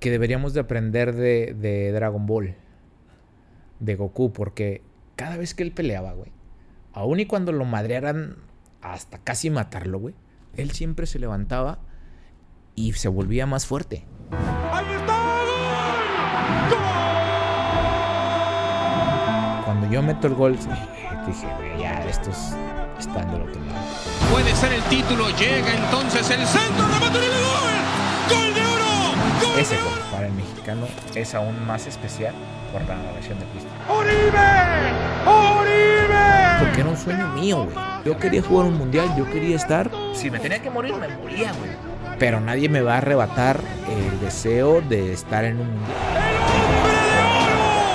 que deberíamos de aprender de, de Dragon Ball, de Goku, porque cada vez que él peleaba, güey, aun y cuando lo madrearan hasta casi matarlo, güey, él siempre se levantaba y se volvía más fuerte. ¡Ahí está! Cuando yo meto el gol, dije, güey, ya estos están del otro lado. Puede ser el título, llega entonces el centro, de y gol. ¡Gol oro! Ese gol para el mexicano es aún más especial por la narración de Cristian. ¡Oribe! ¡Oribe! Porque era un sueño mío, güey. Yo quería jugar un mundial, yo quería estar. Si me tenía que morir, me moría, güey. Pero nadie me va a arrebatar el deseo de estar en un mundial.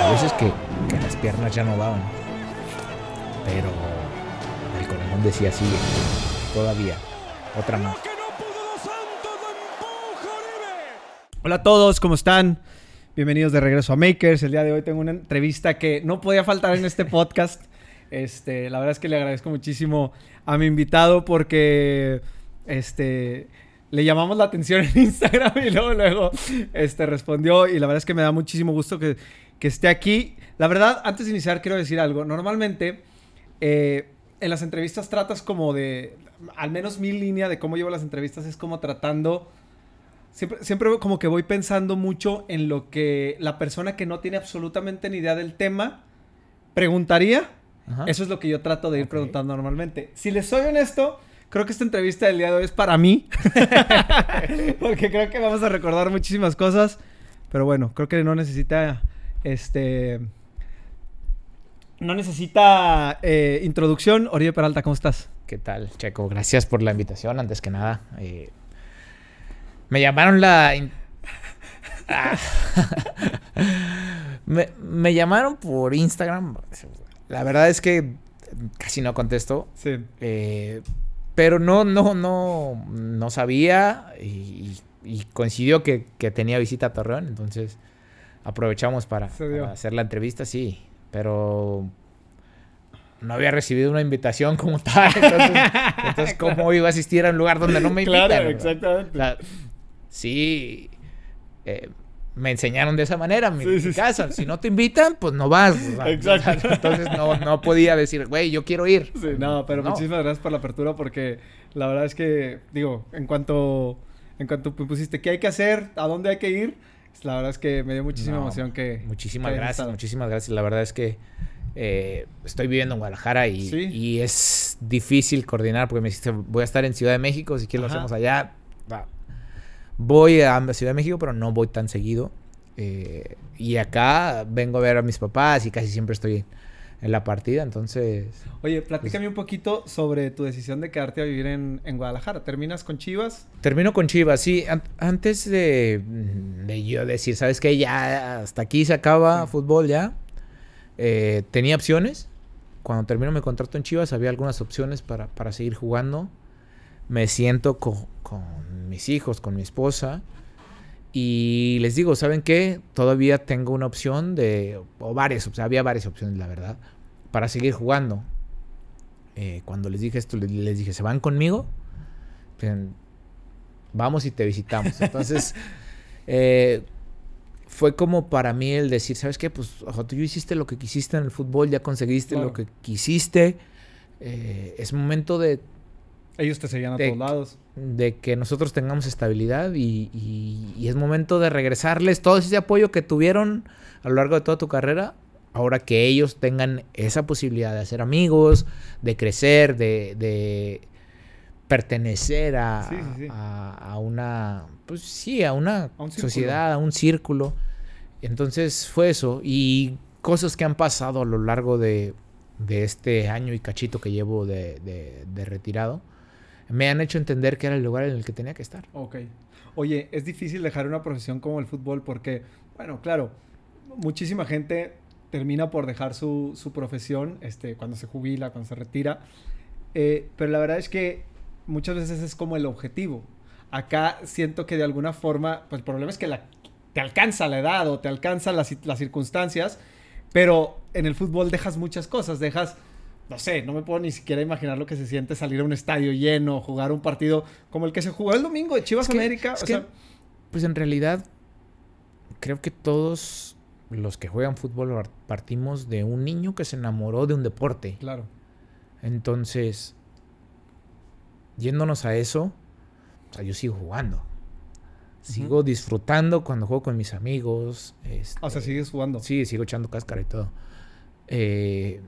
A veces que, que las piernas ya no daban. Pero el corazón decía sigue. Todavía. Otra más. Hola a todos, ¿cómo están? Bienvenidos de regreso a Makers. El día de hoy tengo una entrevista que no podía faltar en este podcast. Este, la verdad es que le agradezco muchísimo a mi invitado porque este, le llamamos la atención en Instagram y luego, luego este, respondió. Y la verdad es que me da muchísimo gusto que, esté aquí. La verdad, antes de iniciar, quiero decir algo. Normalmente, eh, en las entrevistas tratas como de, al menos mi línea de cómo llevo las entrevistas es como tratando Siempre, siempre como que voy pensando mucho en lo que la persona que no tiene absolutamente ni idea del tema preguntaría. Eso es lo que yo trato de ir preguntando normalmente. Si les soy honesto, creo que esta entrevista del día de hoy es para mí. Porque creo que vamos a recordar muchísimas cosas. Pero bueno, creo que no necesita este. No necesita eh, introducción. Oribe Peralta, ¿cómo estás? ¿Qué tal, Checo? Gracias por la invitación, antes que nada. Eh, me llamaron la... Ah. me, llamaron por Instagram. La verdad es que casi no contesto. Sí. Eh, pero no, no, no, no sabía y, coincidió que, tenía visita a Torreón, entonces aprovechamos para, hacer la entrevista, sí, pero no había recibido una invitación como tal, entonces, ¿cómo iba a asistir a un lugar donde no me invitan? Claro, exactamente sí, eh, me enseñaron de esa manera en mi, casa. Si no te invitan, pues no vas. Exacto. Entonces no, podía decir, güey, yo quiero ir. Sí, no, pero muchísimas gracias por la apertura porque la verdad es que, digo, en cuanto, en cuanto pusiste qué hay que hacer, a dónde hay que ir, la verdad es que me dio muchísima emoción que... Muchísimas gracias, muchísimas gracias. La verdad es que eh, estoy viviendo en Guadalajara y, y, es difícil coordinar porque me dijiste, voy a estar en Ciudad de México, si quieres lo hacemos allá. Va Voy a Ciudad de México, pero no voy tan seguido. Eh, y acá vengo a ver a mis papás y casi siempre estoy en la partida, entonces... Oye, platícame un poquito sobre tu decisión de quedarte a vivir en, Guadalajara. ¿Terminas con Chivas? Termino con Chivas, sí. antes de, de, yo decir, ¿sabes qué? Ya hasta aquí se acaba fútbol ya. Eh, tenía opciones. Cuando termino mi contrato en Chivas había algunas opciones para, para seguir jugando me siento con, mis hijos, con mi esposa. Y les digo, ¿saben qué? Todavía tengo una opción de, o varias, o sea, había varias opciones, la verdad, para seguir jugando. Eh, cuando les dije esto, les dije, ¿se van conmigo? Vamos y te visitamos. Entonces, eh, fue como para mí el decir, ¿sabes qué? Pues, tú ya hiciste lo que quisiste en el fútbol, ya conseguiste lo que quisiste. Eh, es momento de ellos te seguían a todos lados. De que nosotros tengamos estabilidad y, es momento de regresarles todo ese apoyo que tuvieron a lo largo de toda tu carrera. Ahora que ellos tengan esa posibilidad de hacer amigos, de crecer, de, pertenecer a, a, una, pues sí, a una sociedad, a un círculo. Entonces fue eso. Y cosas que han pasado a lo largo de, este año y cachito que llevo de retirado me han hecho entender que era el lugar en el que tenía que estar. Ok. Oye, es difícil dejar una profesión como el fútbol porque, bueno, claro, muchísima gente termina por dejar su, profesión este, cuando se jubila, cuando se retira. Eh, pero la verdad es que muchas veces es como el objetivo. Acá siento que de alguna forma, pues el problema es que te alcanza la edad o te alcanzan las, las circunstancias, pero en el fútbol dejas muchas cosas, dejas no sé, no me puedo ni siquiera imaginar lo que se siente salir a un estadio lleno, jugar un partido como el que se jugó el domingo de Chivas América. pues en realidad creo que todos los que juegan fútbol partimos de un niño que se enamoró de un deporte. Claro. Entonces, yéndonos a eso, o sea, yo sigo jugando. Sigo disfrutando cuando juego con mis amigos. o sea, sigues jugando. Sí, sigo echando cáscara y todo. Eh,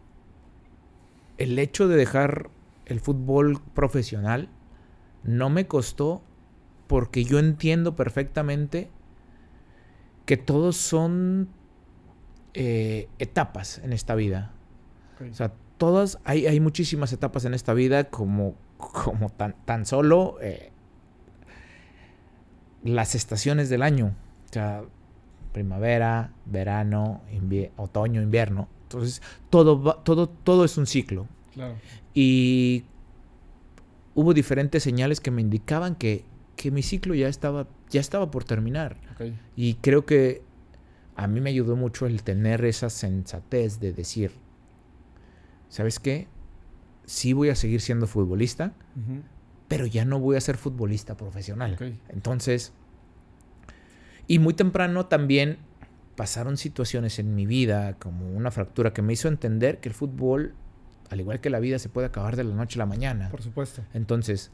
el hecho de dejar el fútbol profesional no me costó porque yo entiendo perfectamente que todos son eh, etapas en esta vida. O sea, todas, hay, hay, muchísimas etapas en esta vida como, como tan, tan solo eh, las estaciones del año. O sea, primavera, verano, otoño, invierno. Entonces, todo, todo, todo es un ciclo. Y hubo diferentes señales que me indicaban que, que mi ciclo ya estaba, ya estaba por terminar. Y creo que a mí me ayudó mucho el tener esa sensatez de decir, ¿sabes qué? Sí voy a seguir siendo futbolista, pero ya no voy a ser futbolista profesional. Entonces, y muy temprano también pasaron situaciones en mi vida, como una fractura que me hizo entender que el fútbol, al igual que la vida, se puede acabar de la noche a la mañana. Por supuesto. Entonces,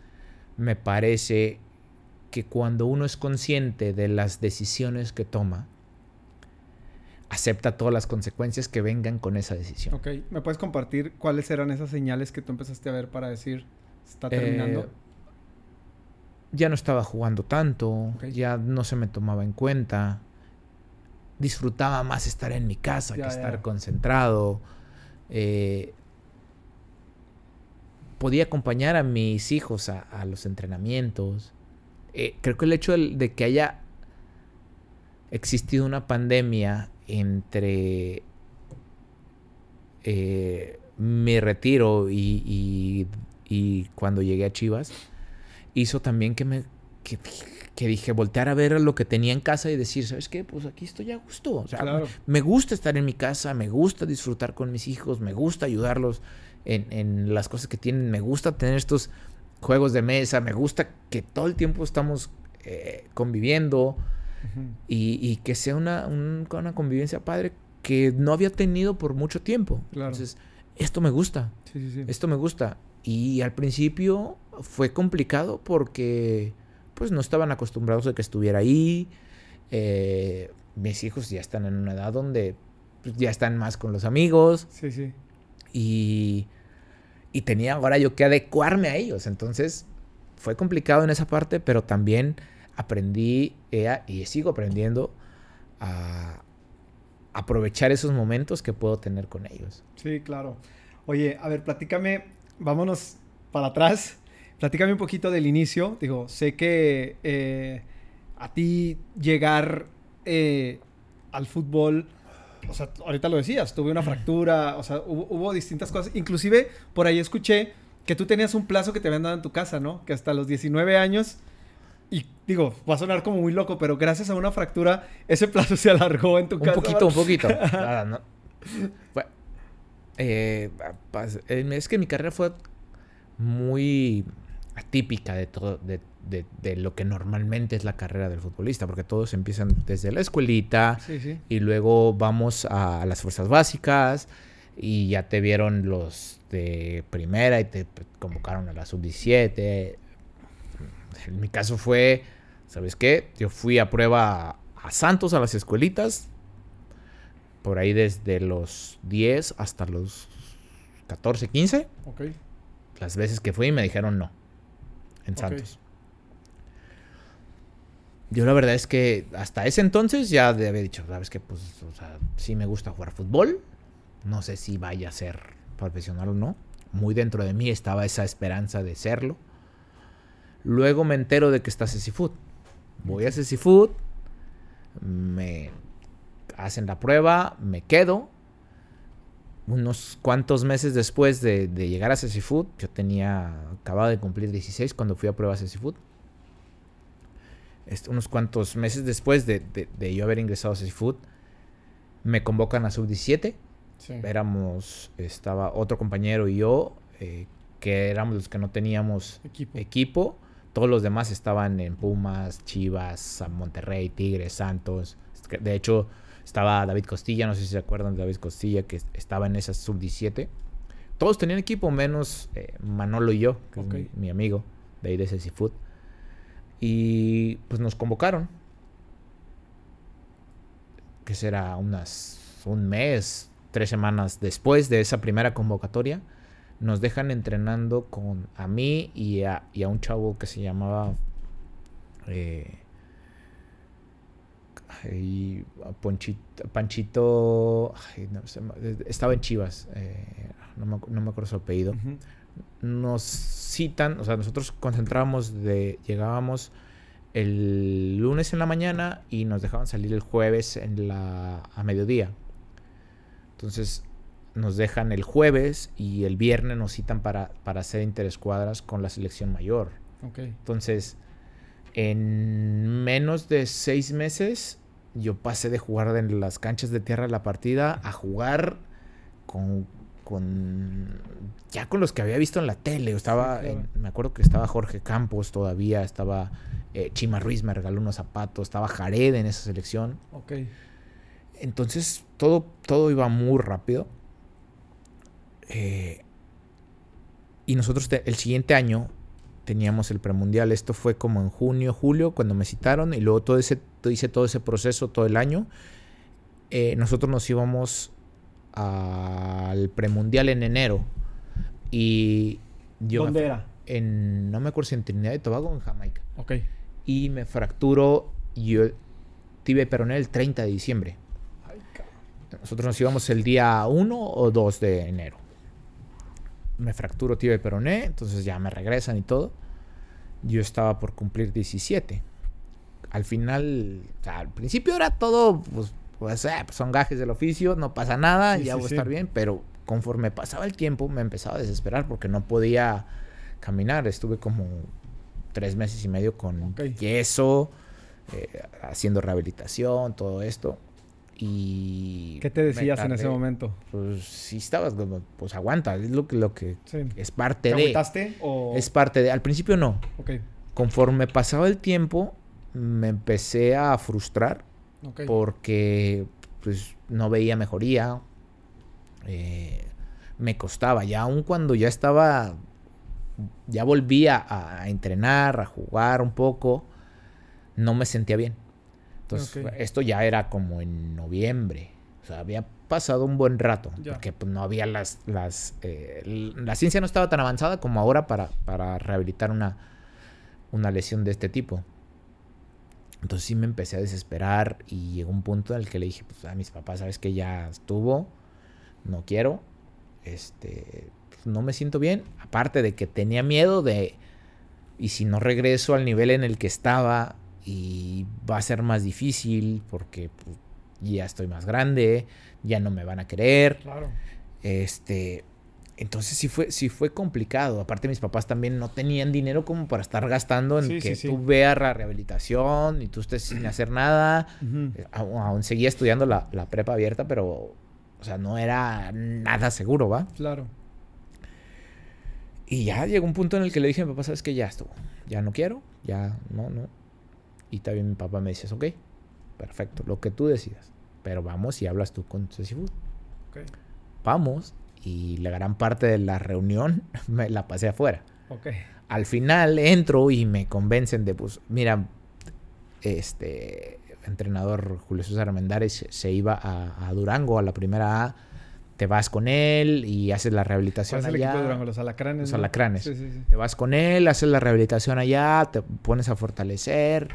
me parece que cuando uno es consciente de las decisiones que toma, acepta todas las consecuencias que vengan con esa decisión. Ok, ¿me puedes compartir cuáles eran esas señales que tú empezaste a ver para decir, está terminando? Eh, ya no estaba jugando tanto, ya no se me tomaba en cuenta, disfrutaba más estar en mi casa que estar concentrado. Eh, podía acompañar a mis hijos a, los entrenamientos. Eh, creo que el hecho de, que haya existido una pandemia entre eh, mi retiro y, cuando llegué a Chivas hizo también que me que dije, voltear a ver lo que tenía en casa y decir, ¿sabes qué? Pues aquí estoy a gusto. O sea, me gusta estar en mi casa, me gusta disfrutar con mis hijos, me gusta ayudarlos en, las cosas que tienen, me gusta tener estos juegos de mesa, me gusta que todo el tiempo estamos eh, conviviendo y, que sea una, una convivencia padre que no había tenido por mucho tiempo. Entonces, esto me gusta. Esto me gusta. Y al principio fue complicado porque pues no estaban acostumbrados a que estuviera ahí. Eh, mis hijos ya están en una edad donde pues, ya están más con los amigos. Sí, sí. Y, y tenía ahora yo que adecuarme a ellos. Entonces fue complicado en esa parte, pero también aprendí eh, y sigo aprendiendo a aprovechar esos momentos que puedo tener con ellos. Sí, claro. Oye, a ver, platícame, vámonos para atrás. Platícame un poquito del inicio. Digo, sé que eh, a ti llegar eh, al fútbol, o sea, ahorita lo decías, tuve una fractura, o sea, hubo, distintas cosas. Inclusive, por ahí escuché que tú tenías un plazo que te habían dado en tu casa, ¿no? Que hasta los 19 años, y digo, va a sonar como muy loco, pero gracias a una fractura, ese plazo se alargó en tu casa. Un poquito, un poquito. Nada, no. Eh, es que mi carrera fue muy atípica de todo, de, lo que normalmente es la carrera del futbolista, porque todos empiezan desde la escuelita y luego vamos a, las fuerzas básicas y ya te vieron los de primera y te convocaron a la sub-17. En mi caso fue, ¿sabes qué? Yo fui a prueba a Santos, a las escuelitas, por ahí desde los 10 hasta los 14, 15. Las veces que fui me dijeron no en Santos. Yo la verdad es que hasta ese entonces ya había dicho, sabes que pues, o sea, sí me gusta jugar fútbol. No sé si vaya a ser profesional o no. Muy dentro de mí estaba esa esperanza de serlo. Luego me entero de que está Food. Voy a Food. Me hacen la prueba, me quedo unos cuantos meses después de, llegar a Ceci Food, yo tenía, acababa de cumplir 16 cuando fui a prueba a Ceci Food. Este, unos cuantos meses después de, yo haber ingresado a Ceci Food, me convocan a Sub-17. Éramos, estaba otro compañero y yo, eh, que éramos los que no teníamos equipo. todos los demás estaban en Pumas, Chivas, Monterrey, Tigres, Santos. De hecho, estaba David Costilla, no sé si se acuerdan de David Costilla, que estaba en esa sub-17. Todos tenían equipo, menos eh, Manolo y yo, que es mi, amigo de ahí de Seafood. Y pues nos convocaron. Que será unas un mes, tres semanas después de esa primera convocatoria nos dejan entrenando con a mí y a, un chavo que se llamaba eh, Panchito estaba en Chivas eh, no, me, acuerdo su apellido. Nos citan o sea nosotros concentrábamos de llegábamos el lunes en la mañana y nos dejaban salir el jueves en la a mediodía. Entonces nos dejan el jueves y el viernes nos citan para, para hacer interescuadras con la selección mayor. Entonces, en menos de seis meses, yo pasé de jugar en las canchas de tierra de la partida a jugar con, con ya con los que había visto en la tele. Estaba, me acuerdo que estaba Jorge Campos todavía, estaba eh, Chima Ruiz, me regaló unos zapatos, estaba Jared en esa selección. Entonces, todo, todo iba muy rápido. Eh, y nosotros el siguiente año teníamos el premundial. Esto fue como en junio, julio, cuando me citaron. Y luego todo ese, hice todo ese proceso todo el año. Eh, nosotros nos íbamos al premundial en enero. Y yo ¿Dónde era? En, no me acuerdo si en Trinidad y Tobago o en Jamaica. Ok. Y me fracturo yo tibia peroné el 30 de diciembre. Nosotros nos íbamos el día 1 o 2 de enero me fracturo tío de peroné, entonces ya me regresan y todo. Yo estaba por cumplir 17. Al final, al principio era todo, pues, pues, eh, pues, son gajes del oficio, no pasa nada, ya voy a estar bien, pero conforme pasaba el tiempo me empezaba a desesperar porque no podía caminar. Estuve como tres meses y medio con yeso, eh, haciendo rehabilitación, todo esto. Y ¿Qué te decías en ese momento? Pues si estabas pues aguanta, es lo que, lo que es parte ¿Te de. o...? Es parte de. Al principio no. Ok. Conforme pasaba el tiempo, me empecé a frustrar. Porque pues no veía mejoría. Eh, me costaba. Ya aún cuando ya estaba. Ya volvía a entrenar, a jugar un poco. No me sentía bien. Entonces, esto ya era como en noviembre. O sea, había pasado un buen rato. Porque pues, no había las. las eh, la ciencia no estaba tan avanzada como ahora para, para rehabilitar una, una lesión de este tipo. Entonces sí me empecé a desesperar y llegó un punto en el que le dije pues, a mis papás, sabes que ya estuvo, no quiero, este, pues, no me siento bien. Aparte de que tenía miedo de, y si no regreso al nivel en el que estaba, y va a ser más difícil porque pues, ya estoy más grande, ya no me van a querer. Claro. Este, entonces sí fue, sí fue complicado. Aparte mis papás también no tenían dinero como para estar gastando en que tú veas la rehabilitación y tú estés sin hacer nada. Eh, aún, seguía estudiando la, la, prepa abierta, pero, o sea, no era nada seguro, ¿va? Claro. Y ya llegó un punto en el que le dije a mi papá, sabes que ya estuvo, ya no quiero, ya no, no, y también mi papá me dice, ok, perfecto, lo que tú decidas. Pero vamos y hablas tú con Ceci Food. Okay. Vamos y la gran parte de la reunión me la pasé afuera. Okay. Al final entro y me convencen de, pues, mira, este entrenador Julio César Armendares se iba a, Durango a la primera A te vas con él y haces la rehabilitación ¿Cuál es el equipo de Durango? Los alacranes. Los alacranes. Sí, sí, sí. Te vas con él, haces la rehabilitación allá, te pones a fortalecer,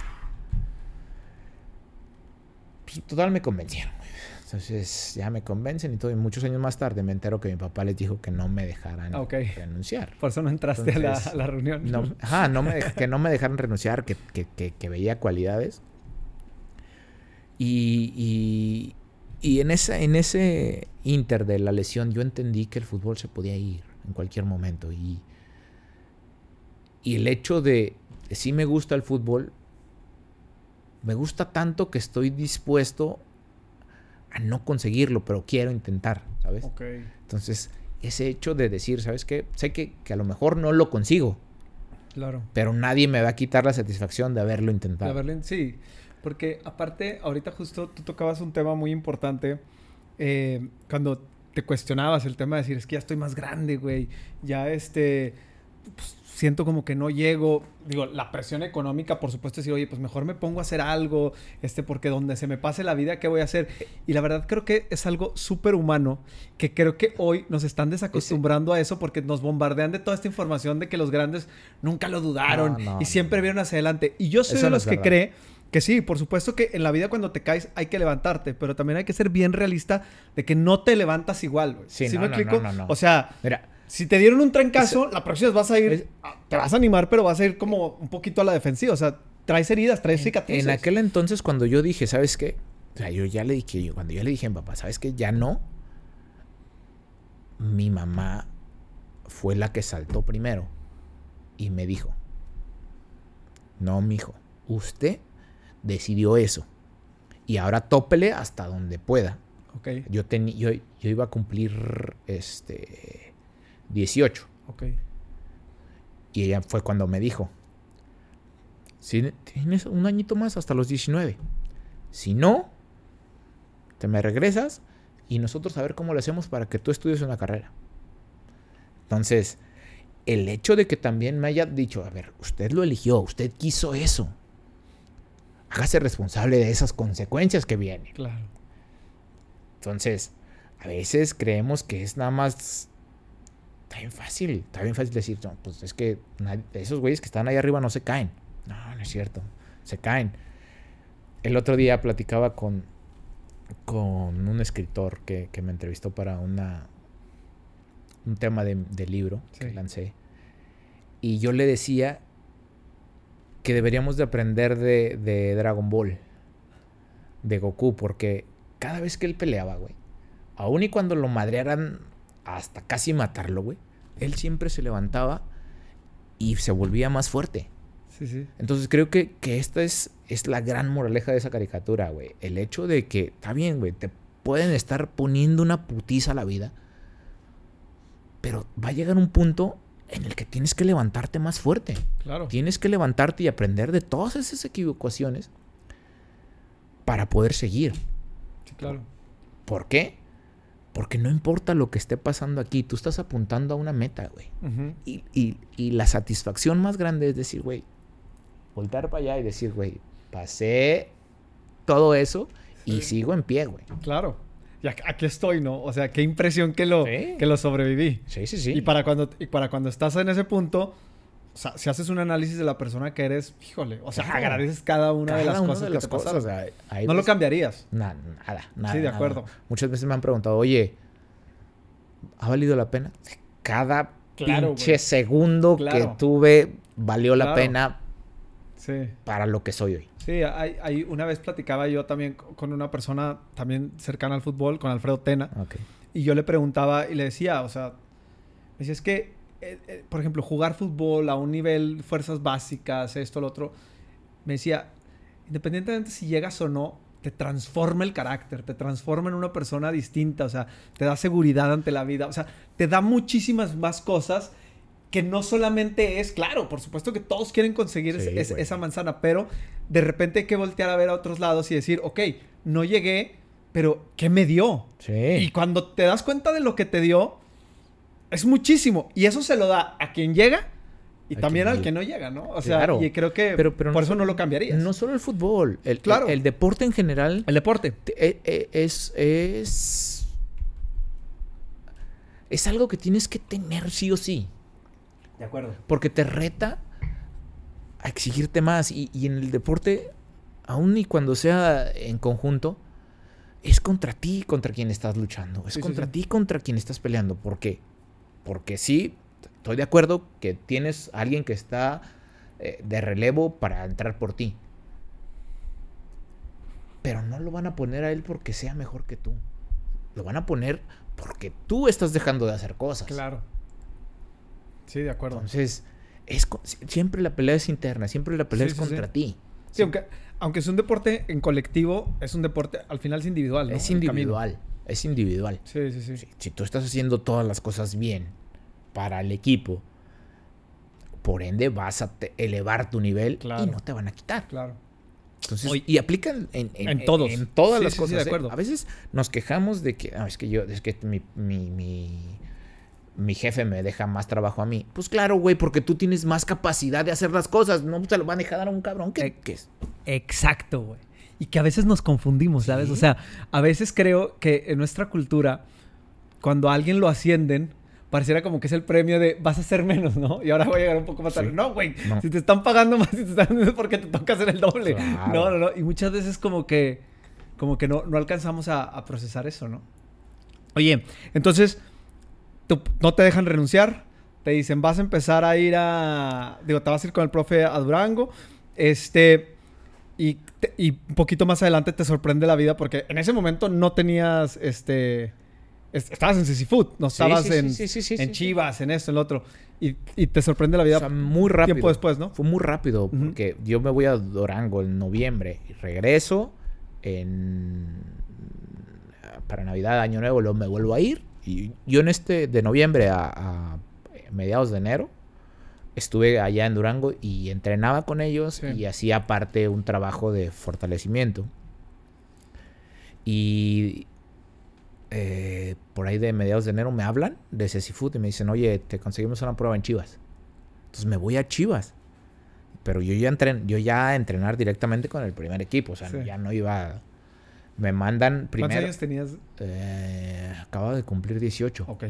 pues, total me convencieron. Entonces ya me convencen y todo. Y muchos años más tarde me entero que mi papá les dijo que no me dejaran renunciar. Por eso no entraste a, la, reunión. No, ajá, no me, que no me dejaran renunciar, que, veía cualidades. Y, y, en, esa, en ese inter de la lesión yo entendí que el fútbol se podía ir en cualquier momento. Y, y el hecho de, de sí me gusta el fútbol, me gusta tanto que estoy dispuesto a no conseguirlo, pero quiero intentar, ¿sabes? Entonces, ese hecho de decir, ¿sabes qué? Sé que, a lo mejor no lo consigo, Claro. Pero nadie me va a quitar la satisfacción de haberlo De intentado. sí, porque aparte, ahorita justo tú tocabas un tema muy importante eh, cuando te cuestionabas el tema de decir, es que ya estoy más grande, güey, ya este, pues, siento como que no llego, digo, la presión económica, por supuesto, decir, oye, pues mejor me pongo a hacer algo, este, porque donde se me pase la vida, ¿qué voy a hacer? Y la verdad creo que es algo súper humano, que creo que hoy nos están desacostumbrando a eso porque nos bombardean de toda esta información de que los grandes nunca lo dudaron No, no, y siempre vieron hacia adelante. Y yo soy de los que verdad. cree que sí, por supuesto que en la vida cuando te caes hay que levantarte, pero también hay que ser bien realista de que no te levantas igual, güey. Sí, ¿Sí no, me explico? O sea, Mira, si te dieron un trancazo, la próxima vez vas a ir, Es- te vas a animar, pero vas a ir como un poquito a la defensiva. O sea, traes heridas, traes cicatrices. en aquel entonces cuando yo dije, ¿sabes qué? O sea, yo ya le dije, yo, cuando yo le dije a mi papá, ¿sabes qué? Ya no. Mi mamá fue la que saltó primero y me dijo, no, mijo, usted decidió eso y ahora tópele hasta donde pueda. Ok, Yo, teni- yo, yo iba a cumplir este 18 ok. y ella fue cuando me dijo, si tienes un añito más hasta los 19. Si no, te me regresas y nosotros a ver cómo lo hacemos para que tú estudies una carrera. Entonces, el hecho de que también me haya dicho, a ver, usted lo eligió, usted quiso eso. Hágase responsable de esas consecuencias que vienen. Claro. Entonces, a veces creemos que es nada más. Está bien fácil. Está bien fácil decir, no, pues es que nadie- esos güeyes que están ahí arriba no se caen. No, no es cierto. Se caen. El otro día platicaba con, con un escritor que, que me entrevistó para una un tema de, de libro que lancé. Y yo le decía que deberíamos de aprender de, de Dragon Ball, de Goku, porque cada vez que él peleaba, güey, aun y cuando lo madrearan hasta casi matarlo, güey, él siempre se levantaba y se volvía más fuerte. Sí, sí. Entonces creo que, que esta es, es la gran moraleja de esa caricatura, güey. El hecho de que, está bien, güey, te pueden estar poniendo una putiza a la vida, pero va a llegar un punto en el que tienes que levantarte más fuerte. Claro. Tienes que levantarte y aprender de todas esas equivocaciones para poder seguir. Sí, claro. ¿Por qué? Porque no importa lo que esté pasando aquí, tú estás apuntando a una meta, güey. Y, y- y la satisfacción más grande es decir, güey, voltar para allá y decir, güey, pasé todo eso y sigo en pie, güey. Claro. Y aquí estoy, ¿no? O sea, qué impresión que lo, Sí. que lo sobreviví. Sí, sí, sí. Y para cuando, y para cuando estás en ese punto, o sea, si haces un análisis de la persona que eres, híjole, o sea, Claro. agradeces cada una de las cosas de que te cosas, pasaron. o sea, ahí No lo pues, cambiarías. na- nada, nada. Sí, de nada. acuerdo. Muchas veces me han preguntado, oye, ¿ha valido la pena? Cada Claro, pinche güey. segundo Claro. que tuve valió la pena Sí. para lo que soy hoy. Sí, hay, hay- una vez platicaba yo también co- con una persona también cercana al fútbol, con Alfredo Tena, Ok. y yo le preguntaba y le decía, o sea, me decía, es que, eh, eh, por ejemplo, jugar fútbol a un nivel, fuerzas básicas, esto, lo otro, me decía, independientemente si llegas o no, te transforma el carácter, te transforma en una persona distinta, o sea, te da seguridad ante la vida, o sea, te da muchísimas más cosas que no solamente es, claro, por supuesto que todos quieren conseguir Sí, esa manzana, pero de repente hay que voltear a ver a otros lados y decir, ok, no llegué, pero ¿qué me dio? Sí. Y cuando te das cuenta de lo que te dio, es muchísimo. Y eso se lo da a quien llega y A también al que no llega, ¿no? O sea, Claro. y creo que Pero- pero por no eso solo- no lo cambiarías. No solo el fútbol, el, Claro. el, el deporte en general El deporte. te- e- e- es, es, es algo que tienes que tener sí o sí. De acuerdo. Porque te reta a exigirte más. Y, y en el deporte, aun y cuando sea en conjunto, es contra ti contra quien estás luchando. Es Sí, sí, contra sí. ti contra quien estás peleando. ¿Por qué? Porque sí, estoy de acuerdo que tienes a alguien que está eh, de relevo para entrar por ti. Pero no lo van a poner a él porque sea mejor que tú. Lo van a poner porque tú estás dejando de hacer cosas. Claro. Sí, de acuerdo. Entonces, es, siempre la pelea es interna, siempre la pelea Sí, es sí, sí. contra ti. Sí, aunque, aunque es un deporte en colectivo, es un deporte, al final es individual, ¿no? Es individual, es individual. Sí, sí, sí. Si, si tú estás haciendo todas las cosas bien para el equipo, por ende vas a te- elevar tu nivel Claro. y no te van a quitar. Claro. Entonces, y aplican en, en, en todos. En todas Sí, las sí, sí, cosas. de ¿eh? acuerdo. A veces nos quejamos de que, "Ah, es que yo, es que mi, mi, mi, mi jefe me deja más trabajo a mí. Pues claro, güey, porque tú tienes más capacidad de hacer las cosas. No se lo van a dejar a un cabrón que, que es. Exacto, güey. Y que a veces nos confundimos, ¿sabes? Sí. O sea, a veces creo que en nuestra cultura, cuando a alguien lo ascienden, pareciera como que es el premio de vas a hacer menos, ¿no? Y ahora voy a llegar un poco más tarde. Sí. No, güey. No. Si te están pagando más, si te están es porque te toca hacer el doble. Claro. No, no, no. Y muchas veces como que, como que no, no alcanzamos a, a procesar eso, ¿no? Oye, entonces, tú- no te dejan renunciar. Te dicen, vas a empezar a ir a. Digo, te vas a ir con el profe a Durango. Este. Y, te- y un poquito más adelante te sorprende la vida porque en ese momento no tenías. Este. es- Estabas en Sisi Food, no estabas sí, sí, en, sí, en. Chivas, en esto, en lo otro. Y, y te sorprende la vida O sea, muy rápido. tiempo después, ¿no? Fue muy rápido porque yo me voy a Durango en noviembre y regreso en para Navidad, Año Nuevo, luego me vuelvo a ir y yo en este de noviembre a, a mediados de enero estuve allá en Durango y entrenaba con ellos Sí. y hacía aparte un trabajo de fortalecimiento y eh, por ahí de mediados de enero me hablan de Cecifood y me dicen, oye, te conseguimos una prueba en Chivas. Entonces me voy a Chivas. Pero yo ya, entren, yo ya a entrenar directamente con el primer equipo. O sea, Sí. ya no iba... Me mandan ¿Cuántos primero... años tenías? Eh, acababa de cumplir 18. Ok.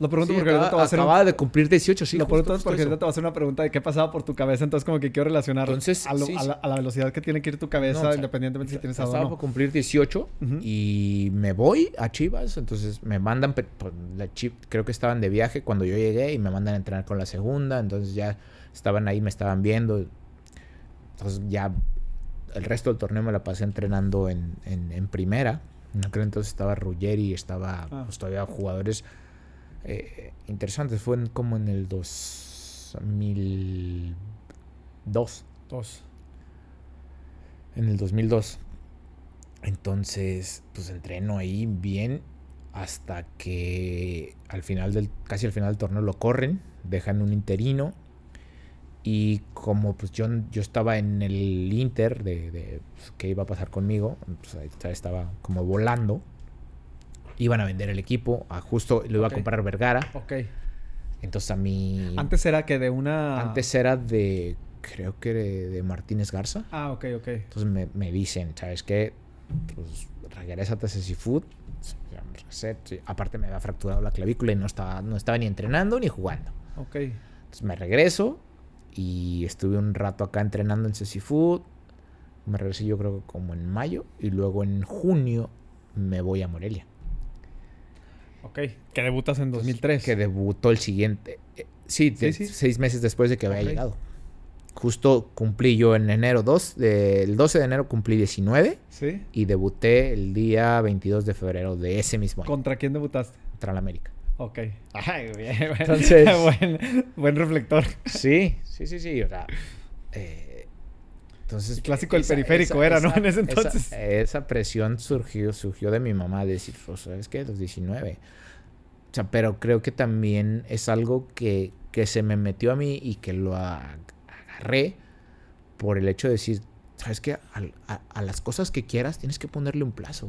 Lo pregunto Sí, porque acaba- ahorita te va a hacer un- de cumplir 18, sí. lo justo, pregunto justo porque eso. ahorita te va a hacer una pregunta de qué pasaba por tu cabeza, entonces como que quiero relacionar Entonces, a, lo- sí, a la, a la velocidad que tiene que ir tu cabeza, No, o sea, independientemente si tienes algo o Estaba no. por cumplir 18 Ujú. y me voy a Chivas. Entonces me mandan, pues, la creo que estaban de viaje cuando yo llegué y me mandan a entrenar con la segunda. Entonces ya estaban ahí, me estaban viendo. Entonces ya el resto del torneo me la pasé entrenando en, en, en primera. En aquel entonces estaba Ruggeri, estaba Ah. pues, todavía jugadores eh, interesantes. Fue en- como en el 2002 Dos. en el 2002. Entonces, pues entreno ahí bien hasta que al final del casi al final del torneo lo corren, dejan un interino y como pues yo, yo estaba en el Inter de, de, pues, qué iba a pasar conmigo, pues estaba como volando. Iban a vender el equipo, a justo lo iba a comprar Vergara. Ok. Entonces a mí Antes era que de una... antes era de creo que de, de Martínez Garza. Ah, ok, ok. Entonces me, me dicen, ¿sabes qué? Pues regrésate a Seafood. Aparte me había fracturado la clavícula y no estaba, no estaba ni entrenando ni jugando. Ok. Entonces me regreso y estuve un rato acá entrenando en Seafood. Me regresé yo creo que como en mayo y luego en junio me voy a Morelia. Ok. Que debutas en 2003. Que debutó el siguiente. eh, sí, de- Sí, sí. seis meses después de que había llegado. Justo cumplí yo en enero 2, de- el 12 de enero cumplí 19 ¿Sí? y debuté el día 22 de febrero de ese mismo año ¿Contra quién debutaste? contra la América. Ok. Ay, bien. Entonces- buen, buen reflector. Sí, sí, sí, sí. O sea, eh, entonces. El clásico del periférico era, ¿no? En ese entonces. Esa, esa presión surgió, surgió de mi mamá de decir, pues, ¿sabes qué? Los 19. O sea, pero creo que también es algo que, que se me metió a mí y que lo agarré por el hecho de decir, ¿sabes qué? A, a las cosas que quieras tienes que ponerle un plazo.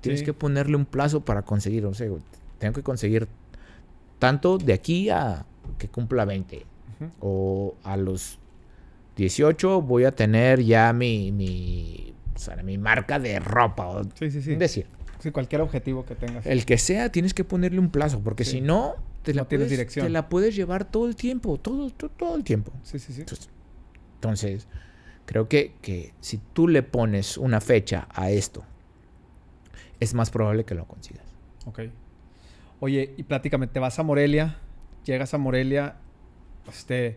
Tienes Sí. que ponerle un plazo para conseguir. O sea, tengo que conseguir tanto de aquí a que cumpla 20 Ujú. o a los 18 voy a tener ya mi, mi, o sea, mi marca de ropa. O, Sí, sí, sí. Decir, Sí, cualquier objetivo que tengas. el que sea, tienes que ponerle un plazo, porque Sí. si no, te la, No puedes, dirección. te la puedes llevar todo el tiempo, todo, todo, todo el tiempo. Sí, sí, sí. Entonces, entonces, creo que, que si tú le pones una fecha a esto, es más probable que lo consigas. Ok. Oye, y platícame, te vas a Morelia, llegas a Morelia, este,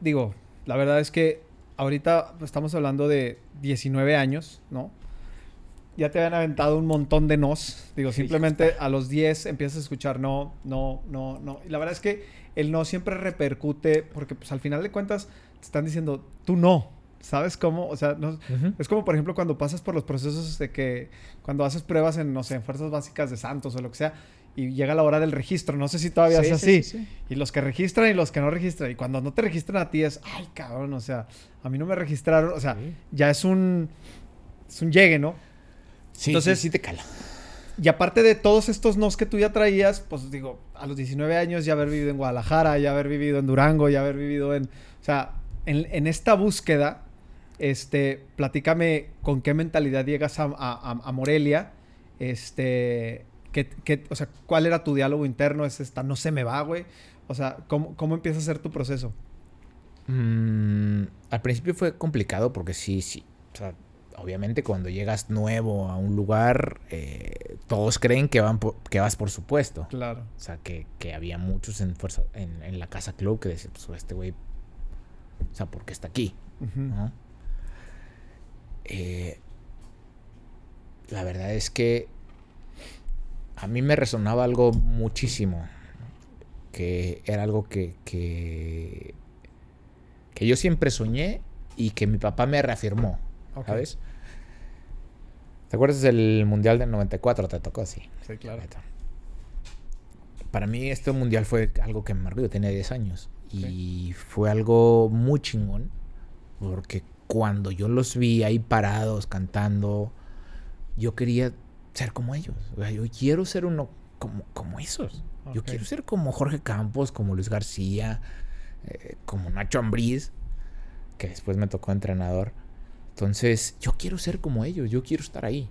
digo, la verdad es que ahorita estamos hablando de 19 años, ¿no? Ya te habían aventado un montón de nos. Digo, simplemente a los 10 empiezas a escuchar no, no, no, no. Y la verdad es que el no siempre repercute porque pues al final de cuentas te están diciendo, tú no. ¿Sabes cómo? O sea, no, es como, por ejemplo, cuando pasas por los procesos de que, cuando haces pruebas en, no sé, en fuerzas básicas de Santos o lo que sea, y llega la hora del registro. No sé si todavía Sí, es sí, así. sí, sí. Y los que registran y los que no registran. Y cuando no te registran a ti es, ay, cabrón, o sea, a mí no me registraron. O sea, ya es un, es un llegue, ¿no? Sí, Entonces- sí, sí te cala. Y aparte de todos estos nos que tú ya traías, pues digo, a los 19 años ya haber vivido en Guadalajara, ya haber vivido en Durango, ya haber vivido en... O sea, en, en esta búsqueda, este, platícame con qué mentalidad llegas a, a- a- Morelia, este, qué- qué- o sea, cuál era tu diálogo interno, es esta, no se me va, güey. O sea, ¿cómo, cómo empieza a ser tu proceso? Mm, al principio fue complicado porque sí, sí. O sea, obviamente cuando llegas nuevo a un lugar, eh, todos creen que, van por- que vas por supuesto. Claro. O sea, que, que había muchos en, fuerza, en, en la casa club que decían, pues este güey, o sea, ¿por qué está aquí? Ujú. ¿no? Eh, la verdad es que a mí me resonaba algo muchísimo, que era algo que, que, que yo siempre soñé y que mi papá me reafirmó. ¿sabes? ¿Te acuerdas del Mundial del 94? Te tocó así. Sí, claro. Para mí este mundial fue algo que me marcó. Yo tenía 10 años. Y fue algo muy chingón. Porque cuando yo los vi ahí parados, cantando, yo quería ser como ellos. O sea, yo quiero ser uno como, como esos. Yo quiero ser como Jorge Campos, como Luis García, eh, como Nacho Ambriz, que después me tocó entrenador. Entonces, yo quiero ser como ellos, yo quiero estar ahí.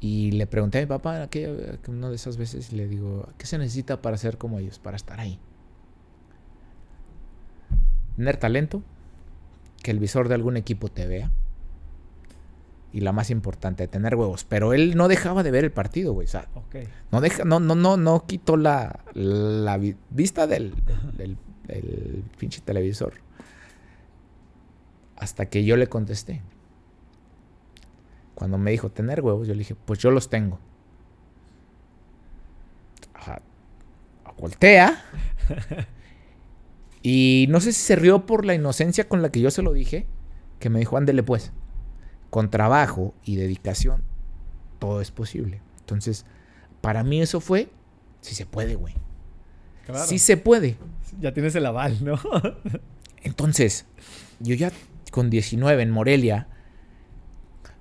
Y le pregunté a mi papá aquella, una de esas veces y le digo, ¿qué se necesita para ser como ellos, para estar ahí? Tener talento, que el visor de algún equipo te vea. Y la más importante, tener huevos. Pero él no dejaba de ver el partido, güey. O sea, no deja, no, no, no, no quitó la, la vi- vista del, del, del pinche televisor. Hasta que yo le contesté. Cuando me dijo tener huevos, yo le dije, pues yo los tengo. Ajá. Voltea. y no sé si se rió por la inocencia con la que yo se lo dije. Que me dijo, ándele pues. Con trabajo y dedicación, todo es posible. Entonces, para mí eso fue, si se puede, güey. Claro. Sí se puede. Ya tienes el aval, ¿no? Entonces, yo ya con 19 en Morelia,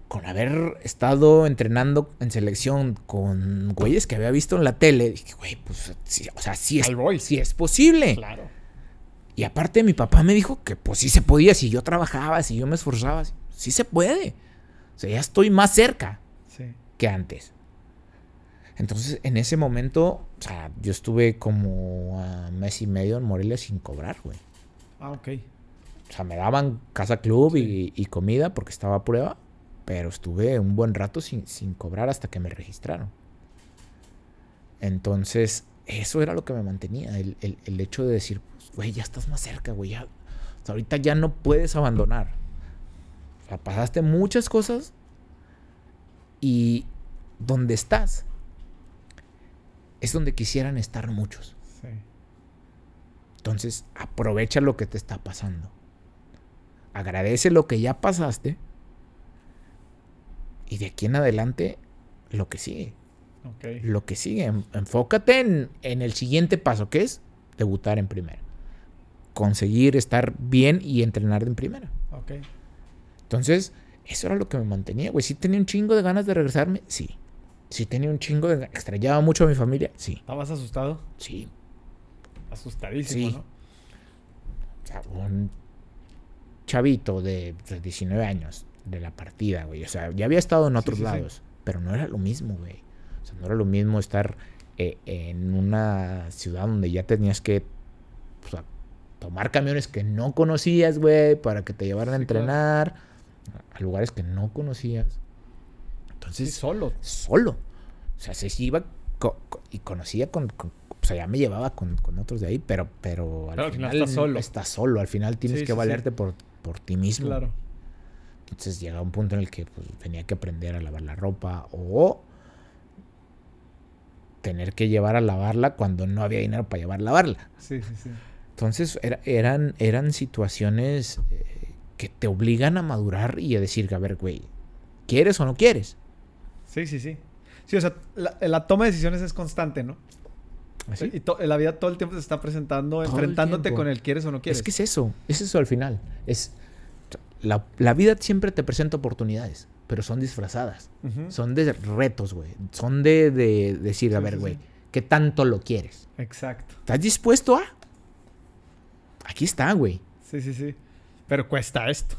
con haber estado entrenando en selección con güeyes que había visto en la tele, dije, güey, pues, sí, o sea, sí es, sí es posible. claro. Y aparte mi papá me dijo que pues sí se podía, si yo trabajaba, si yo me esforzaba, sí se puede. O sea, ya estoy más cerca Sí. que antes. Entonces, en ese momento, o sea, yo estuve como a mes y medio en Morelia sin cobrar, güey. Ah, ok. O sea, me daban casa club y, y comida porque estaba a prueba, pero estuve un buen rato sin, sin cobrar hasta que me registraron. Entonces, eso era lo que me mantenía, el, el- el hecho de decir, güey, ya estás más cerca, güey, ya, o sea, ahorita ya no puedes abandonar. O sea, pasaste muchas cosas y donde estás es donde quisieran estar muchos. Sí. Entonces, aprovecha lo que te está pasando. Agradece lo que ya pasaste. Y de aquí en adelante, lo que sigue. Lo que sigue. En- Enfócate en, en el siguiente paso, que es debutar en primera. Conseguir estar bien y entrenar en primera. Ok. Entonces, eso era lo que me mantenía, güey. Sí tenía un chingo de ganas de regresarme, sí. Sí tenía un chingo de... Extrañaba mucho a mi familia, sí. ¿Estabas asustado? Sí. Asustadísimo, Sí. ¿no? O sea, un chavito de, de 19 años de la partida, güey. O sea, ya había estado en otros sí, sí. lados, pero no era lo mismo, güey. O sea, no era lo mismo estar eh, en una ciudad donde ya tenías que o sea, tomar camiones que no conocías, güey, para que te llevaran a Sí, claro. entrenar a lugares que no conocías. Sí, Entonces, solo. solo. O sea, se iba co- co- y conocía con, con- O sea, ya me llevaba con, con otros de ahí, pero, pero al, final, final estás solo. Estás solo. Al final tienes Sí, que sí, sí. valerte por, por ti mismo. Claro. Entonces llega un punto en el que pues, tenía que aprender a lavar la ropa o tener que llevar a lavarla cuando no había dinero para llevar a lavarla. Sí, sí, sí. Entonces era- eran, eran situaciones eh, que te obligan a madurar y a decir, a ver, güey, ¿quieres o no quieres? Sí, sí, sí. Sí, o sea, la, la toma de decisiones es constante, ¿no? ¿Así? Y to- la vida todo el tiempo se está presentando, enfrentándote con el quieres o no quieres. Es que es eso, es eso al final. Es la, la vida siempre te presenta oportunidades, pero son disfrazadas. Son de retos, güey. Son de, de decir, a ver, güey, sí. ¿qué tanto lo quieres? Exacto. ¿Estás dispuesto a? Aquí está, güey. Sí, sí, sí. Pero cuesta esto.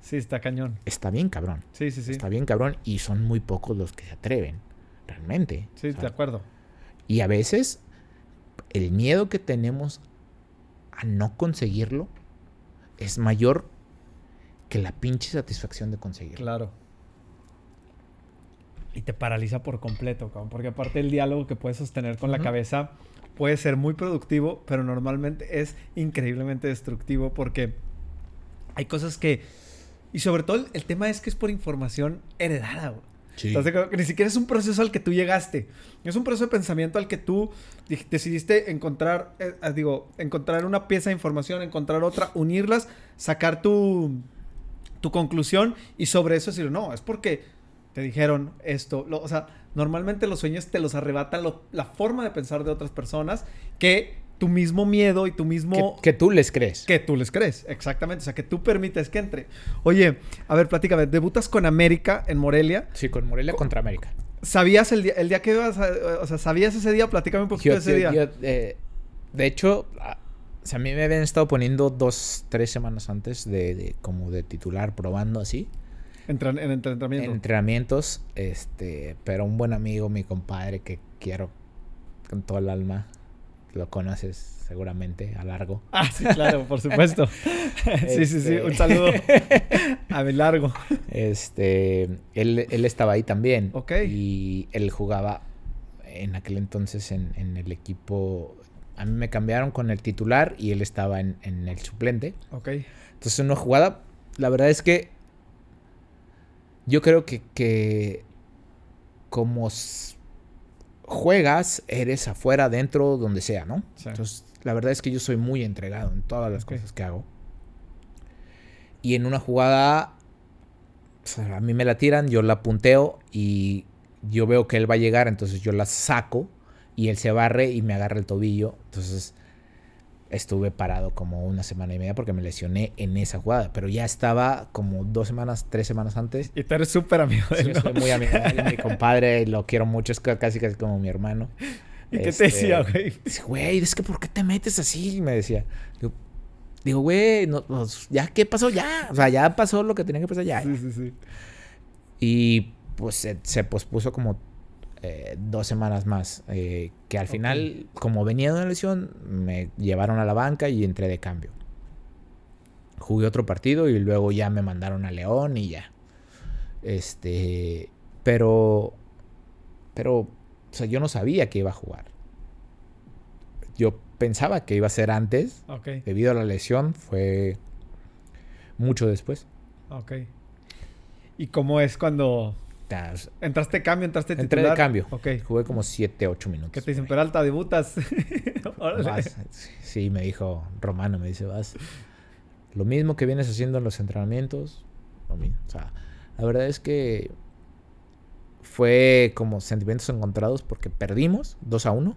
Sí, está cañón. Está bien, cabrón. Sí, sí, sí. Está bien, cabrón. Y son muy pocos los que se atreven, realmente. Sí, de acuerdo. Y a veces el miedo que tenemos a no conseguirlo es mayor que la pinche satisfacción de conseguirlo. Claro. Y te paraliza por completo, cabrón. Porque aparte el diálogo que puedes sostener con la cabeza puede ser muy productivo, pero normalmente es increíblemente destructivo porque hay cosas que... Y sobre todo el, tema es que es por información heredada. Que ni siquiera es un proceso al que tú llegaste. Es un proceso de pensamiento al que tú di- decidiste encontrar, eh, ah, digo, encontrar una pieza de información, encontrar otra, unirlas, sacar tu, tu conclusión y sobre eso decir, no, es porque te dijeron esto. Lo- o sea, normalmente los sueños te los arrebatan lo- la forma de pensar de otras personas que tu mismo miedo y tu mismo... Que, que tú les crees. Que tú les crees, exactamente. O sea, que tú permites que entre. Oye, a ver, platícame. Debutas con América en Morelia. Sí, con Morelia contra América. ¿Sabías el día, el día que ibas a, O sea, ¿sabías ese día? Platícame un poquito Yo- de ese yo- día. yo, eh, de hecho, a, o sea, a mí me habían estado poniendo dos, tres semanas antes de, de como de titular, probando así. En En entrenamiento. entrenamientos, este, pero un buen amigo, mi compadre, que quiero con todo el alma, lo conoces seguramente a largo. Ah, sí, claro, por supuesto. sí, sí, sí. Este- Un saludo a mi largo. Este, él, él estaba ahí también. Ok. Y él jugaba en aquel entonces en, en el equipo. A mí me cambiaron con el titular y él estaba en, en el suplente. Ok. Entonces, una jugada, la verdad es que yo creo que, que como juegas, eres afuera, dentro, donde sea, ¿no? Sí. Entonces, la verdad es que yo soy muy entregado en todas las cosas que hago. Y en una jugada, o sea, a mí me la tiran, yo la punteo y yo veo que él va a llegar, entonces yo la saco y él se barre y me agarra el tobillo. Entonces estuve parado como una semana y media porque me lesioné en esa jugada, pero ya estaba como dos semanas, tres semanas antes. Y tú eres súper amigo de Sí, ¿no? soy muy amigo de él, mi compadre, lo quiero mucho, es ca- casi casi como mi hermano. ¿Y qué te Este, decía, güey? Dice, Güey, es que ¿por qué te metes así? Me decía. Digo, digo, güey, no, pues, ya, ¿qué pasó? Ya. O sea, ya pasó lo que tenía que pasar ya. Sí, sí, sí. Y pues se, se pospuso como eh, dos semanas más. eh, que al final, como venía de una lesión, me llevaron a la banca y entré de cambio. Jugué otro partido y luego ya me mandaron a León y ya. Este. Pero. Pero. O sea, yo no sabía que iba a jugar. Yo pensaba que iba a ser antes. Debido a la lesión, fue mucho después. ok. ¿Y cómo es cuando Ya, entraste cambio, entraste Entré titular? de cambio. Ok. Jugué como 7, 8 minutos. ¿Qué te dicen? Peralta, debutas. Vas. Sí, me dijo Romano, me dice, vas. Lo mismo que vienes haciendo en los entrenamientos. Lo mismo. O sea, la verdad es que fue como sentimientos encontrados porque perdimos 2 a 1.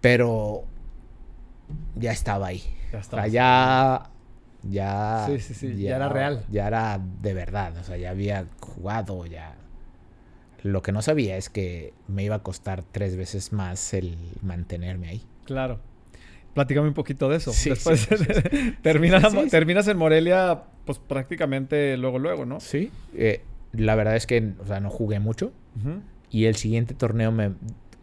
Pero ya estaba ahí. Ya O sea, ya. Ya. Sí, sí, sí, ya era real. Ya era de verdad. O sea, ya había jugado, ya. Lo que no sabía es que me iba a costar tres veces más el mantenerme ahí. Claro. Platícame un poquito de eso. Sí, Después sí, sí, terminas, terminas en Morelia, pues prácticamente luego, luego, ¿no? Sí. eh, la verdad es que, o sea, no jugué mucho. Y el siguiente torneo, me,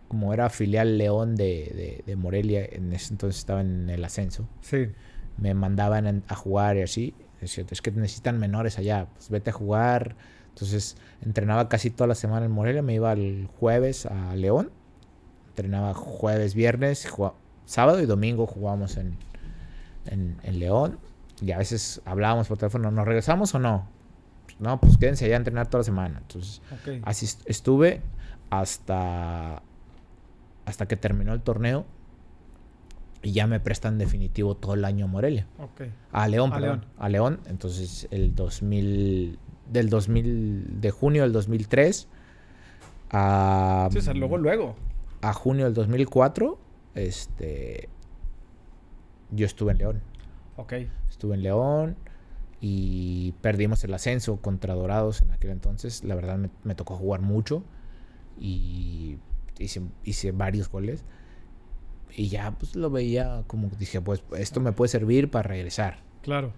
como era filial León de, de- de Morelia, en ese entonces estaba en el ascenso. Sí. Me mandaban a jugar y así. Es que necesitan menores allá, pues vete a jugar. Entonces entrenaba casi toda la semana en Morelia, me iba el jueves a León. Entrenaba jueves, viernes, sábado y domingo jugábamos en, en, en León. Y a veces hablábamos por teléfono, ¿nos regresamos o no? Pues, no, pues quédense allá a entrenar toda la semana. Entonces así est- estuve hasta, hasta que terminó el torneo. Y ya me prestan definitivo todo el año a Morelia. A León, A perdón. León. A León. Entonces, el del 2000, de junio del 2003 a, Sí, o sea, luego, luego. a junio del 2004, este, yo estuve en León. Ok. Estuve en León y perdimos el ascenso contra Dorados en aquel entonces. La verdad me, me tocó jugar mucho y hice, hice varios goles. Y ya pues lo veía como dije, pues esto me puede servir para regresar. Claro.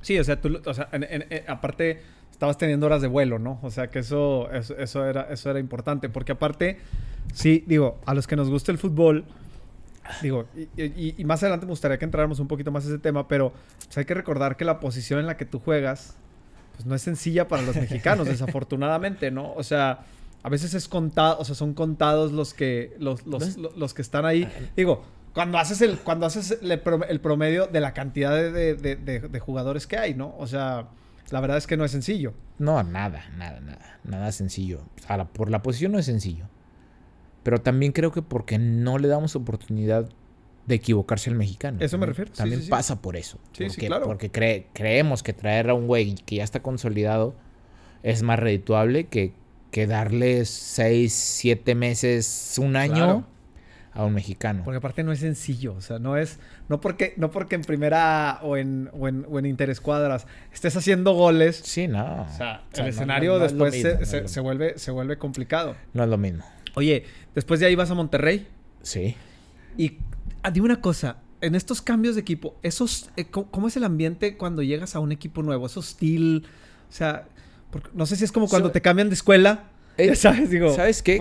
Sí, o sea, tú, o sea, en- en- en- aparte estabas teniendo horas de vuelo, ¿no? O sea, que eso, eso, eso era, eso era importante, porque aparte, sí, digo, a los que nos gusta el fútbol, digo, y, y- y más adelante me gustaría que entráramos un poquito más a ese tema, pero pues, hay que recordar que la posición en la que tú juegas, pues no es sencilla para los mexicanos, desafortunadamente, ¿no? O sea, a veces es contado, o sea, son contados los que, los, los, No los- que están ahí. Digo, cuando haces el, cuando haces el, prom- el promedio de la cantidad de, de- de- jugadores que hay, ¿no? O sea, la verdad es que no es sencillo. No, nada, nada, nada. Nada sencillo. A la- por la posición no es sencillo. Pero también creo que porque no le damos oportunidad de equivocarse al mexicano. Eso me refiero, sí, También sí, sí. pasa por eso. Sí, sí, porque, claro. Porque cree- creemos que traer a un güey que ya está consolidado es más redituable que, que darle seis, siete meses, un año Claro. a un mexicano. Porque aparte no es sencillo. O sea, no es. No porque, no porque en primera o en, o en, o en interescuadras estés haciendo goles. Sí, no. O sea, O sea, el no- escenario no- no es lo después mismo, se, no se- vuelve, se vuelve complicado. No es lo mismo. Oye, después de ahí vas a Monterrey. Sí. Y ah, dime una cosa, en estos cambios de equipo, esos, eh, ¿cómo, cómo es el ambiente cuando llegas a un equipo nuevo? ¿Es hostil? O sea, porque- no sé si es como cuando So- te cambian de escuela. Eh, ya sabes, digo. ¿Sabes qué?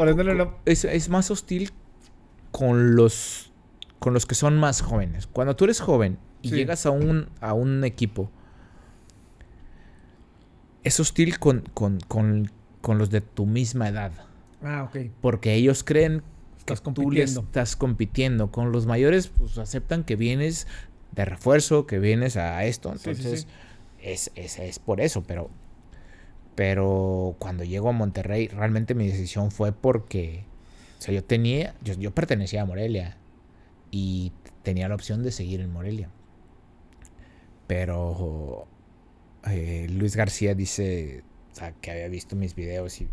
Es, es más hostil con los con los que son más jóvenes. Cuando tú eres joven y Sí. llegas a un, a un equipo, es hostil con, con, con, con los de tu misma edad. Ah, ok. Porque ellos creen que Estás tú compitiendo. estás compitiendo. Con los mayores, pues aceptan que vienes de refuerzo, que vienes a esto. Sí, sí, Entonces, sí. Es, es, es por eso. Pero, pero cuando llego a Monterrey, realmente mi decisión fue porque. O sea, yo tenía. Yo, yo pertenecía a Morelia. Y tenía la opción de seguir en Morelia. Pero. eh, Luis García dice. O sea, que había visto mis videos y.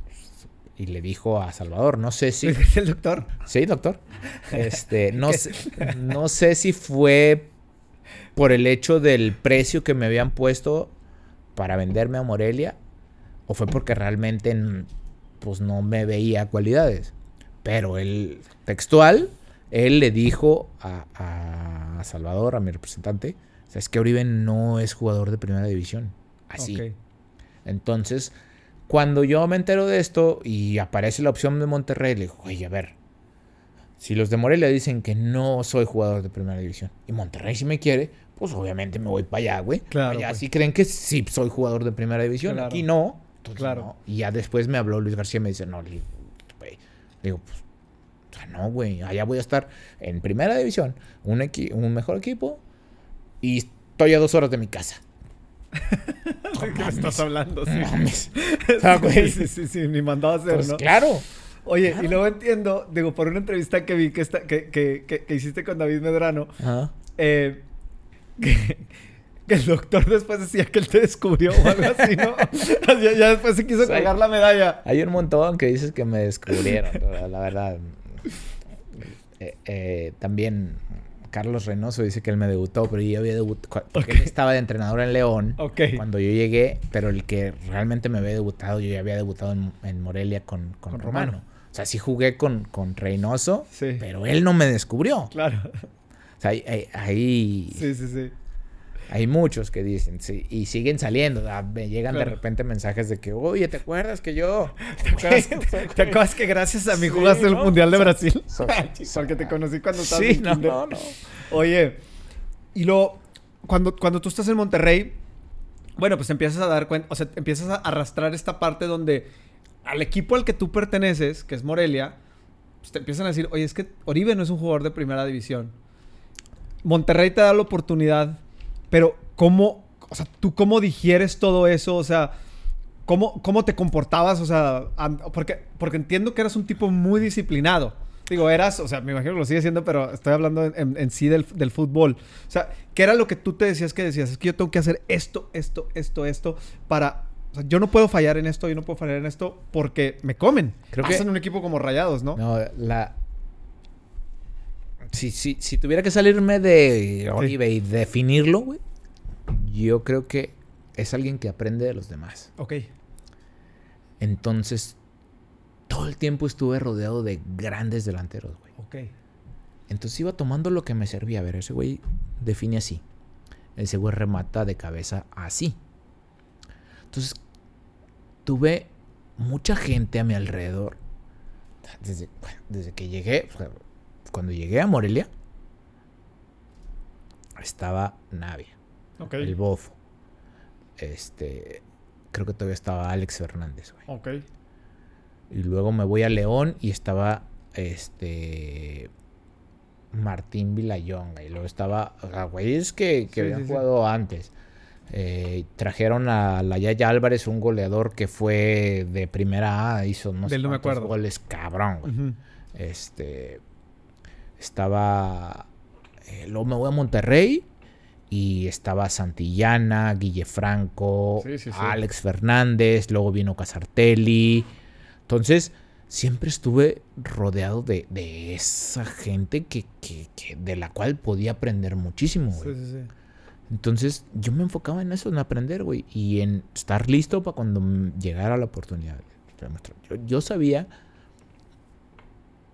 Y le dijo a Salvador, no sé si. ¿Es el doctor? Sí, doctor. Este, no sé, no sé si fue por el hecho del precio que me habían puesto para venderme a Morelia o fue porque realmente pues no me veía cualidades. Pero el textual, él le dijo a, a Salvador, a mi representante, "O sea, es que Oribe no es jugador de primera división. Así. Entonces, cuando yo me entero de esto y aparece la opción de Monterrey, le digo, oye, a ver, si los de Morelia dicen que no soy jugador de primera división y Monterrey sí me quiere, pues obviamente me voy para allá, güey. Claro, Allá pues. sí creen que sí soy jugador de primera división. Claro. Aquí no. Entonces, Claro. no. Y ya después me habló Luis García y me dice, no, le digo, güey. Le digo, pues, o sea, no, güey. Allá voy a estar en primera división, un, equi- un mejor equipo y estoy a dos horas de mi casa. ¿De qué me estás hablando? Sí. Mames. O sea, güey, sí, sí, sí, ni mandado a hacer, pues ¿no? claro. Oye, y luego entiendo, digo, por una entrevista que vi que, esta- que, que, que- que hiciste con David Medrano, eh, que, que el doctor después decía que él te descubrió o algo así, ¿no? ya, ya después se quiso Sí. colgar la medalla. Hay un montón que dices que me descubrieron, la- verdad. Eh, eh, también Carlos Reynoso dice que él me debutó, pero yo había debutado. Porque él estaba de entrenador en León cuando yo llegué, pero el que realmente me había debutado, yo ya había debutado en, en Morelia con, con, Con Romano. Romano. O sea, sí jugué con, con Reynoso, Sí. pero él no me descubrió. Claro. O sea, hay, hay- Sí, sí, sí. Hay muchos que dicen, sí, y siguen saliendo. sea, me llegan Claro. de repente mensajes de que, oye, ¿te acuerdas que yo? ¿Te acuerdas, ¿Te acuerdas que gracias a mí Sí, jugaste el. Mundial de Brasil? So- Porque te conocí cuando estabas Sí, en no, no, no. Oye, y luego, cuando, cuando tú estás en Monterrey, bueno, pues empiezas a dar cuenta, o sea, empiezas a arrastrar esta parte donde al equipo al que tú perteneces, que es Morelia, pues te empiezan a decir, oye, es que Oribe no es un jugador de primera división. Monterrey te da la oportunidad, pero ¿cómo, o sea, tú cómo digieres todo eso? O sea, ¿cómo, cómo te comportabas? O sea, porque, porque entiendo que eras un tipo muy disciplinado. Digo, eras, o sea, me imagino que lo sigues siendo, pero estoy hablando en, en- en sí del, del fútbol. O sea, ¿qué era lo que tú te decías que decías? Es que yo tengo que hacer esto, esto, esto, esto para, O sea, yo no puedo fallar en esto, yo no puedo fallar en esto porque me comen. Creo Más que- en un equipo como Rayados, ¿no? No, la. Si, si, si tuviera que salirme de Oribe y definirlo, güey, yo creo que es alguien que aprende de los demás. Ok. Entonces, todo el tiempo estuve rodeado de grandes delanteros, güey. Ok. Entonces iba tomando lo que me servía. A ver, ese güey define así. Ese güey remata de cabeza así. Entonces, tuve mucha gente a mi alrededor. Desde, desde que llegué, cuando llegué a Morelia, estaba Navia, Ok. el Bofo. Este, creo que todavía estaba Alex Fernández, güey. Ok. Y luego me voy a León y estaba este Martín Vilayonga. Y luego estaba, o sea, güeyes que, que Sí, habían sí, sí. jugado antes. Eh, trajeron a la Yaya Álvarez, un goleador que fue de primera A, hizo no sé no me cuántos acuerdo. goles, cabrón, güey. Este estaba. eh, luego me voy a Monterrey y estaba Santillana, Guille Franco, Sí, sí, sí. Alex Fernández, luego vino Casartelli. Entonces, siempre estuve rodeado de, de esa gente que, que- que- de la cual podía aprender muchísimo, güey. Sí, sí, sí. Entonces, yo me enfocaba en eso, en aprender, güey. Y en estar listo para cuando llegara la oportunidad. Yo, yo sabía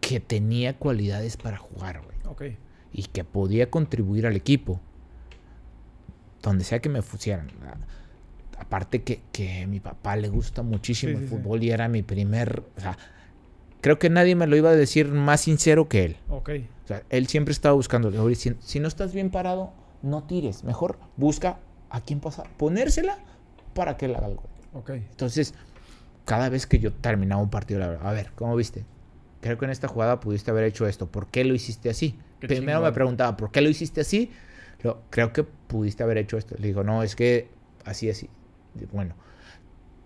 que tenía cualidades para jugar, güey. Ok. Y que podía contribuir al equipo. Donde sea que me pusieran. Aparte que, que a mi papá le gusta muchísimo Sí, el sí, sí. fútbol y era mi primer... O sea, creo que nadie me lo iba a decir más sincero que él. Ok. O sea, él siempre estaba buscando. "Oye, Si, si no estás bien parado, no tires. Mejor busca a quién pasar. Ponérsela para que él haga algo. Ok. Entonces, cada vez que yo terminaba un partido, la verdad, a ver, ¿cómo viste? Creo que en esta jugada pudiste haber hecho esto. ¿Por qué lo hiciste así? Qué Primero chingón. me preguntaba, ¿por qué lo hiciste así? Lo- creo que pudiste haber hecho esto. Le digo, no, es que así, así. Bueno,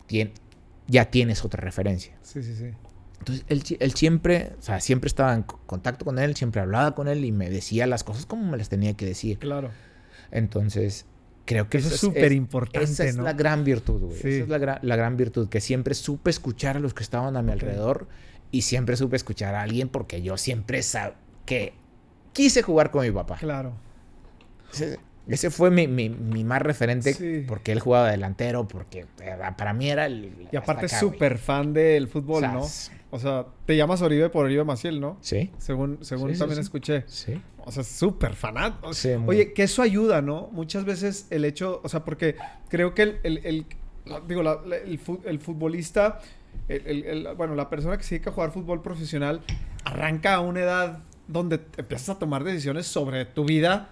tien- ya tienes otra referencia. Sí, sí, sí. Entonces, él, él siempre, o sea, siempre estaba en co- contacto con él, siempre hablaba con él y me decía las cosas como me las tenía que decir. Claro. Entonces, creo que Eso esa es súper importante, Esa es ¿no? la gran virtud, güey. Sí. Esa es la, gra- la gran virtud, que siempre supe escuchar a los que estaban a mi alrededor y siempre supe escuchar a alguien porque yo siempre sab que quise jugar con mi papá. Claro. Ese, ese fue mi, mi- mi más referente Sí. porque él jugaba delantero, porque para mí era el... Y aparte súper fan del fútbol, ¿no? O sea, te llamas Oribe por Oribe Maciel, ¿no? Sí, Según, según Sí, también sí. escuché. sí. O sea, súper fanático. Sí, muy- Oye, que eso ayuda, ¿no? Muchas veces el hecho, o sea, porque creo que el, el- digo, la- la- el futbolista, el- el- el- bueno, la persona que se dedica a jugar fútbol profesional, arranca a una edad donde empiezas a tomar decisiones sobre tu vida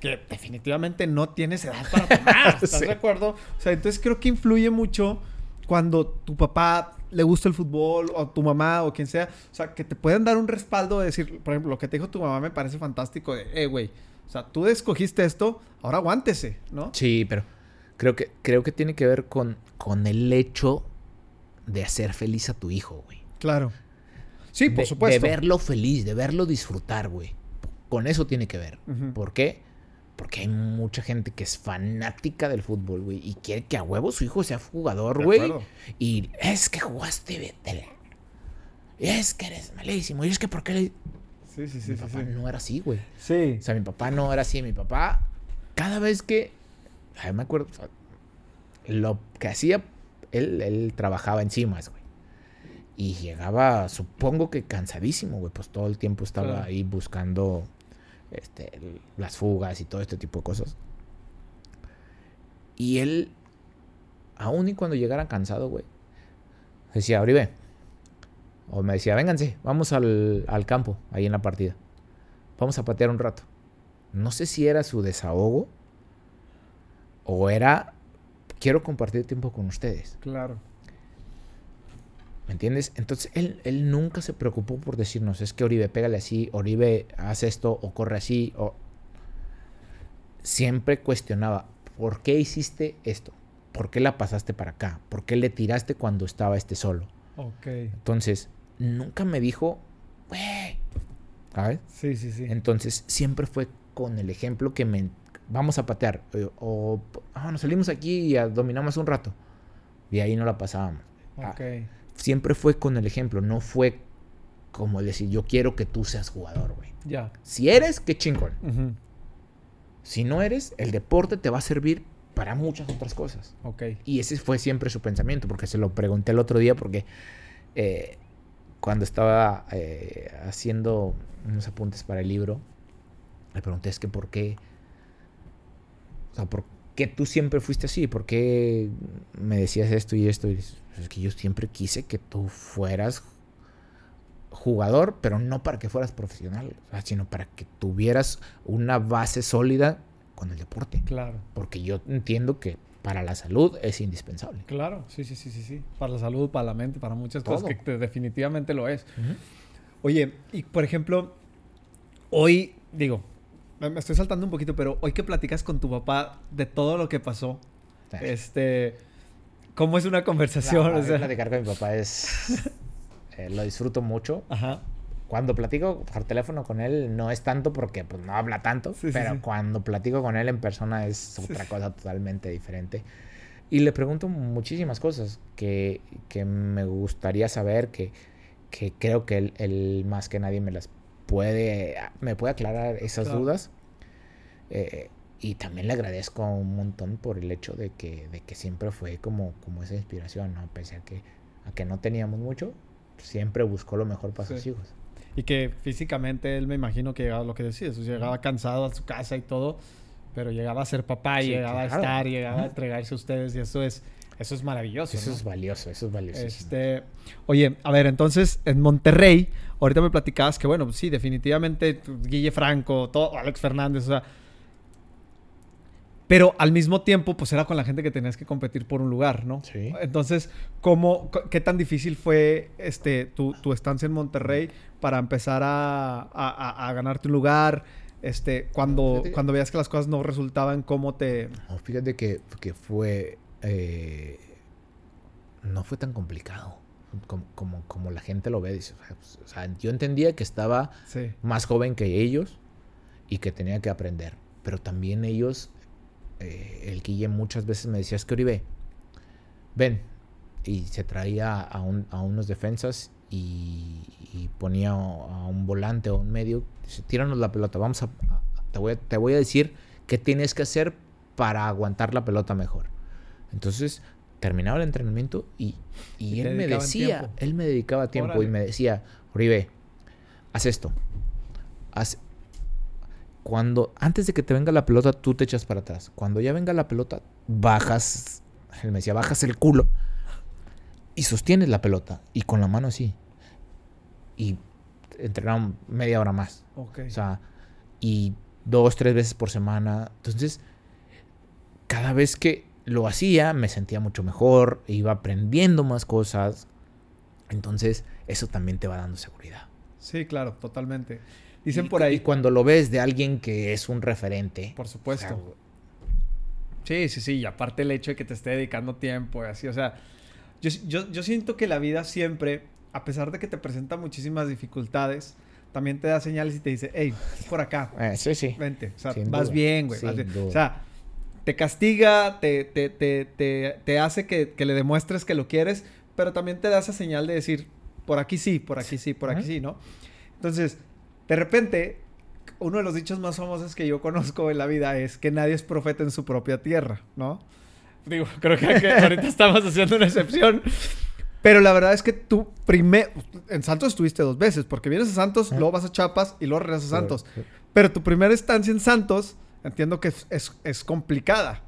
que definitivamente no tienes edad para tomar. ¿Estás Sí. de acuerdo? O sea, entonces creo que influye mucho cuando tu papá le gusta el fútbol o tu mamá o quien sea, o sea, que te pueden dar un respaldo de decir, por ejemplo, lo que te dijo tu mamá me parece fantástico de, eh, güey, o sea, tú escogiste esto, ahora aguántese, ¿no? Sí, pero creo que, creo que tiene que ver con, con el hecho de hacer feliz a tu hijo, güey. Claro. Sí, por de, supuesto. De verlo feliz, de verlo disfrutar, güey. Con eso tiene que ver. ¿Por qué? Porque hay mucha gente que es fanática del fútbol, güey. Y quiere que a huevo su hijo sea jugador, güey. Y es que jugaste, vete. Es que eres malísimo. Y es que por qué le... Sí, sí, sí, mi sí. papá sí. no era así, güey. Sí. O sea, mi papá no era así. Mi papá, cada vez que. Ay, me acuerdo. o sea, lo que hacía, él, él trabajaba encima, güey. Y llegaba, supongo que cansadísimo, güey. Pues todo el tiempo estaba Claro. ahí buscando este, las fugas y todo este tipo de cosas. Y él, aún y cuando llegara cansado, güey, decía, Oribe. O me decía, vénganse, vamos al, al campo, ahí en la partida. Vamos a patear un rato. No sé si era su desahogo o era, quiero compartir tiempo con ustedes. Claro. ¿Me entiendes? Entonces él, él nunca se preocupó por decirnos, es que Oribe, pégale así, Oribe, haz esto o corre así. O... Siempre cuestionaba, ¿por qué hiciste esto? ¿Por qué la pasaste para acá? ¿Por qué le tiraste cuando estaba este solo? Ok. Entonces, nunca me dijo, güey, ¿sabes? Sí, sí, sí. Entonces, siempre fue con el ejemplo que me... Vamos a patear. eh, O, ah, nos salimos aquí y dominamos un rato. Y ahí no la pasábamos. Ah, siempre fue con el ejemplo, no fue como decir, yo quiero que tú seas jugador, güey. Ya. Si eres, qué chingón. Si no eres, el deporte te va a servir para muchas otras cosas. Ok. Y ese fue siempre su pensamiento, porque se lo pregunté el otro día, porque eh, cuando estaba eh, haciendo unos apuntes para el libro, le pregunté, es que por qué, o sea, por qué tú siempre fuiste así, por qué me decías esto y esto, y dices, "Pues es que yo siempre quise que tú fueras jugador, pero no para que fueras profesional, sino para que tuvieras una base sólida con el deporte. Claro. Porque yo entiendo que para la salud es indispensable. Claro. Sí, sí, sí, sí, sí. Para la salud, para la mente, para muchas cosas que te- definitivamente lo es. Oye, y por ejemplo, hoy, digo, me estoy saltando un poquito, pero hoy que platicas con tu papá de todo lo que pasó, este, ¿cómo es una conversación? No, O sea, platicar con mi papá es... eh, lo disfruto mucho. ajá, Cuando platico por teléfono con él no es tanto porque pues, no habla tanto, Sí, sí, pero sí. cuando platico con él en persona es otra cosa totalmente diferente. Y le pregunto muchísimas cosas que, que me gustaría saber, que, que creo que él, él más que nadie me las puede, me puede aclarar esas Claro. dudas. Eh, y también le agradezco un montón por el hecho de que, de que siempre fue como, como esa inspiración, ¿no? Pese a que, a que no teníamos mucho, siempre buscó lo mejor para sus hijos. y que físicamente él me imagino que llegaba lo que decías, llegaba cansado a su casa y todo, pero llegaba a ser papá, y Sí, llegaba a estar, llegaba a entregarse a ustedes, y eso es, eso es maravilloso. Eso ¿no? es valioso, eso es valioso. Este, oye, a ver, entonces en Monterrey, ahorita me platicabas que, bueno, sí, definitivamente Guille Franco, todo, Alex Fernández, o sea. Pero al mismo tiempo, pues era con la gente que tenías que competir por un lugar, ¿no? Sí. Entonces, ¿cómo, ¿qué tan difícil fue este, tu, tu estancia en Monterrey para empezar a, a- a- a ganarte un lugar? Este, cuando, Fíjate que- cuando veías que las cosas no resultaban, ¿cómo te...? No, fíjate que, que fue. eh, no fue tan complicado como, como, como la gente lo ve. Dice, o sea, pues, o sea, yo entendía que estaba Sí, más joven que ellos y que tenía que aprender. Pero también ellos, eh, el Guille muchas veces me decía, es que Oribe, ven. Y se traía a, un- a unos defensas y, y ponía a un volante o un medio. Dice, tíranos la pelota, vamos a, a- te, voy a, te voy a decir qué tienes que hacer para aguantar la pelota mejor. Entonces terminaba el entrenamiento y, y él me decía, tiempo. él me dedicaba tiempo Órale. y me decía, Oribe, haz esto. Haz, cuando antes de que te venga la pelota, tú te echas para atrás. Cuando ya venga la pelota, bajas, él me decía, bajas el culo y sostienes la pelota y con la mano así. Y entrenaron media hora más. O sea, y dos, tres veces por semana. Entonces, cada vez que lo hacía, me sentía mucho mejor, iba aprendiendo más cosas. Entonces, eso también te va dando seguridad. sí, claro, totalmente. Dicen Y- por ahí... Y cuando lo ves de alguien que es un referente. Por o sea, supuesto. Sí, sí, sí. Y aparte el hecho de que te esté dedicando tiempo y así. O sea, yo, yo, yo siento que la vida siempre, a pesar de que te presenta muchísimas dificultades, también te da señales y te dice, hey, por acá, eh, sí, sí. vente. O sea, Sin vas duda, bien, güey. vas sin bien". duda. O sea, te castiga, te, te, te, te, hace que, que le demuestres que lo quieres, pero también te da esa señal de decir, por aquí sí, por aquí sí, por aquí sí, ¿no? Entonces, de repente, uno de los dichos más famosos que yo conozco en la vida es que nadie es profeta en su propia tierra, ¿no? Digo, creo que, que ahorita estamos haciendo una excepción. Pero la verdad es que tú primero... En Santos estuviste dos veces, porque vienes a Santos, luego vas a Chiapas y luego regresas a Santos. Pero tu primera estancia en Santos, entiendo que es, es- es complicada.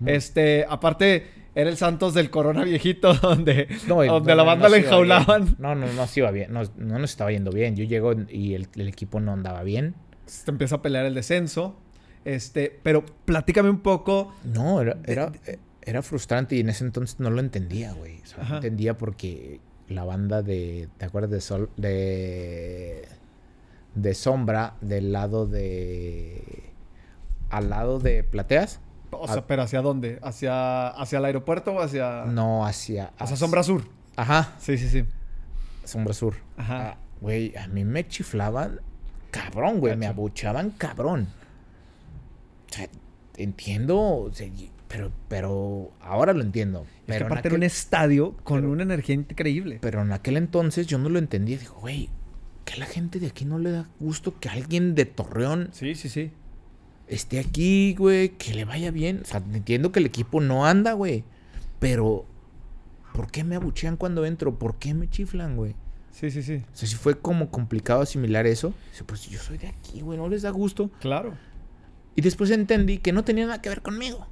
Mm. Este, aparte, era el Santos del Corona viejito, donde, No, donde no, la banda no iba enjaulaban. bien. No, no, no se iba bien. No, no nos estaba yendo bien. Yo llego y el, el equipo no andaba bien. Se empieza a pelear el descenso. Este, pero platícame un poco. No, era, era, era frustrante y en ese entonces no lo entendía, güey. O sea, Ajá. no entendía porque la banda de. ¿Te acuerdas de Sol? De. De Sombra, del lado de. Al lado de Plateas. O sea, pero ¿hacia dónde? ¿Hacia, hacia el aeropuerto o hacia, No hacia. hacia Sombra Sur? Ajá, Sí, sí, sí. Sombra Sur. Ajá. Ah, Güey, a mí me chiflaban cabrón, güey. Me abuchaban cabrón. O sea, entiendo. o sea, y- pero, pero ahora lo entiendo. Es Pero, que en aparte era un estadio con pero- una energía increíble. pero en aquel entonces yo no lo entendía. Digo, güey, que la gente de aquí no le da gusto que alguien de Torreón Sí, sí, sí. Esté aquí, güey, que le vaya bien. O sea, entiendo que el equipo no anda, güey. Pero, ¿por qué me abuchean cuando entro? ¿Por qué me chiflan, güey? Sí, sí, sí. O sea, si fue como complicado asimilar eso. Dice, pues yo soy de aquí, güey, no les da gusto. Claro. Y después entendí que no tenía nada que ver conmigo.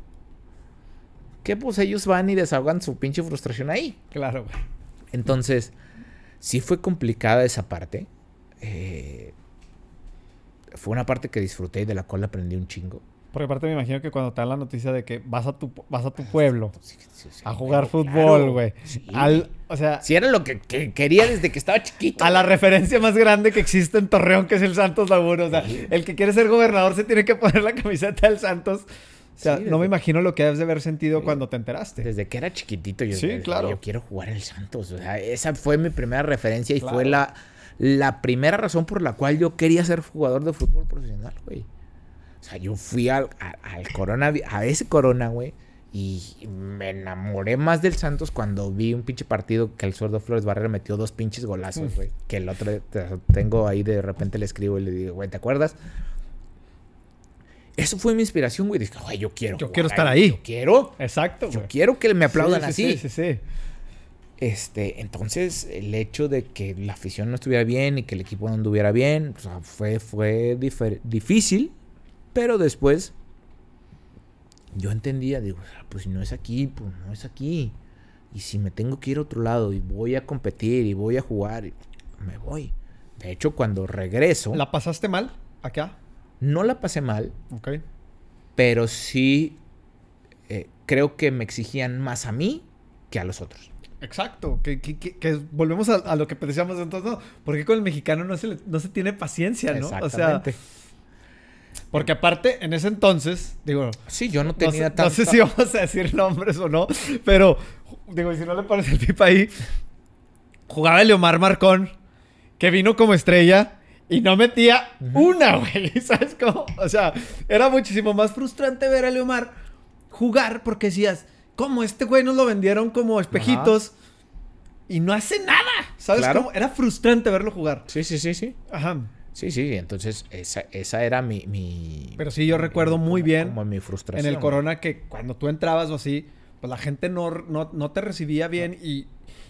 Que pues ellos van y desahogan su pinche frustración ahí. Claro, güey. Entonces, sí fue complicada esa parte. Eh, fue una parte que disfruté y de la cual aprendí un chingo. Porque aparte me imagino que cuando te dan la noticia de que vas a tu, vas a tu pueblo Sí, sí, sí, a jugar claro, fútbol, güey. Sí. Al- O sea, Si era lo que, que quería desde que estaba chiquito. a la referencia más grande que existe en Torreón, que es el Santos Laguna. O sea, el que quiere ser gobernador se tiene que poner la camiseta del Santos. O sea, no me imagino lo que debes de haber sentido cuando te enteraste. Desde que era chiquitito yo Sí, claro. yo quiero jugar el Santos. O sea, esa fue mi primera referencia y Claro. fue la, la primera razón por la cual yo quería ser jugador de fútbol profesional, güey. O sea, yo fui al, al Corona, a ese Corona, güey, y me enamoré más del Santos cuando vi un pinche partido que el suerdo Flores Barrera metió dos pinches golazos, güey. Que el otro te- tengo ahí, de repente le escribo y le digo, güey, ¿te acuerdas? Eso fue mi inspiración, güey. Dije, güey, yo quiero. Yo jugar quiero estar ahí. Yo quiero. Exacto, Yo quiero que me aplaudan Sí, sí, así. Sí, sí, sí. Este, entonces, el hecho de que la afición no estuviera bien y que el equipo no anduviera bien, o sea, fue, fue difícil, pero después yo entendía, digo, "Ah, pues si no es aquí, pues no es aquí. Y si me tengo que ir a otro lado y voy a competir y voy a jugar, me voy. De hecho, cuando regreso, ¿La pasaste mal acá? no la pasé mal, Ok. pero sí eh, creo que me exigían más a mí que a los otros. Exacto, que, que- que- que volvemos a, a lo que decíamos entonces, ¿no? Porque con el mexicano no se, le- no se tiene paciencia, ¿no? O sea, Exactamente. porque aparte, en ese entonces, digo, Sí, yo no no tenía sé, tanta... no sé si vamos a decir nombres o no, pero, digo, y si no le pones el pipa ahí, jugaba Leomar Marcón, que vino como estrella y no metía una, güey, ¿sabes cómo? O sea, era muchísimo más frustrante ver a Leomar jugar porque decías, ¿cómo este güey nos lo vendieron como espejitos y no hace nada? ¿Sabes Claro. cómo? Era frustrante verlo jugar. Sí, sí, sí, sí. Ajá. Sí, sí, entonces esa, esa era mi, mi... Pero sí, yo recuerdo muy como- bien Como mi En frustración. el Corona que cuando tú entrabas o así, pues la gente no, no, no te recibía bien y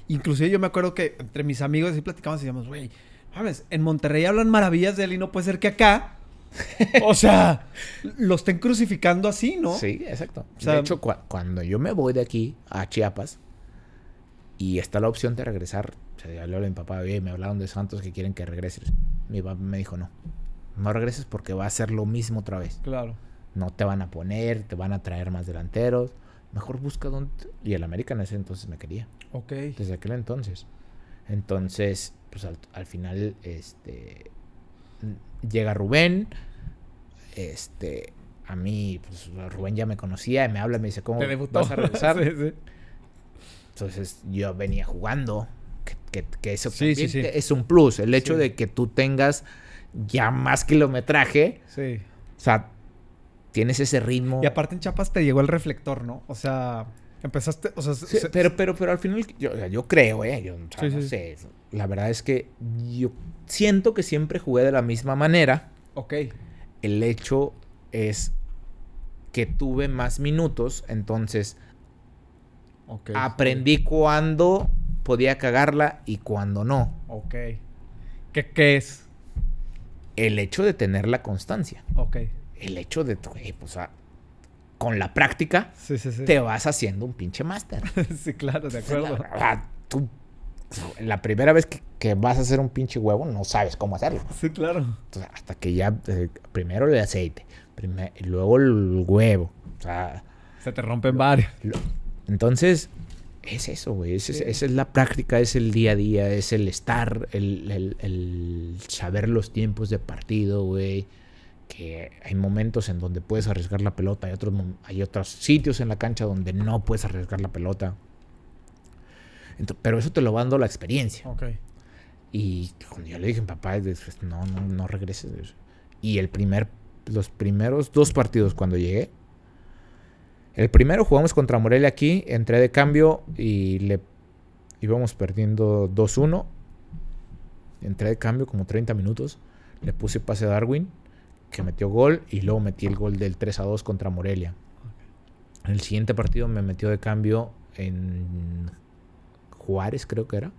inclusive yo me acuerdo que entre mis amigos así platicábamos y decíamos, güey, mames, en Monterrey hablan maravillas de él y no puede ser que acá, o sea, lo estén crucificando así, ¿no? Sí, exacto. O sea- de hecho, cua- cuando yo me voy de aquí a Chiapas y está la opción de regresar, o sea, hablé a mi papá, oye, me hablaron de Santos que quieren que regreses. Mi papá me dijo, no, no regreses porque va a ser lo mismo otra vez. Claro. No te van a poner, te van a traer más delanteros. Mejor busca donde... Y el América en ese entonces me quería. Ok. desde aquel entonces. Entonces, pues al, al final, este, llega Rubén, este, a mí, pues Rubén ya me conocía, y me habla, me dice, ¿cómo vas a regresar? Sí, sí. Entonces yo venía jugando, que, que- que eso Sí, es un plus, el hecho de que tú tengas ya más kilometraje, Sí. o sea, tienes ese ritmo. Y aparte en Chiapas te llegó el reflector, ¿no? O sea, empezaste, o sea, Sí, se- pero, pero, pero al final, yo, o sea, yo creo, ¿eh? Yo, o sea, Sí, no sí. sé. La verdad es que yo siento que siempre jugué de la misma manera. Ok. El hecho es que tuve más minutos, entonces Ok. aprendí cuándo podía cagarla y cuándo no. Ok. ¿Qué, qué es? El hecho de tener la constancia. Ok. El hecho de, pues, con la práctica, Sí, sí, sí. te vas haciendo un pinche máster. sí, claro, de acuerdo. Sea, tú, la primera vez que, que vas a hacer un pinche huevo, no sabes cómo hacerlo. Sí, claro. Entonces, hasta que ya, eh, primero el aceite, y luego el huevo. O sea, Se te rompen varios. lo- entonces, es eso, güey. es- Sí. Esa es la práctica, es el día a día, es el estar, el, el- el saber los tiempos de partido, güey. Que hay momentos en donde puedes arriesgar la pelota, hay otros, hay otros sitios en la cancha donde no puedes arriesgar la pelota. Pero eso te lo va dando la experiencia. Y cuando yo le dije, papá, no, no, no regreses. Y el primer, los primeros dos partidos cuando llegué, El primero jugamos contra Morelia aquí, entré de cambio y le íbamos perdiendo 2-1. Entré de cambio como 30 minutos. Le puse pase a Darwin, que metió gol, y luego metí el gol del 3-2 contra Morelia. En el siguiente partido me metió de cambio en Juárez, creo que era,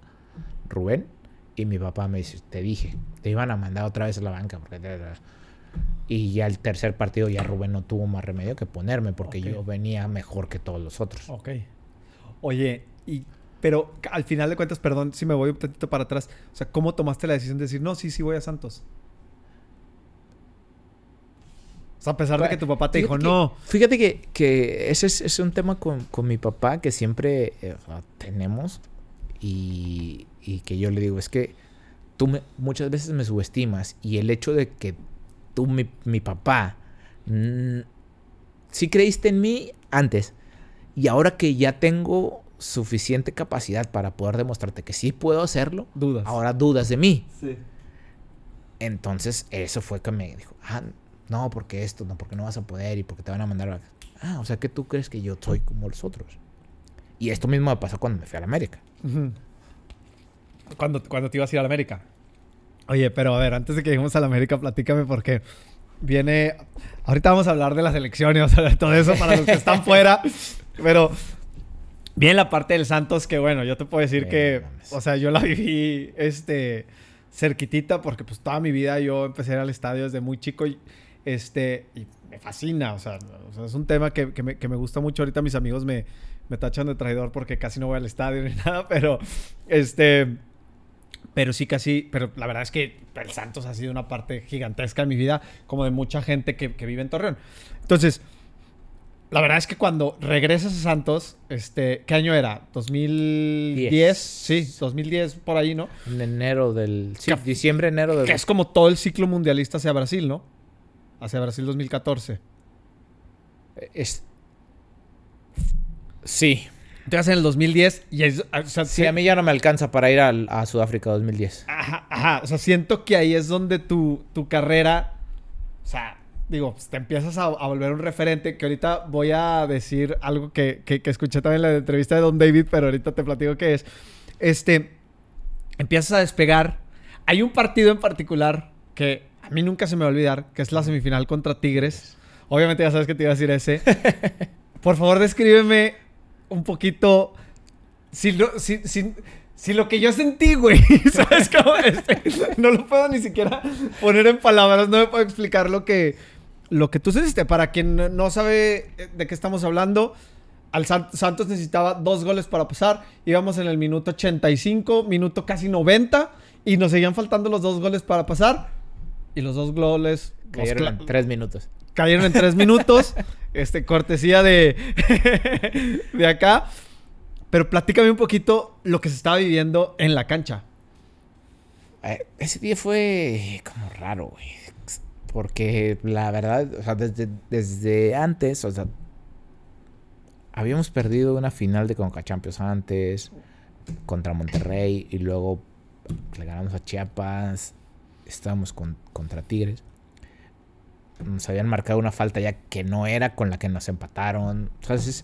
Rubén. Y mi papá me dice, te dije, te iban a mandar otra vez a la banca. Porque... Y ya el tercer partido ya Rubén no tuvo más remedio que ponerme porque yo venía mejor que todos los otros. Ok. Oye, y, pero al final de cuentas, perdón si me voy un tantito para atrás. O sea, ¿cómo tomaste la decisión de decir, no, sí, sí voy a Santos? O sea, a pesar de que tu papá te dijo, que- no. Fíjate que, que ese es, es un tema con, con mi papá que siempre eh, tenemos y, y que yo le digo, es que tú me- muchas veces me subestimas y el hecho de que tú, mi, mi papá, mm, sí creíste en mí antes y ahora que ya tengo suficiente capacidad para poder demostrarte que sí puedo hacerlo, Dudas. ahora dudas de mí. Sí. Entonces, eso fue que me dijo, ah, no, porque esto, no, porque no vas a poder y porque te van a mandar. a- Ah, o sea que tú crees que yo soy como los otros. Y esto mismo me pasó cuando me fui a la América. Cuando, cuando te ibas a ir a la América. Oye, pero a ver, antes de que lleguemos a la América, platícame porque viene. Ahorita vamos a hablar de las elecciones, vamos a hablar de todo eso para los que están fuera. Pero viene la parte del Santos que, bueno, yo te puedo decir que, mames. o sea, yo la viví este, cerquitita porque, pues, toda mi vida yo empecé a ir al estadio desde muy chico y, este, y me fascina. O sea, o sea, es un tema que, que me, que me gusta mucho. Ahorita mis amigos me, me tachan de traidor porque casi no voy al estadio ni nada, pero este. Pero sí, casi. Pero la verdad es que el Santos ha sido una parte gigantesca de mi vida, como de mucha gente que, que vive en Torreón. Entonces, la verdad es que cuando regresas a Santos, este, ¿qué año era? ¿2010? Diez. Sí, 2010 por ahí, ¿no? En enero del. Sí, Que- diciembre, enero del. Que es como todo el ciclo mundialista hacia Brasil, ¿no? Hacia Brasil 2014. es- Sí. Entonces en el 2010 y es, o sea, Sí, a mí ya no me alcanza para ir a Sudáfrica 2010. Ajá, ajá. O sea, siento que ahí es donde tu, tu carrera, o sea, digo, pues, te empiezas a, a volver un referente. Que ahorita voy a decir algo que, que, que escuché también en la entrevista de Don David, pero ahorita te platico qué es. Este, empiezas a despegar. Hay un partido en particular que a mí nunca se me va a olvidar, que es la semifinal contra Tigres. Obviamente ya sabes que te iba a decir ese. Por favor, descríbeme un poquito si lo, si, si- si lo que yo sentí, güey, ¿sabes cómo? Este, no lo puedo ni siquiera poner en palabras, no me puedo explicar lo que, lo que tú sentiste. Para quien no- sabe eh, de qué estamos hablando, al San- Santos necesitaba dos goles para pasar, íbamos en el minuto 85, minuto casi 90, y nos seguían faltando los dos goles para pasar, y los dos goles... Cayeron en tres minutos. cayeron en tres minutos. este, cortesía de, de acá. Pero platícame un poquito lo que se estaba viviendo en la cancha. Eh, ese día fue como raro, güey. Porque la verdad, o sea, desde, desde antes, o sea, habíamos perdido una final de Conca Champions antes contra Monterrey y luego le ganamos a Chiapas, estábamos con- contra Tigres. Nos habían marcado una falta ya que no era con la que nos empataron. Entonces,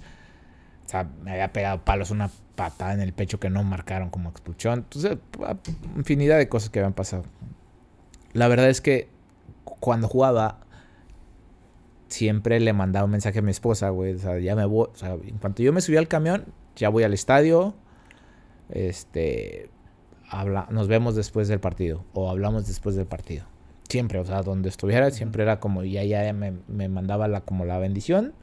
o sea, me había pegado palos una patada en el pecho que no marcaron como expulsión. Entonces, a- infinidad de cosas que habían pasado. La verdad es que cu- cuando jugaba, siempre le mandaba un mensaje a mi esposa, güey. O sea, ya me voy. O sea, en cuanto yo me subí al camión, ya voy al estadio. Este. Habla, nos vemos después del partido. O hablamos después del partido. Siempre, o sea, donde estuviera, siempre era como. Ya, ya me, me mandaba la, como la bendición.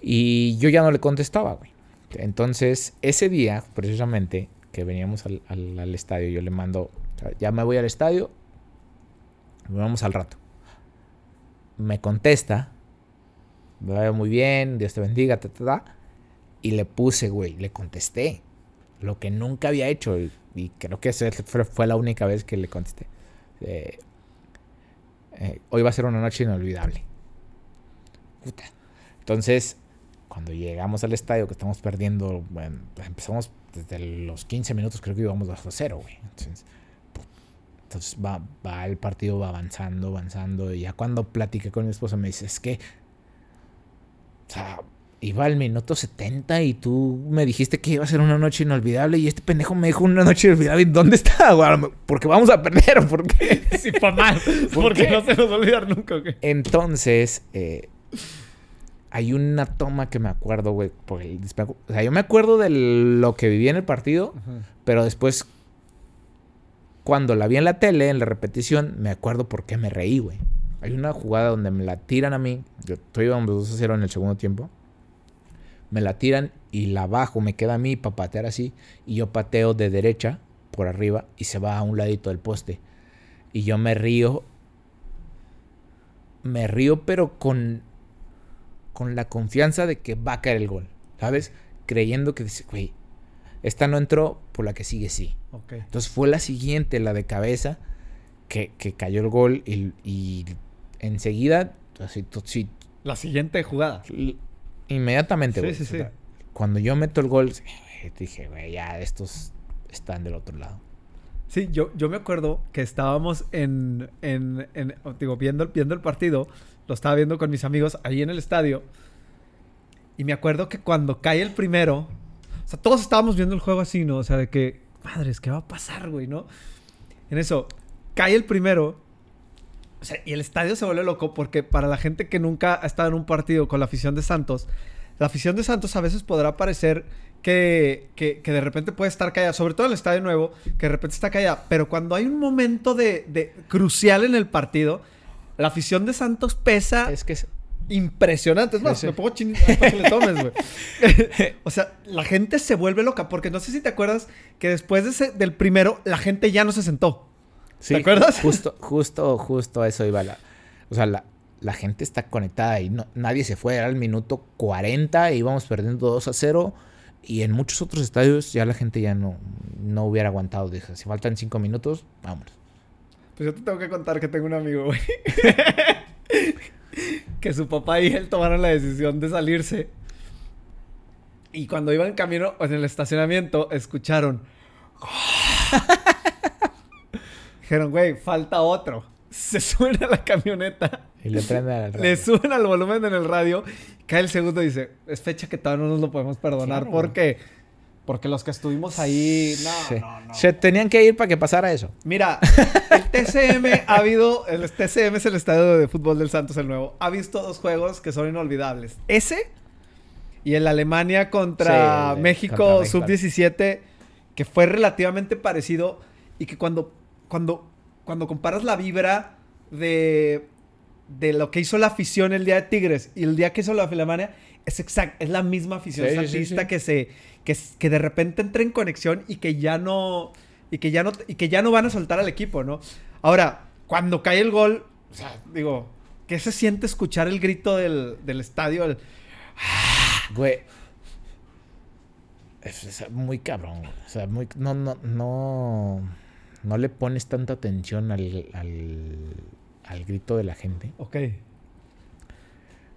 Y yo ya no le contestaba, güey. Entonces, ese día, precisamente, que veníamos al, al- al estadio, yo le mando, ya me voy al estadio, nos vemos al rato. Me contesta, me vaya muy bien, Dios te bendiga, ta, ta. Y le puse, güey, le contesté. Lo que nunca había hecho, y, creo que esa fue, la única vez que le contesté. Eh, eh, hoy va a ser una noche inolvidable. Entonces, cuando llegamos al estadio, que estamos perdiendo, empezamos desde los 15 minutos, creo que íbamos 2 a 0, güey. Entonces va, va el partido, va avanzando, avanzando. Y ya cuando platiqué con mi esposa, me dice, es que, o sea, iba al minuto 70 y tú me dijiste que iba a ser una noche inolvidable y este pendejo me dijo una noche inolvidable. ¿Y dónde está? Porque vamos a perder, ¿por qué? Sí, pa' mal. ¿Por Porque qué? no se nos va a olvidar nunca. Entonces, eh, hay una toma que me acuerdo, güey. por el disparo. O sea, yo me acuerdo de lo que viví en el partido, pero después, cuando la vi en la tele, en la repetición, me acuerdo por qué me reí, güey. Hay una jugada donde me la tiran a mí. Yo estoy íbamos 2 a 0 en el segundo tiempo. Me la tiran y la bajo, me queda a mí para patear así. Y yo pateo de derecha por arriba y se va a un ladito del poste. Y yo me río. Me río, pero con, con la confianza de que va a caer el gol. ¿Sabes? Creyendo que, dice, güey, esta no entró, por la que sigue sí. Ok. Entonces fue la siguiente, la de cabeza, que, que cayó el gol y, y enseguida, así, La siguiente jugada. Inmediatamente, Sí, güey. sí, sí. sea, Cuando yo meto el gol, güey, dije, güey, ya estos están del otro lado. Sí, yo, yo me acuerdo que estábamos en, en, en- digo, viendo, viendo el partido, lo estaba viendo con mis amigos ahí en el estadio, y me acuerdo que cuando cae el primero, o sea, todos estábamos viendo el juego así, ¿no? O sea, de que, madres, ¿qué va a pasar, güey, no? En eso, cae el primero, sea, y el estadio se vuelve loco porque para la gente que nunca ha estado en un partido con la afición de Santos, la afición de Santos a veces podrá parecer que, que- que de repente puede estar callada, sobre todo en el estadio nuevo, que de repente está callada, pero cuando hay un momento de, de- crucial en el partido, la afición de Santos pesa Es que es- impresionante. Es más, Sí, sí. me pongo chinito para que le tomes, güey. o sea, la gente se vuelve loca, porque no sé si te acuerdas que después de ese- del primero, la gente ya no se sentó. Sí, ¿Te acuerdas? Justo, justo, justo a eso iba la. O sea, la, la gente está conectada y no, nadie se fue. Era el minuto 40 y íbamos perdiendo 2 a 0. Y en muchos otros estadios ya la gente ya no, no hubiera aguantado. Dije, si faltan 5 minutos, vámonos. Pues yo te tengo que contar que tengo un amigo, güey. que su papá y él tomaron la decisión de salirse. Y cuando iban camino en el estacionamiento, escucharon. Dijeron, güey, falta otro. Se suben a la camioneta. Y le prende al radio. Le suben al volumen en el radio. Cae el segundo y dice, es fecha que todavía no nos lo podemos perdonar. Claro, porque, porque los que estuvimos ahí... No, Sí. no, no. Se tenían que ir para que pasara eso. Mira, el TCM ha habido, el TCM es el estadio de fútbol del Santos el nuevo, ha visto dos juegos que son inolvidables. Ese y el Alemania contra Sí, el de- México contra México. sub-17, que fue relativamente parecido y que cuando, cuando, cuando comparas la vibra de, de lo que hizo la afición el día de Tigres y el día que hizo la Alemania, es exact, es la misma afición Sí, sí, sí, que se que, que de repente entra en conexión y que ya no y que ya no y que ya no van a soltar al equipo, ¿no? Ahora, cuando cae el gol, o sea, digo, ¿qué se siente escuchar el grito del, del estadio? El- Güey. Es, es muy cabrón. güey. O sea, muy, no, no, no. No le pones tanta atención al, al, al grito de la gente. Ok.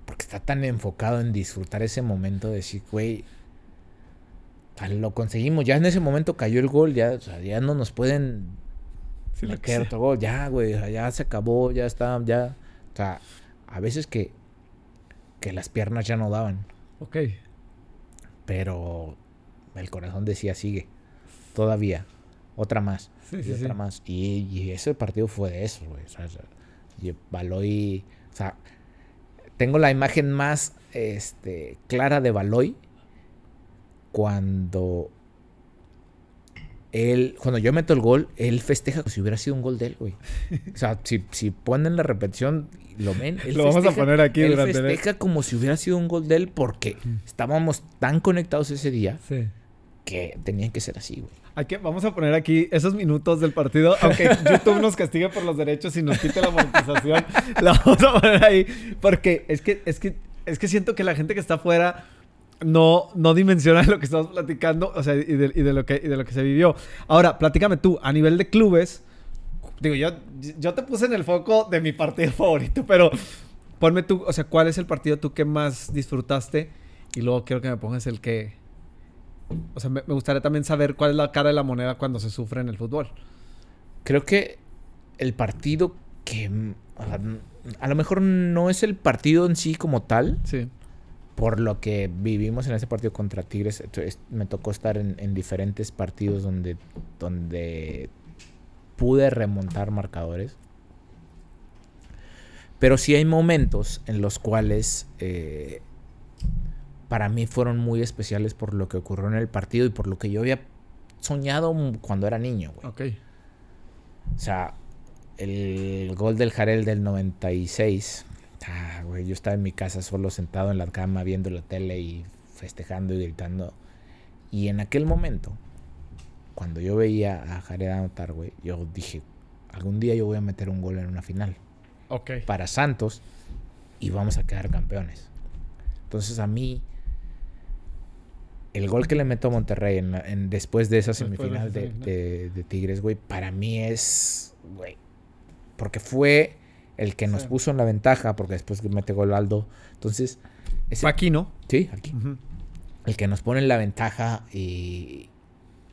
Porque está tan enfocado en disfrutar ese momento de decir, güey. lo conseguimos. Ya en ese momento cayó el gol. Ya, o sea, ya no nos pueden Sí, meter otro gol. Ya, güey. ya se acabó. Ya está. Ya. O sea, a veces que. Que las piernas ya no daban. Ok. Pero el corazón decía, sigue. Todavía. Otra más. Sí, y sí, otra sí. más. Y, y ese partido fue de eso, güey. O sea, Baloy. O sea, tengo la imagen más este, clara de Baloy cuando él, cuando yo meto el gol, él festeja como si hubiera sido un gol de él, güey. O sea, si, si ponen la repetición, lo ven. él Lo vamos a poner aquí Él durante el- festeja como si hubiera sido un gol de él porque estábamos tan conectados ese día Sí. que tenían que ser así, güey. Hay que, vamos a poner aquí esos minutos del partido, aunque YouTube nos castigue por los derechos y nos quite la monetización, la vamos a poner ahí, porque es que, es que, es que siento que la gente que está afuera no, no dimensiona lo que estamos platicando, o sea, y de, y de lo que, y de lo que se vivió. Ahora, platícame tú, a nivel de clubes, digo, yo, yo te puse en el foco de mi partido favorito, pero ponme tú, o sea, ¿cuál es el partido tú que más disfrutaste? Y luego quiero que me pongas el que... O sea, me, me gustaría también saber cuál es la cara de la moneda cuando se sufre en el fútbol. Creo que el partido que o sea, a lo mejor no es el partido en sí como tal, Sí. por lo que vivimos en ese partido contra Tigres, me tocó estar en, en diferentes partidos donde, donde pude remontar marcadores. Pero sí hay momentos en los cuales eh, para mí fueron muy especiales por lo que ocurrió en el partido y por lo que yo había soñado cuando era niño, güey. Ok. O sea, el gol del Jarel del 96. Ah, güey, yo estaba en mi casa solo sentado en la cama viendo la tele y festejando y gritando. Y en aquel momento, cuando yo veía a Jared anotar, güey, yo dije, algún día yo voy a meter un gol en una final. Ok. Para Santos y vamos a quedar campeones. Entonces a mí, el gol que le meto a Monterrey en, en- después de esa semifinal de, de- de Tigres, güey, para mí es, güey, porque fue el que nos Sí. puso en la ventaja, porque después que mete gol Aldo. Entonces, ese- aquí, ¿no? sí, aquí el que nos pone en la ventaja y,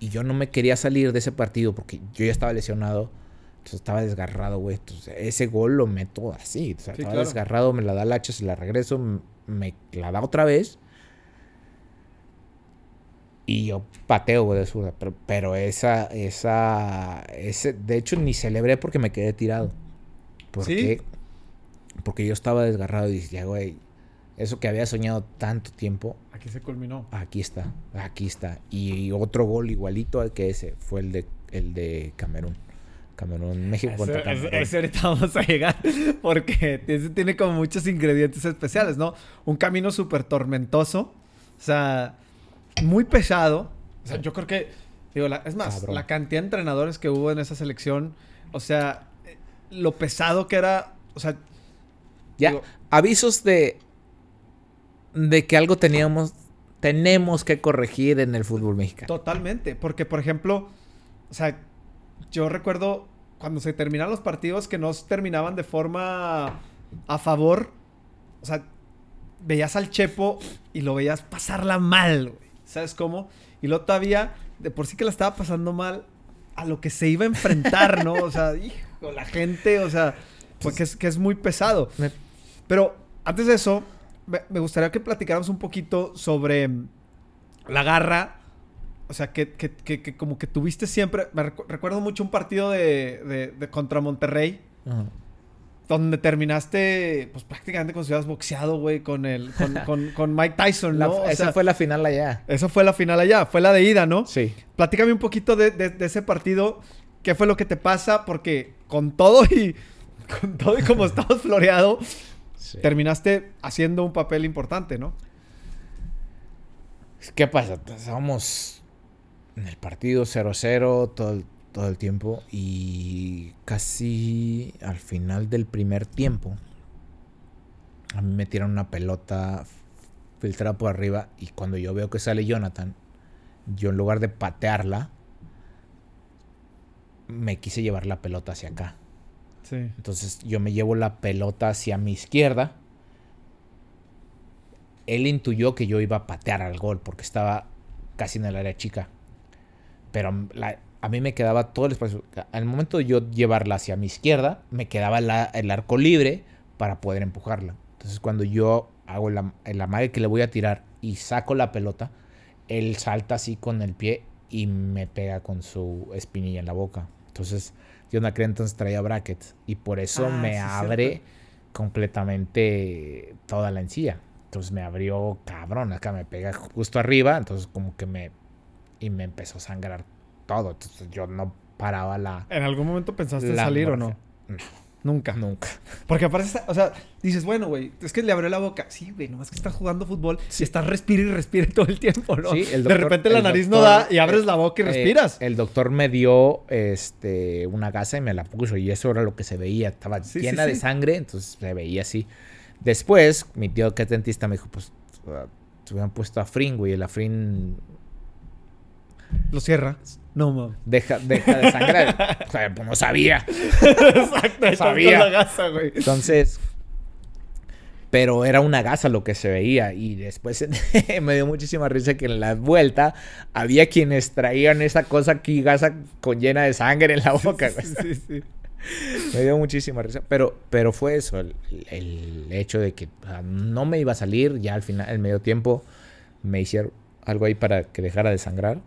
y yo no me quería salir de ese partido porque yo ya estaba lesionado, entonces estaba desgarrado, güey. Entonces ese gol lo meto así, o sea, Sí, estaba claro. desgarrado, me la da el hacha, se la regreso, me la da otra vez. Y yo pateo, de zurda. Pero, pero esa, esa, ese, de hecho ni celebré porque me quedé tirado. Porque, porque yo estaba desgarrado y decía, güey, eso que había soñado tanto tiempo, Aquí se culminó. Aquí está, aquí está. Y otro gol igualito al que ese fue el de, el de Camerún. Camerún, México Ese, contra Camerún. ese ahorita vamos a llegar porque ese tiene como muchos ingredientes especiales, ¿no? Un camino súper tormentoso, o sea, muy pesado. O sea, yo creo que, digo, la- es más, Cabrón. la cantidad de entrenadores que hubo en esa selección, o sea, lo pesado que era, o sea, Ya, digo- avisos de, de que algo teníamos, tenemos que corregir en el fútbol mexicano. Totalmente, porque por ejemplo, o sea, yo recuerdo cuando se terminaban los partidos que no terminaban de forma a favor, o sea, veías al Chepo y lo veías pasarla mal, güey, ¿sabes cómo? Y luego todavía, de por sí que la estaba pasando mal, a lo que se iba a enfrentar, ¿no? O sea, hijo, la gente, o sea, porque es, que es muy pesado. Pero antes de eso, me, gustaría que platicáramos un poquito sobre mm, la garra. O sea, que, que- que- que como que tuviste siempre. Me recu- recuerdo mucho un partido de, de- de contra Monterrey. Ajá. Donde terminaste, pues prácticamente como si hubieras boxeado, güey, con el, con, con- con Mike Tyson, La- ¿no? O esa sea, fue la final allá. Eso fue la final allá, fue la de ida, ¿no? Sí. Platícame un poquito de, de- de ese partido. ¿Qué fue lo que te pasa? Porque con todo y. Con todo y como estabas floreado, sí. terminaste haciendo un papel importante, ¿no? ¿Qué pasa? Estábamos en el partido 0-0 todo el, todo el tiempo y casi al final del primer tiempo a mí me tiran una pelota filtrada por arriba y cuando yo veo que sale Jonathan, yo en lugar de patearla, me quise llevar la pelota hacia acá. Sí. Entonces yo me llevo la pelota hacia mi izquierda. Él intuyó que yo iba a patear al gol porque estaba casi en el área chica. Pero la- a mí me quedaba todo el espacio. Al momento de yo llevarla hacia mi izquierda, me quedaba la- el arco libre para poder empujarla. Entonces cuando yo hago la- el amague que le voy a tirar y saco la pelota, él salta así con el pie y me pega con su espinilla en la boca. Entonces, yo en aquel entonces traía brackets y por eso Ah, me sí, abre cierto. completamente toda la encía. Entonces me abrió cabrón, acá me pega justo arriba, entonces como que me y me empezó a sangrar todo. Entonces yo no paraba la, ¿En algún momento pensaste la salir o no? Nunca. Nunca. Porque aparte, está- o sea, dices, bueno, güey, es que le abrió la boca. Sí, güey, nomás que estás jugando fútbol y estás respira y respira todo el tiempo, ¿no? Sí, el de doctor- repente la nariz no da y abres eh, la boca y Eh, respiras. el doctor me dio este una gasa y me la puso y eso era lo que se veía. Estaba Sí, sí, llena de sí. sangre, entonces se veía así. Después, mi tío que es dentista me dijo, pues, te hubieran puesto Afrin, güey. El Afrin Lo cierra. No, mames. deja, deja de sangrar. o sea, pues no sabía. Exacto, Sabía. la gasa, güey. Entonces, pero era una gasa lo que se veía. Y después me dio muchísima risa que en la vuelta había quienes traían esa cosa aquí, gasa con llena de sangre en la boca. Sí, güey. sí, sí. me dio muchísima risa. Pero, pero fue eso, el, el hecho de que o sea, no me iba a salir. Ya al final, el medio tiempo, me hicieron algo ahí para que dejara de sangrar.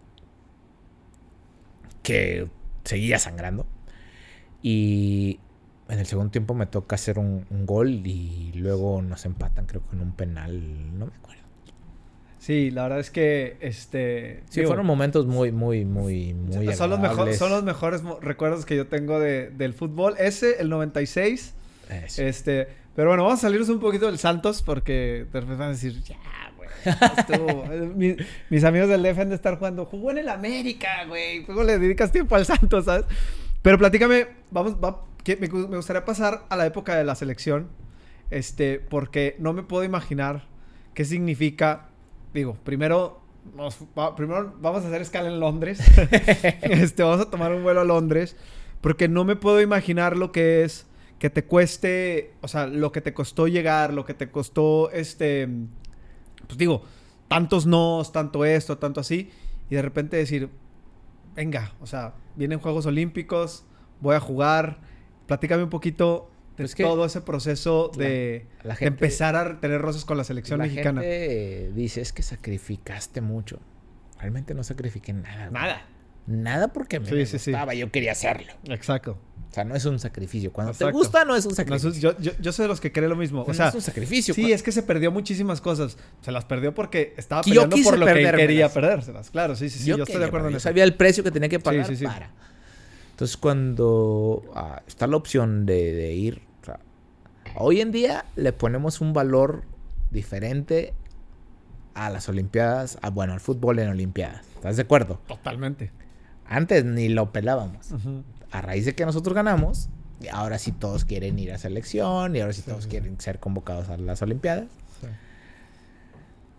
Que seguía sangrando. Y en el segundo tiempo me toca hacer un, un gol y luego nos empatan, creo que en un penal. No me acuerdo. Sí, la verdad es que este. Sí, digo, fueron momentos muy, muy, muy, muy son, los mejor- son los mejores recuerdos que yo tengo de- del fútbol. Ese, el 96. Eso. Este, pero bueno, vamos a salirnos un poquito del Santos porque repente van a decir, ya estuvo". Eh, Mi- mis amigos del DF han de estar jugando, jugó en el América, güey. Luego le dedicas tiempo al Santos, ¿sabes? Pero platícame, vamos, va- que me, gu- me gustaría pasar a la época de la selección. Este, porque no me puedo imaginar qué significa. Digo, primero, nos- va- primero vamos a hacer escala en Londres. este, vamos a tomar un vuelo a Londres. Porque no me puedo imaginar lo que es que te cueste, o sea, lo que te costó llegar, lo que te costó, este, pues digo, tantos nos, tanto esto, tanto así, y de repente decir, venga, o sea, vienen Juegos Olímpicos, voy a jugar, platícame un poquito de que todo ese proceso la- de, la de gente- empezar a tener roces con la selección la mexicana. gente dice, es que sacrificaste mucho. Realmente no sacrifiqué nada. Nada. Nada porque a mí Sí, me sí, sí. gustaba, yo quería hacerlo. Exacto. O sea, no es un sacrificio. Cuando te gusta, no es un sacrificio. yo, yo, yo soy de los que cree lo mismo. O No sea, es un sacrificio. Sí, es que se perdió muchísimas cosas. Se las perdió porque estaba Que peleando por lo que quería perdérselas. Claro, sí, sí, sí. Yo, estoy de acuerdo en eso. sabía el precio que tenía que pagar sí, sí. para. Entonces, cuando ah, está la opción de, de ir, o sea, hoy en día le ponemos un valor diferente a las Olimpiadas, a, bueno, al fútbol en Olimpiadas. ¿Estás de acuerdo? Totalmente. Antes ni lo pelábamos. A raíz de que nosotros ganamos, y ahora sí todos quieren ir a selección y ahora sí, Sí, todos sí, quieren ser convocados a las Olimpiadas. Sí.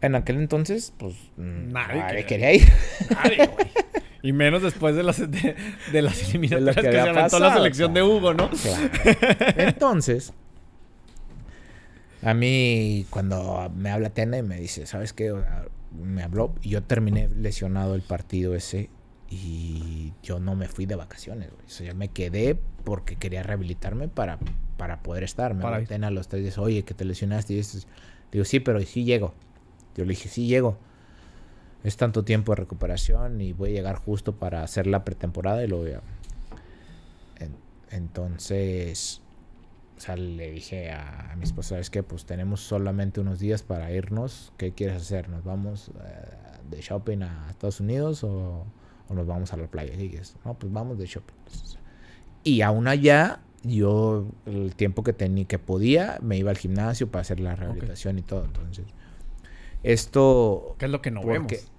En aquel entonces, pues mm, Nadie nadie, quería. ir. Nadie, güey. Y menos después de las, de, de las eliminatorias que que, se había aventó la selección de. Hugo, ¿no? Claro. Entonces, a mí cuando me habla Tena y me dice, ¿sabes qué? Me habló y yo terminé lesionado el partido ese y yo no me fui de vacaciones, güey. O sea, yo me quedé porque quería rehabilitarme para, para poder estar. Me. Tena a los tres días, oye, que te lesionaste y esto. Digo, sí, pero sí llego. Yo le dije, sí llego. Es tanto tiempo de recuperación y voy a llegar justo para hacer la pretemporada y lo voy a... En- entonces, o sea, le dije a, a mi esposa, ¿sabes qué? Pues tenemos solamente unos días para irnos. ¿Qué quieres hacer? ¿Nos vamos eh, de shopping a Estados Unidos o, o nos vamos a la playa? Y dije, no, pues vamos de shopping. Y aún allá, yo el tiempo que tenía, que podía, me iba al gimnasio para hacer la rehabilitación y todo. Entonces, esto Que es lo que no porque- vemos.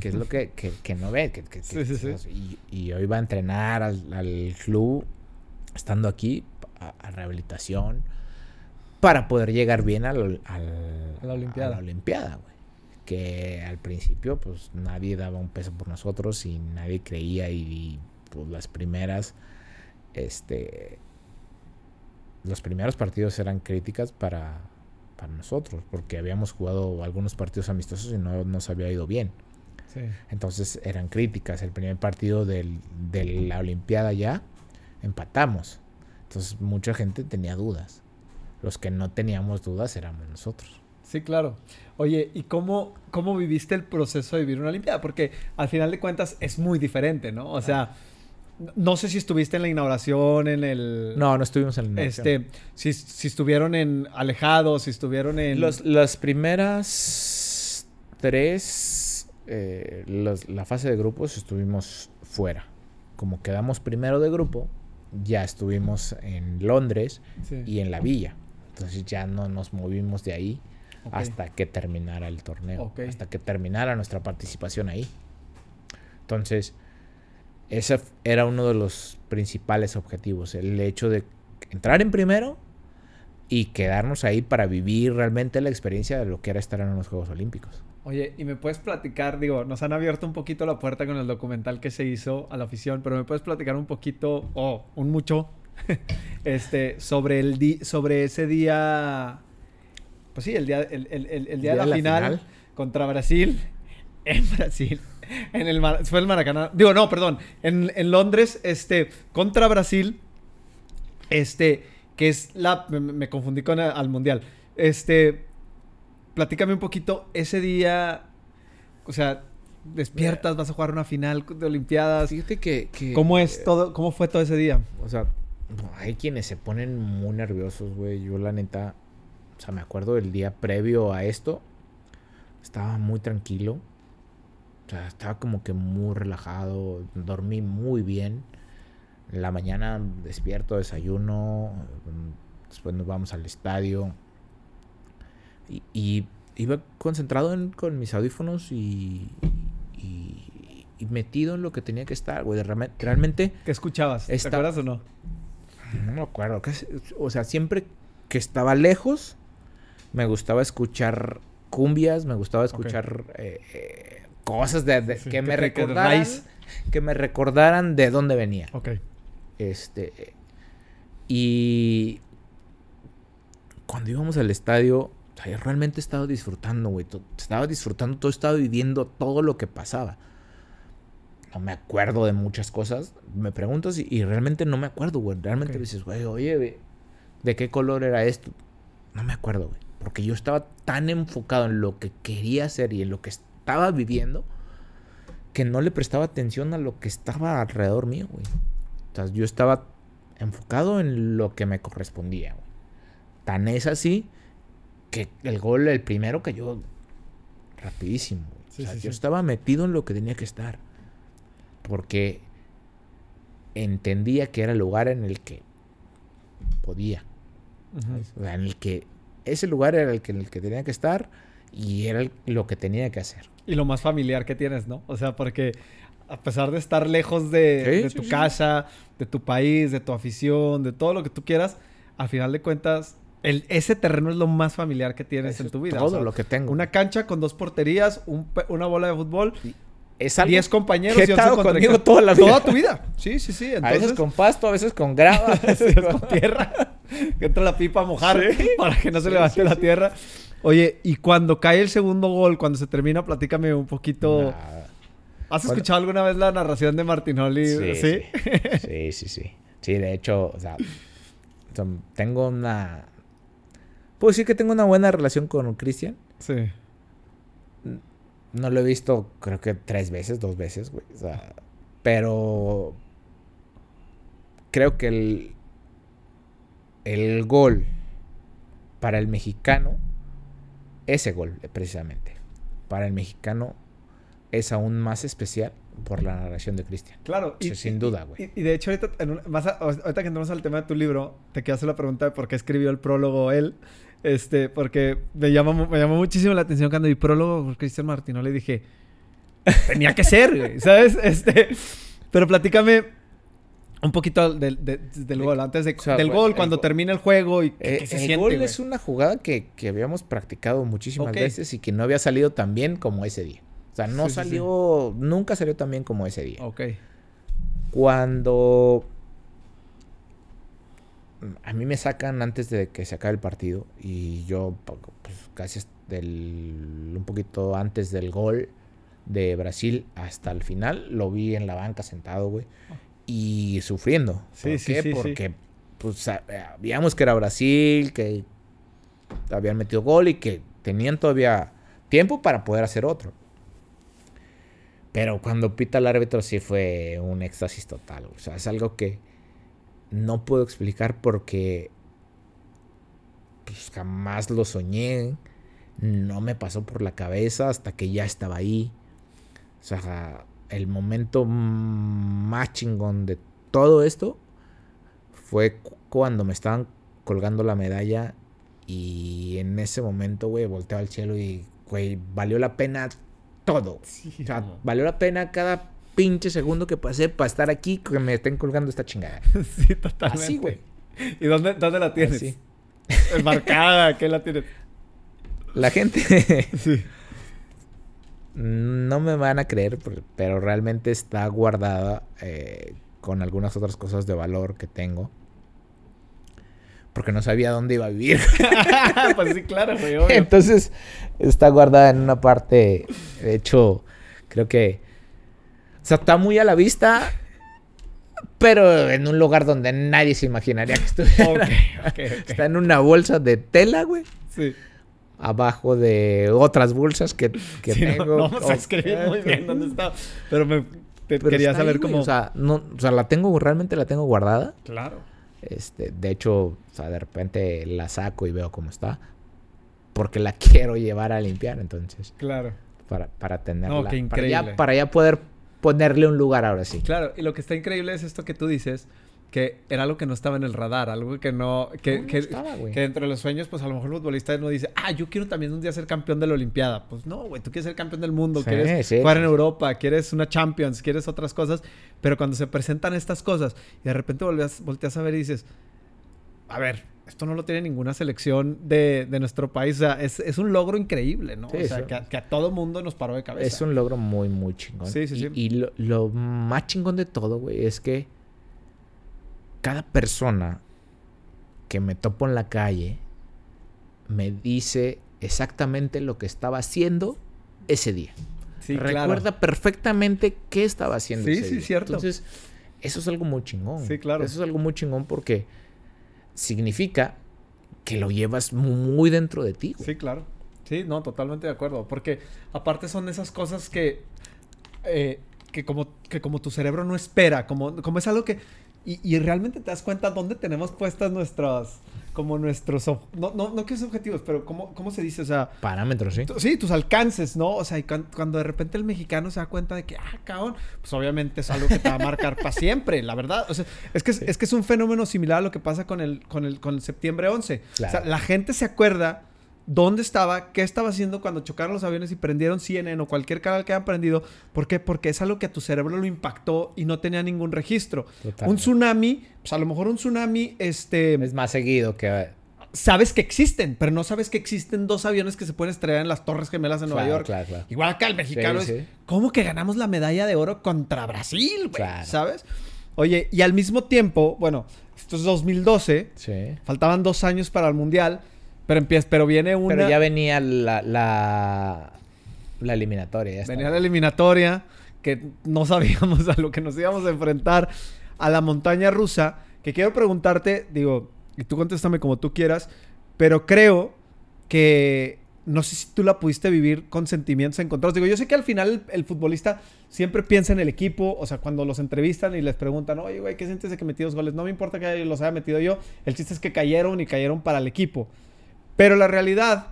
que es lo que, que, que no ve. Que, que- Sí, sí, que- sí. Y, y yo iba a entrenar al, al club estando aquí a, a rehabilitación para poder llegar bien al, al- A la Olimpiada. a la Olimpiada, güey. Que al principio, pues nadie daba un peso por nosotros y nadie creía. Y, y, pues las primeras, este. Los primeros partidos eran críticas para, para nosotros, porque habíamos jugado algunos partidos amistosos y no nos había ido bien. Sí. Entonces eran críticas. El primer partido del- de la Olimpiada ya empatamos. Entonces mucha gente tenía dudas. Los que no teníamos dudas éramos nosotros. Sí, claro. Oye, ¿y cómo, cómo viviste el proceso de vivir una Olimpiada? Porque al final de cuentas es muy diferente, ¿no? O sea, no- sé si estuviste en la inauguración, en el... No, no estuvimos en la inauguración. Este, si, si estuvieron en alejados, si estuvieron en... Los- las primeras tres, eh, los- la fase de grupos estuvimos fuera. Como quedamos primero de grupo, ya estuvimos en Londres Sí. y en la villa. Entonces ya no nos movimos de ahí Hasta que terminara el torneo, hasta que terminara nuestra participación ahí. Entonces, ese era uno de los principales objetivos, el hecho de entrar en primero y quedarnos ahí para vivir realmente la experiencia de lo que era estar en los Juegos Olímpicos. Oye, y me puedes platicar, digo, nos han abierto un poquito la puerta con el documental que se hizo a la afición, pero me puedes platicar un poquito, o un mucho, este, sobre el di- sobre ese día, pues sí, el día, el, el- el- el día de la, final, contra Brasil, en Brasil, en el fue el Maracaná, digo, no, perdón, en, en Londres, este, contra Brasil, Este, que es la... Me, me confundí con el, al Mundial. Este, platícame un poquito, ese día, o sea, despiertas, vas a jugar una final de Olimpiadas. Fíjate que... que- ¿Cómo es todo, cómo fue todo ese día? O sea, hay quienes se ponen muy nerviosos, güey. Yo la neta, o sea, me acuerdo del día previo a esto, estaba muy tranquilo. O sea, estaba como que muy relajado, dormí muy bien. En la mañana despierto, desayuno, después nos vamos al estadio. Y, y iba concentrado en- con mis audífonos y, y- y metido en lo que tenía que estar, güey. Realme- Realmente ¿Qué escuchabas? ¿Te acuerdas o no? no me acuerdo. o sea, siempre que estaba lejos, me gustaba escuchar cumbias, me gustaba escuchar eh, eh, cosas de, de- Sí, que que me recordaran. Que me recordaran de dónde venía. Ok. Este. Y. Cuando íbamos al estadio, o sea, realmente estaba disfrutando, güey. Estaba disfrutando todo, estaba viviendo todo lo que pasaba. No me acuerdo de muchas cosas. Me preguntas y, y realmente no me acuerdo, güey. Realmente dices, güey, oye, güey, ¿de qué color era esto? No me acuerdo, güey. Porque yo estaba tan enfocado en lo que quería hacer y en lo que estaba viviendo que no le prestaba atención a lo que estaba alrededor mío, güey. O sea, yo estaba enfocado en lo que me correspondía, güey. Tan es así que el gol, el primero cayó rapidísimo. güey. Sí, o sea, sí, yo sí. estaba metido en lo que tenía que estar. Porque entendía que era el lugar en el que podía. O sea, en el que ese lugar era el que, en el que tenía que estar y era el- lo que tenía que hacer. Y lo más familiar que tienes, ¿no? O sea, porque a pesar de estar lejos de, Sí, de sí, tu sí. casa, de tu país, de tu afición, de todo lo que tú quieras, al final de cuentas, el, ese terreno es lo más familiar que tienes Eso en tu vida. Todo O sea, lo que tengo. Una cancha con dos porterías, un una bola de fútbol, es algo 10 compañeros que he y 11 estado conmigo toda la vida. Toda tu vida. Sí, sí, sí. a veces con pasto, a veces con grava. a veces es con- tierra. que entra la pipa a mojar para que no se Sí, levante sí, la tierra. Oye, y cuando cae el segundo gol, cuando se termina, platícame un poquito. ¿Has escuchado alguna vez la narración de Martinoli? Sí, ¿Sí? sí. Sí, sí, sí. De hecho, o sea, tengo una... Puedo decir que tengo una buena relación con Cristian. Sí. No lo he visto, creo que tres veces, dos veces, güey. O sea, pero creo que el, el gol para el mexicano, ese gol precisamente, para el mexicano es aún más especial por la narración de Cristian. Claro. Sí, sin duda, güey. Y, y de hecho, ahorita, en un- más a- ahorita que entramos al tema de tu libro, te quiero hacer la pregunta de por qué escribió el prólogo él. Este, porque me llamó, me llamó muchísimo la atención cuando vi prólogo por Cristian Martinoli. Dije, tenía que ser, güey, ¿sabes? Este, pero platícame un poquito del, de- del gol, antes de- O sea, del gol, cuando go- termina el juego y qué, Eh, se el siente, gol güey? es una jugada que, que habíamos practicado muchísimas veces y que no había salido tan bien como ese día. O sea, no Sí, sí, sí. salió, nunca salió tan bien como ese día. Ok. Cuando a mí me sacan antes de que se acabe el partido y yo pues, casi hasta del- un poquito antes del gol de Brasil hasta el final lo vi en la banca sentado, güey, y sufriendo. Sí, ¿Por sí, qué? sí. Porque pues sabíamos que era Brasil, que habían metido gol y que tenían todavía tiempo para poder hacer otro. Pero cuando pita el árbitro sí fue un éxtasis total. O sea, es algo que no puedo explicar porque pues, jamás lo soñé. No me pasó por la cabeza hasta que ya estaba ahí. O sea, el momento más chingón de todo esto fue cu- cuando me estaban colgando la medalla y en ese momento, güey, volteo al cielo y, güey, valió la pena todo. O sea, valió la pena cada pinche segundo que pasé para estar aquí que me estén colgando esta chingada. sí, totalmente. Así, güey. ¿Y dónde, dónde la tienes? Así. Marcada, ¿qué la tienes? La gente Sí. no me van a creer, pero- pero realmente está guardada eh, con algunas otras cosas de valor que tengo. Porque no sabía dónde iba a vivir. pues sí, claro, güey, obvio. Entonces está guardada en una parte. De hecho, creo que. O sea, está muy a la vista. pero en un lugar donde nadie se imaginaría que estuviera. Ok, ok, ok. Está en una bolsa de tela, güey. Sí. Abajo de otras bolsas que, que Sí, no- tengo. no, vamos a escribir muy bien dónde está. Pero me te Pero quería saber ahí, güey, cómo. O sea, no, o sea, la tengo, realmente la tengo guardada. claro. Este, de hecho, o sea, de repente la saco y veo cómo está. Porque la quiero llevar a limpiar, entonces. Claro. Para, para tenerla. qué Para increíble. ya, para ya poder ponerle un lugar ahora sí. Claro, y lo que está increíble es esto que tú dices, que era algo que no estaba en el radar, algo que no, que, No, que, no estaba, güey. que dentro de los sueños, pues a lo mejor el futbolista no dice, ah, yo quiero también un día ser campeón de la Olimpiada. Pues no, güey, tú quieres ser campeón del mundo, Sí, quieres sí, jugar en sí. Europa, quieres una Champions, quieres otras cosas, pero cuando se presentan estas cosas y de repente volteas, volteas a ver y dices, a ver, esto no lo tiene ninguna selección de, de nuestro país, o sea, es, es un logro increíble, ¿no? Sí, o sea, que a, que a todo mundo nos paró de cabeza. Es un logro muy, muy chingón. Sí, sí, Y- sí. Y, lo, lo más chingón de todo, güey, es que cada persona que me topo en la calle me dice exactamente lo que estaba haciendo ese día. Sí, claro. Recuerda perfectamente qué estaba haciendo Sí, ese sí, día. cierto. Entonces, eso es algo muy chingón. Sí, claro. Eso es algo muy chingón porque significa que lo llevas muy dentro de ti. Sí, claro. Sí, no, totalmente de acuerdo. Porque aparte son esas cosas que, eh, que, como, que como tu cerebro no espera, como, como es algo que... Y, y realmente te das cuenta dónde tenemos puestas nuestras... Como nuestros... No, no, no que es objetivos, pero ¿cómo, ¿cómo se dice? O sea... Parámetros, sí. Sí, tus alcances, ¿no? O sea, y cuan- cuando, de repente el mexicano se da cuenta de que, ah, cabrón, pues obviamente es algo que te va a marcar para siempre, la verdad. O sea, es que es, es que es un fenómeno similar a lo que pasa con el, con el, con el septiembre 11. O sea, la gente se acuerda dónde estaba, qué estaba haciendo cuando chocaron los aviones y prendieron CNN o cualquier canal que hayan prendido. ¿Por qué? Porque es algo que a tu cerebro lo impactó y no tenía ningún registro. Un tsunami, pues a lo mejor un tsunami, este Es más seguido que... sabes que existen, pero no sabes que existen dos aviones que se pueden estrellar en las Torres Gemelas en Nueva Claro, York. claro, claro. Igual acá el mexicano Sí, es, sí. ¿cómo que ganamos la medalla de oro contra Brasil, güey? Claro. ¿Sabes? Oye, y al mismo tiempo, bueno, esto es 2012, Sí. faltaban dos años para el Mundial, pero empieza, pero viene una... Pero ya venía la, la, la eliminatoria. Ya venía la eliminatoria, que no sabíamos a lo que nos íbamos a enfrentar, a la montaña rusa, que quiero preguntarte, digo, y tú contéstame como tú quieras, pero creo que no sé si tú la pudiste vivir con sentimientos encontrados. Digo, yo sé que al final el, el futbolista siempre piensa en el equipo, o sea, cuando los entrevistan y les preguntan, oye, güey, ¿qué sientes de que metí dos goles? No me importa que los haya metido yo, el chiste es que cayeron y cayeron para el equipo. Pero la realidad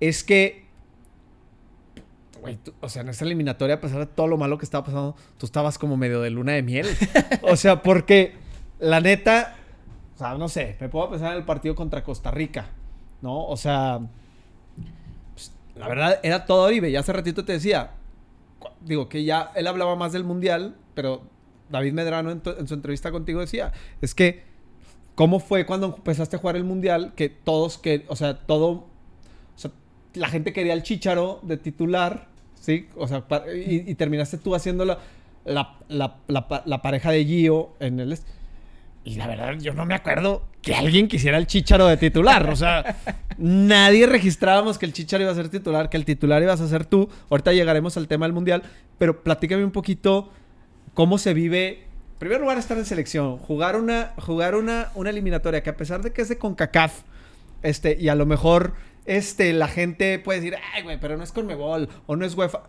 es que Güey, tú- o sea, en esa eliminatoria, a pesar de todo lo malo que estaba pasando, tú estabas como medio de luna de miel. o sea, porque la neta, o sea, no sé, me puedo pensar en el partido contra Costa Rica, ¿no? O sea, pues, la verdad era todo Oribe. Ya hace ratito te decía, digo que ya él hablaba más del mundial, pero David Medrano en, en su entrevista contigo decía, es que, ¿cómo fue cuando empezaste a jugar el mundial? Que todos, que, o sea, todo o sea, la gente quería al Chicharo de titular, ¿sí? O sea, y, y terminaste tú haciendo la, la, la- la pa- la pareja de Gio en el... Y la verdad, yo no me acuerdo que alguien quisiera el Chicharo de titular. O sea, nadie registrábamos que el Chicharo iba a ser titular, que el titular ibas a ser tú. Ahorita llegaremos al tema del Mundial, pero platícame un poquito cómo se vive... En primer lugar, estar en selección, jugar una, jugar una, una eliminatoria que a pesar de que es de CONCACAF, este, y a lo mejor este, la gente puede decir, ay, güey, pero no es Conmebol o no es UEFA.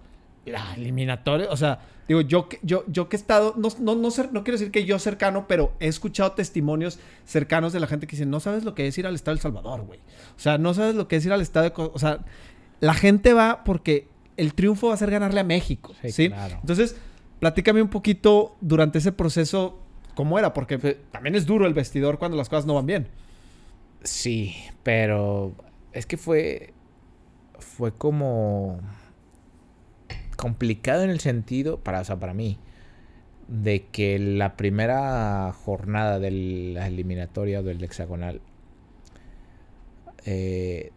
La eliminatoria, o sea, digo, yo, que- yo, yo que he estado, no, no, no, no quiero decir que yo cercano, pero he escuchado testimonios cercanos de la gente que dice, no sabes lo que es ir al Estado del Salvador, güey. O sea, no sabes lo que es ir al Estado de... O sea, la gente va porque el triunfo va a ser ganarle a México, ¿sí? Sí, claro. Entonces, platícame un poquito durante ese proceso, ¿cómo era? Porque también es duro el vestidor cuando las cosas no van bien. Sí, pero es que fue. Fue como. complicado en el sentido, para, o sea, para mí, de que la primera jornada de la eliminatoria o del hexagonal. eh,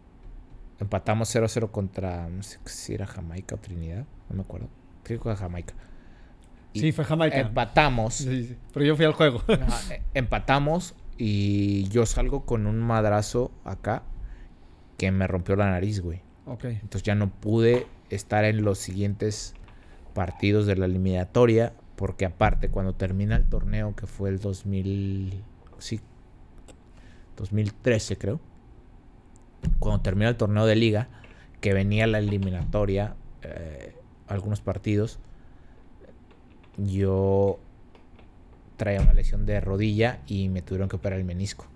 empatamos 0-0 contra. No sé si era Jamaica o Trinidad, no me acuerdo. Creo que fue Jamaica. Y Sí, fue Jamaica. Empatamos. Sí, sí. Pero yo fui al juego. Eh, empatamos y yo salgo con un madrazo acá que me rompió la nariz, güey. ok. Entonces ya no pude estar en los siguientes partidos de la eliminatoria Porque aparte, cuando termina el torneo, que fue el 2000... Sí, 2013 creo. Cuando termina el torneo de liga, que venía la eliminatoria, eh, algunos partidos, yo traía una lesión de rodilla y me tuvieron que operar el menisco.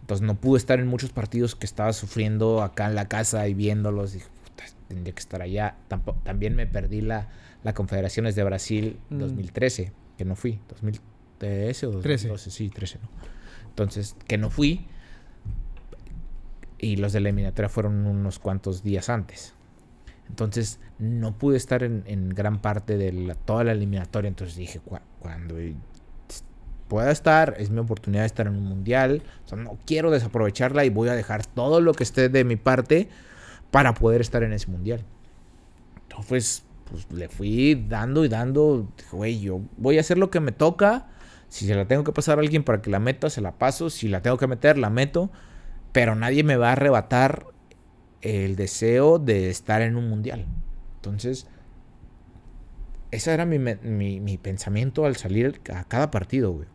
Entonces no pude estar en muchos partidos que estaba sufriendo acá en la casa y viéndolos. Y puta, tendría que estar allá. Tampo- también me perdí la, la Confederaciones de Brasil Mm. 2013, que no fui. 2013 o 13. 2012, sí, 13, ¿no? Entonces, que no fui. Y los de la eliminatoria fueron unos cuantos días antes. Entonces, no pude estar en, gran parte de toda la eliminatoria. Entonces dije, "Cu- cuando pueda estar, es mi oportunidad de estar en un mundial. No quiero desaprovecharla y voy a dejar todo lo que esté de mi parte para poder estar en ese mundial. Entonces, pues le fui dando y dando. Dije, güey, yo voy a hacer lo que me toca. Si se la tengo que pasar a alguien para que la meta, se la paso. Si la tengo que meter, la meto. Pero nadie me va a arrebatar el deseo de estar en un mundial. Entonces, ese era mi, mi- mi pensamiento al salir a cada partido, güey.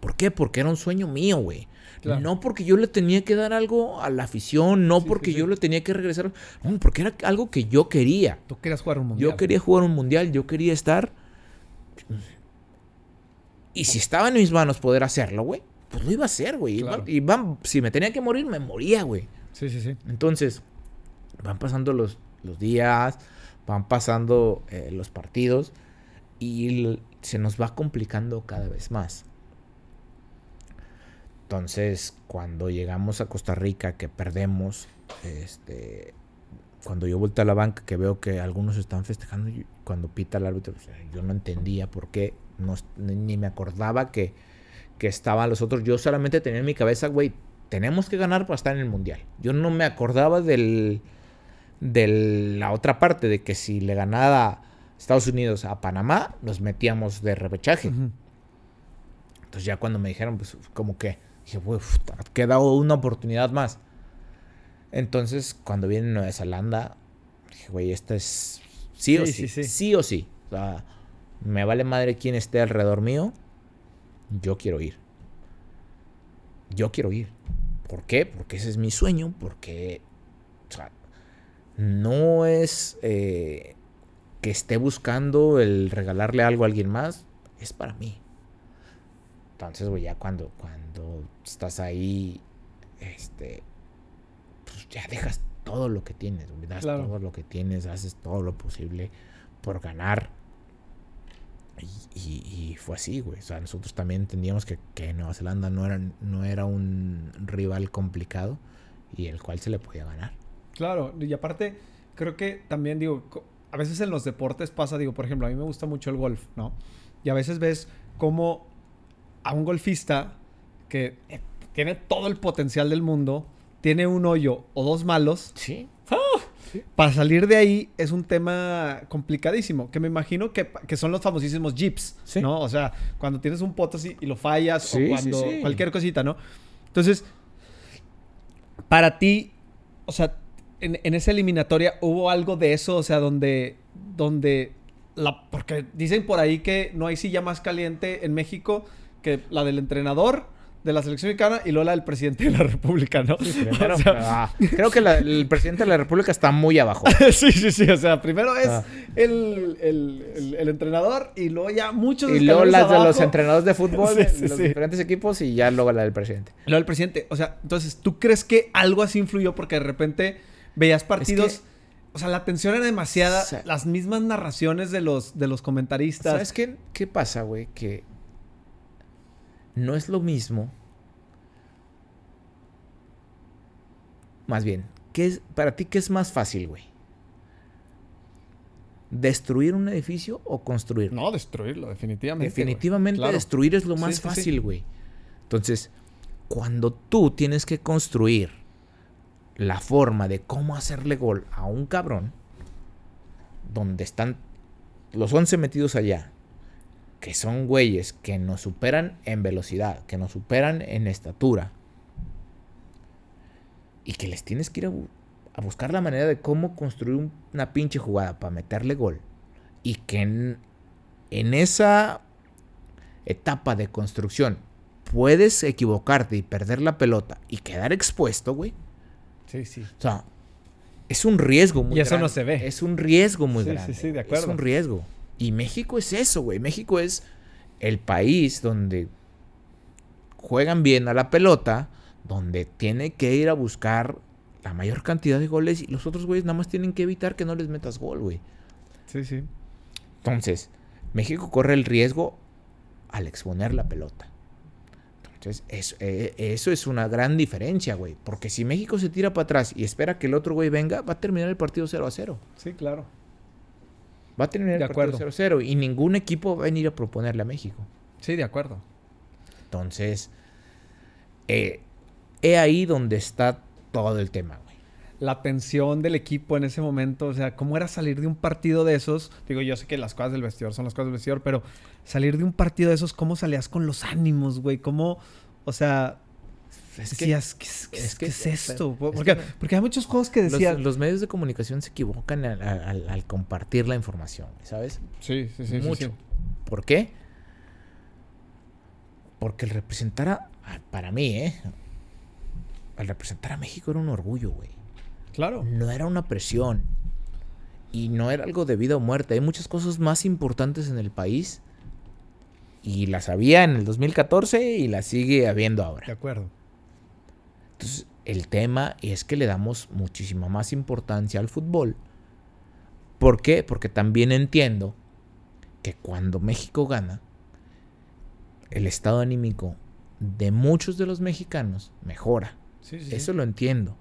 ¿Por qué? Porque era un sueño mío, güey. Claro. No porque yo le tenía que dar algo a la afición, no Sí, porque sí, sí. yo le tenía que regresar. No, porque era algo que yo quería. Tú querías jugar un mundial. Yo quería jugar un mundial, yo quería estar. Y si estaba en mis manos poder hacerlo, güey, pues lo iba a hacer, güey. Claro. iba- si me tenía que morir, me moría, güey. Sí, sí, sí. Entonces, van pasando los, los días, van pasando eh, los partidos y se nos va complicando cada vez más. Entonces, cuando llegamos a Costa Rica, que perdemos, este, cuando yo vuelto a la banca, que veo que algunos están festejando, cuando pita el árbitro, yo no entendía por qué, no, ni me acordaba que, que estaban los otros. Yo solamente tenía en mi cabeza, güey, tenemos que ganar para estar en el mundial. Yo no me acordaba del, de la otra parte, de que si le ganaba Estados Unidos a Panamá, nos metíamos de repechaje. Entonces ya cuando me dijeron, pues como que, dije, "Uf, queda una oportunidad más. Entonces cuando viene Nueva Zelanda, dije, güey, esta es sí o Sí, sí, sí, sí. sí o sí. O sea, me vale madre quién esté alrededor mío, yo quiero ir. Yo quiero ir. ¿Por qué? Porque ese es mi sueño, porque o sea, no es eh, que esté buscando el regalarle algo a alguien más, es para mí. Entonces, güey, ya cuando, cuando estás ahí, este, pues ya dejas todo lo que tienes, das Claro. todo lo que tienes, haces todo lo posible por ganar. Y, y- y fue así, güey. O sea, nosotros también entendíamos que, que Nueva Zelanda no era, no era un rival complicado y el cual se le podía ganar. Claro, y aparte, creo que también, digo, a veces en los deportes pasa, digo, por ejemplo, a mí me gusta mucho el golf, ¿no? Y a veces ves cómo a un golfista que eh, tiene todo el potencial del mundo, tiene un hoyo o dos malos, Sí. Para salir de ahí es un tema complicadísimo, que me imagino que, que son los famosísimos jeeps, Sí. ¿no? O sea, cuando tienes un pot así y lo fallas Sí, o sí, cuando sí. cualquier cosita, ¿no? Entonces, para ti, o sea, en, en esa eliminatoria hubo algo de eso, o sea, donde, donde la, porque dicen por ahí que no hay silla más caliente en México que la del entrenador de la selección mexicana y luego la del presidente de la república, ¿no? Primero, O sea, ah, creo que la- el presidente de la República está muy abajo. sí, sí, sí. O sea, primero es Ah. el, el- el- el entrenador y luego ya muchos Y luego las de los entrenadores de fútbol Sí, de sí, los sí. diferentes equipos y ya luego la del presidente. Luego el presidente. O sea, entonces, ¿tú crees que algo así influyó? Porque de repente veías partidos. O sea, la tensión era demasiada. O sea- las mismas narraciones de los, de los comentaristas. ¿Sabes qué, qué pasa, güey? Que no es lo mismo. Más bien, ¿qué es, para ti qué es más fácil, güey? ¿Destruir un edificio o construirlo? No, destruirlo, definitivamente. Definitivamente Claro. destruir es lo más sí, sí. fácil, güey. Entonces, cuando tú tienes que construir la forma de cómo hacerle gol a un cabrón, donde están los 11 metidos allá, que son güeyes que nos superan en velocidad, que nos superan en estatura, y que les tienes que ir a, bu- a buscar la manera de cómo construir un- una pinche jugada para meterle gol, y que en esa etapa de construcción puedes equivocarte y perder la pelota y quedar expuesto, güey. Sí, sí. O sea, es un riesgo muy Y eso grande. no se ve. Es un riesgo muy Sí, sí, grande. sí, de acuerdo. Es un riesgo. Y México es eso, güey. México es el país donde juegan bien a la pelota, donde tiene que ir a buscar la mayor cantidad de goles y los otros güeyes nada más tienen que evitar que no les metas gol, güey. Sí, sí. Entonces, México corre el riesgo al exponer la pelota. Entonces, eso, eh, eso es una gran diferencia, güey. Porque si México se tira para atrás y espera que el otro güey venga, va a terminar el partido 0 a 0. Sí, claro. Va a De el partido acuerdo. 0 a 0. Y ningún equipo va a venir a proponerle a México. Sí, de acuerdo. Entonces, eh, he ahí donde está todo el tema, güey. La tensión del equipo en ese momento, o sea, ¿cómo era salir de un partido de esos? Digo, yo sé que las cosas del vestidor son las cosas del vestidor, pero salir de un partido de esos, ¿cómo salías con los ánimos, güey? ¿Cómo, o sea, Es decías, ¿qué, es- qué es es, que- qué es esto? es Porque, que- porque hay muchos juegos que decían... los medios de comunicación se equivocan al, al- al compartir la información, ¿sabes? Sí, sí, sí. Mucho. ¿Por qué? Porque el representar a, para mí, ¿eh? El representar a México era un orgullo, güey. Claro. No era una presión. Y no era algo de vida o muerte. Hay muchas cosas más importantes en el país. Y las había en el 2014 y las sigue habiendo De ahora. acuerdo. Entonces, el tema es que le damos muchísima más importancia al fútbol. ¿Por qué? Porque también entiendo que cuando México gana, el estado anímico de muchos de los mexicanos mejora. Sí, sí. Eso lo entiendo.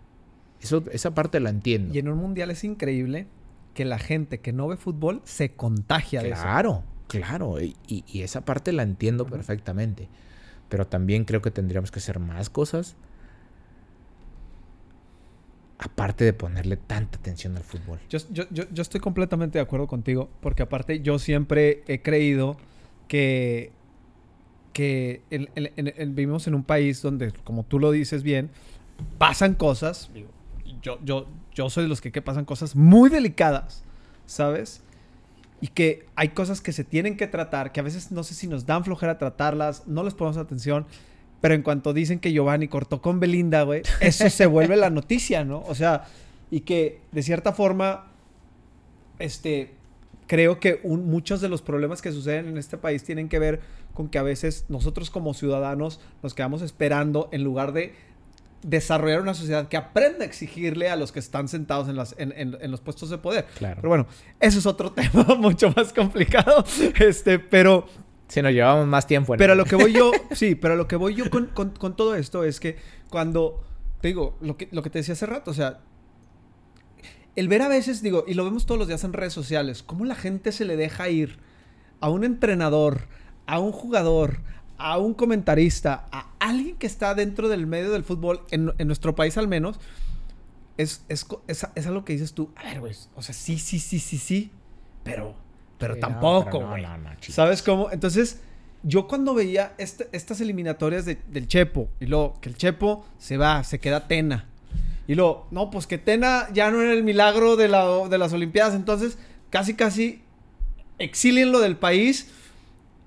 Eso, esa parte la entiendo. Y en un mundial es increíble que la gente que no ve fútbol se contagia de eso. Claro, claro. Y, y- y esa parte la entiendo perfectamente. Pero también creo que tendríamos que hacer más cosas. Aparte de ponerle tanta atención al fútbol. Yo, yo- yo- estoy completamente de acuerdo contigo, porque aparte yo siempre he creído que, que vivimos en un país donde, como tú lo dices bien, pasan cosas. Yo, yo, yo soy de los que, que pasan cosas muy delicadas, ¿sabes? Y que hay cosas que se tienen que tratar, que a veces no sé si nos dan flojera tratarlas, no les ponemos atención. Pero en cuanto dicen que Giovanni cortó con Belinda, güey, eso se vuelve la noticia, ¿no? O sea, y que de cierta forma, este, creo que un- muchos de los problemas que suceden en este país tienen que ver con que a veces nosotros como ciudadanos nos quedamos esperando en lugar de desarrollar una sociedad que aprenda a exigirle a los que están sentados en, las, en, en- en los puestos de poder. Claro. Pero bueno, eso es otro tema mucho más complicado. Este, pero Si nos llevamos más tiempo. en- pero a lo que voy yo, sí, pero lo que voy yo con, con- con todo esto es que cuando, te digo, lo que, lo que te decía hace rato, o sea, el ver a veces, digo, y lo vemos todos los días en redes sociales, cómo la gente se le deja ir a un entrenador, a un jugador, a un comentarista, a alguien que está dentro del medio del fútbol, en, en nuestro país al menos, es, es, es, es algo que dices tú, a ver, güey, o sea, sí, sí, sí, sí, sí, pero, pero Sí, no, tampoco, no. ¿Sabes cómo? Entonces, yo cuando veía este- estas eliminatorias de- del Chepo, y luego que el Chepo se va, se queda Tena. Y luego, no, pues que Tena ya no era el milagro de, la- de las Olimpiadas, entonces casi, casi exílienlo del país.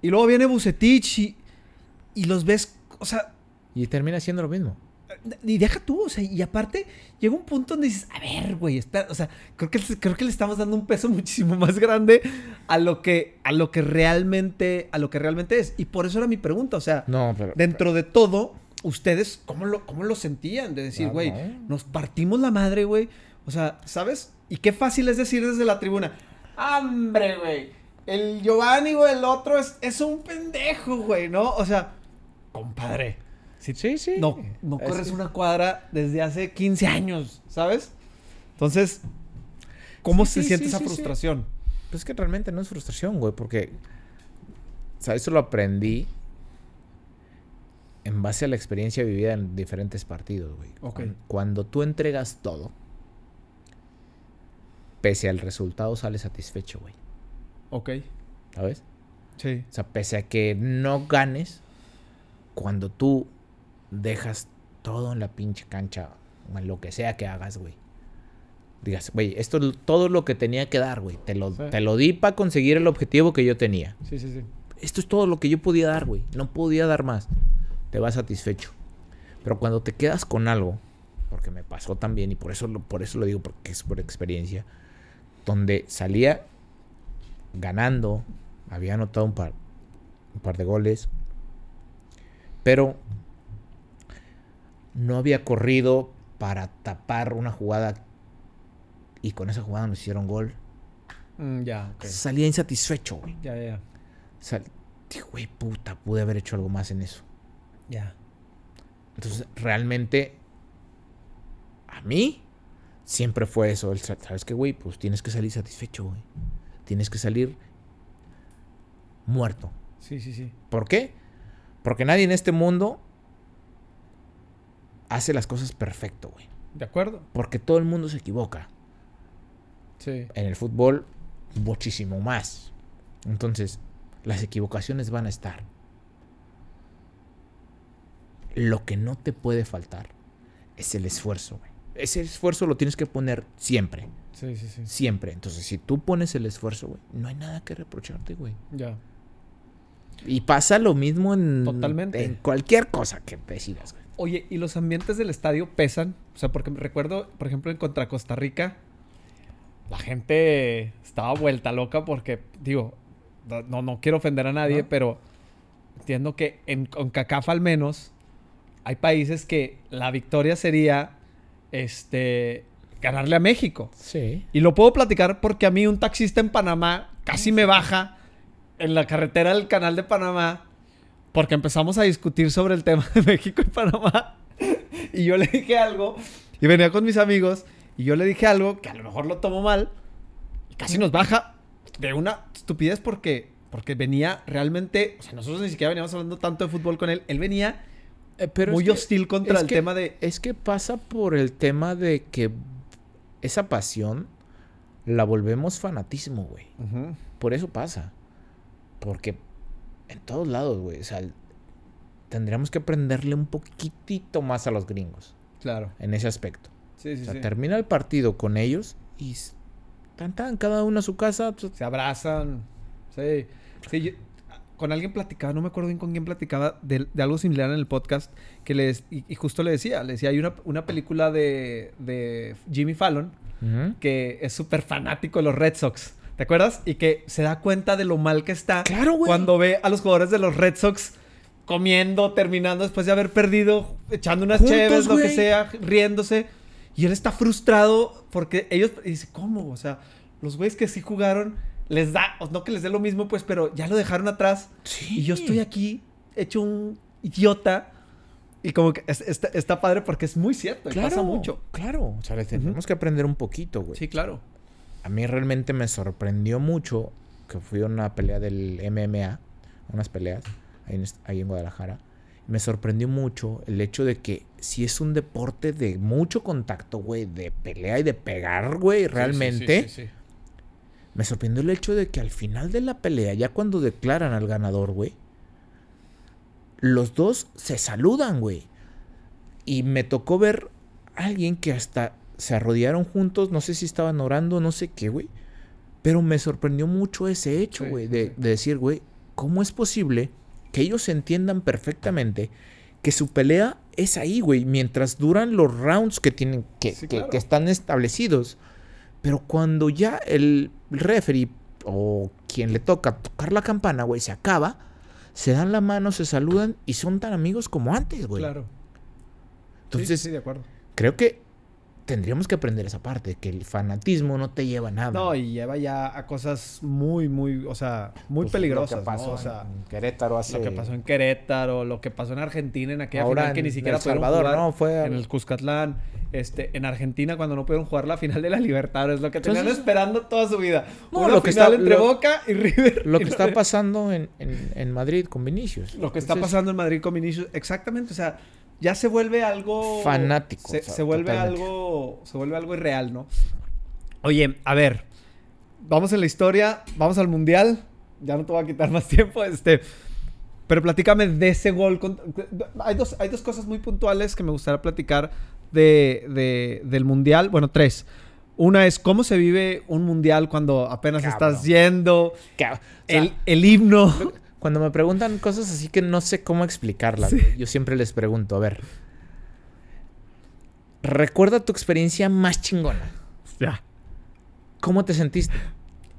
Y luego viene Bucetich y, y los ves, o sea, Y termina siendo lo mismo. Y deja tú, o sea, y aparte llega un punto donde dices, a ver, güey, espera", o sea, creo que, creo que le estamos dando un peso muchísimo más grande a lo que, a lo que realmente, a lo que realmente es. Y por eso era mi pregunta, o sea, No, pero. dentro de todo, ustedes, ¿cómo lo, cómo lo sentían? De decir, Ah, güey, no. nos partimos la madre, güey. O sea, ¿sabes? Y qué fácil es decir desde la tribuna, ¡hambre, güey! El Giovanni, güey, el otro es, es un pendejo, güey, ¿no? O sea, compadre. Sí, sí. no, no Es corres una cuadra desde hace 15 años, ¿sabes? Entonces, ¿cómo Sí, se sí, siente esa frustración? Pues es que realmente no es frustración, güey, porque. O sea, eso lo aprendí en base a la experiencia vivida en diferentes partidos, güey. Cuando tú entregas todo, pese al resultado, sales satisfecho, güey. Ok, ¿Sabes? sí. O sea, pese a que no ganes, cuando tú dejas todo en la pinche cancha, en lo que sea que hagas, güey, digas, güey, esto es todo lo que tenía que dar, güey. Te lo, Sí. te lo di para conseguir el objetivo que yo tenía. Sí, sí, sí. Esto es todo lo que yo podía dar, güey. No podía dar más. Te vas satisfecho. Pero cuando te quedas con algo, porque me pasó también, y por eso lo, por eso lo digo, porque es por experiencia, donde salía ganando, había anotado un par, un par de goles, pero no había corrido para tapar una jugada y con esa jugada nos hicieron gol. Mm, ya. Salía insatisfecho, güey. Ya, ya, Sal- dije, güey, puta, pude haber hecho algo más en eso. ya. Entonces, realmente, a mí, siempre fue eso. el sa- ¿Sabes qué, güey? Pues tienes que salir satisfecho, güey. Tienes que salir muerto. Sí, sí, sí. ¿Por qué? Porque nadie en este mundo hace las cosas perfecto, güey. ¿De acuerdo? Porque todo el mundo se equivoca. Sí. En el fútbol, muchísimo más. Entonces, las equivocaciones van a estar. Lo que no te puede faltar es el esfuerzo, güey. Ese esfuerzo lo tienes que poner siempre. Sí, sí, sí. Siempre. Entonces, si tú pones el esfuerzo, güey, no hay nada que reprocharte, güey. Ya. Y pasa lo mismo en, Totalmente. en cualquier cosa que decidas, güey. Oye, ¿y los ambientes del estadio pesan? O sea, porque me recuerdo, por ejemplo, en contra Costa Rica, la gente estaba vuelta loca porque, digo, no, no, quiero ofender a nadie, ¿No? pero entiendo que en CONCACAF al menos hay países que la victoria sería este ganarle a México. Sí. Y lo puedo platicar porque a mí un taxista en Panamá casi me baja en la carretera del canal de Panamá porque empezamos a discutir sobre el tema de México y Panamá. Y yo le dije algo y venía con mis amigos y yo le dije algo que a lo mejor lo tomo mal y casi nos baja de una estupidez porque, porque venía realmente, o sea, nosotros ni siquiera veníamos hablando tanto de fútbol con él, él venía Eh, pero muy que- hostil contra el que- tema de... Es que pasa por el tema de que esa pasión la volvemos fanatismo, güey. Por eso pasa. Porque en todos lados, güey. O sea, tendríamos que aprenderle un poquitito más a los gringos Claro. en ese aspecto. Sí, sí, o sea, sí. termina el partido con ellos y tan tan, cada uno a su casa. Se abrazan. Sí. Sí, yo- con alguien platicaba, no me acuerdo bien con quién platicaba, de, de algo similar en el podcast, que les, y, y justo le decía, le decía, hay una, una película de, de Jimmy Fallon que es súper fanático de los Red Sox. ¿Te acuerdas? Y que se da cuenta de lo mal que está Claro, güey. cuando ve a los jugadores de los Red Sox comiendo, terminando después de haber perdido, echando unas Juntos, cheves, lo que sea, riéndose. Y él está frustrado porque ellos, y dice, ¿cómo? O sea, los güeyes que sí jugaron, les da, o no que les dé lo mismo, pues, pero ya lo dejaron atrás. Sí. Y yo estoy aquí hecho un idiota. Y como que es- está, está padre porque es muy cierto, y pasa mucho. Claro. O sea, le tenemos que aprender un poquito, güey. Sí, claro. A mí realmente me sorprendió mucho que fui a una pelea del MMA, unas peleas ahí en, ahí en Guadalajara. Me sorprendió mucho el hecho de que si es un deporte de mucho contacto, güey, de pelea y de pegar, güey, realmente. Sí, sí, sí. Me sorprendió el hecho de que al final de la pelea, ya cuando declaran al ganador, güey, los dos se saludan, güey. Y me tocó ver a alguien que hasta se arrodillaron juntos, no sé si estaban orando, no sé qué, güey. Pero me sorprendió mucho ese hecho, güey, sí, de, sí. de decir, güey, ¿cómo es posible que ellos entiendan perfectamente que su pelea es ahí, güey, mientras duran los rounds que tienen, que, Sí, que- claro. que están establecidos? Pero cuando ya el referee o quien le toca tocar la campana, güey, se acaba, se dan la mano, se saludan y son tan amigos como antes, güey. Claro. Entonces, sí, sí, de acuerdo. creo que tendríamos que aprender esa parte, que el fanatismo no te lleva a nada. No, y lleva ya a cosas muy, muy, o sea, muy Pues, peligrosas. Lo que pasó ¿no? O sea, en Querétaro hace... lo que pasó en Querétaro, lo que pasó en Argentina en aquella Ahora final que ni siquiera El pudieron Salvador, jugar ¿no? Fue en el Cuscatlán, este, en Argentina cuando no pudieron jugar la final de la Libertadores, lo que tenían Entonces- esperando toda su vida. No, Una lo que final está- entre lo- Boca y River. Lo que está pasando en, en- en Madrid con Vinicius. Lo que está pasando en Madrid con Vinicius, exactamente, o sea, ya se vuelve algo Fanático, Se, o sea, se vuelve totalmente. algo, se vuelve algo irreal, ¿no? Oye, a ver, vamos en la historia, vamos al mundial. Ya no te voy a quitar más tiempo, este, pero platícame de ese gol. con- hay dos, hay dos cosas muy puntuales que me gustaría platicar de, de- del mundial. Bueno, tres. Una es cómo se vive un mundial cuando apenas Cabrón. estás yendo, el, el himno. Cuando me preguntan cosas así que no sé cómo explicarlas, Sí. yo siempre les pregunto, a ver, recuerda tu experiencia más chingona. Ya, ¿Cómo te sentiste?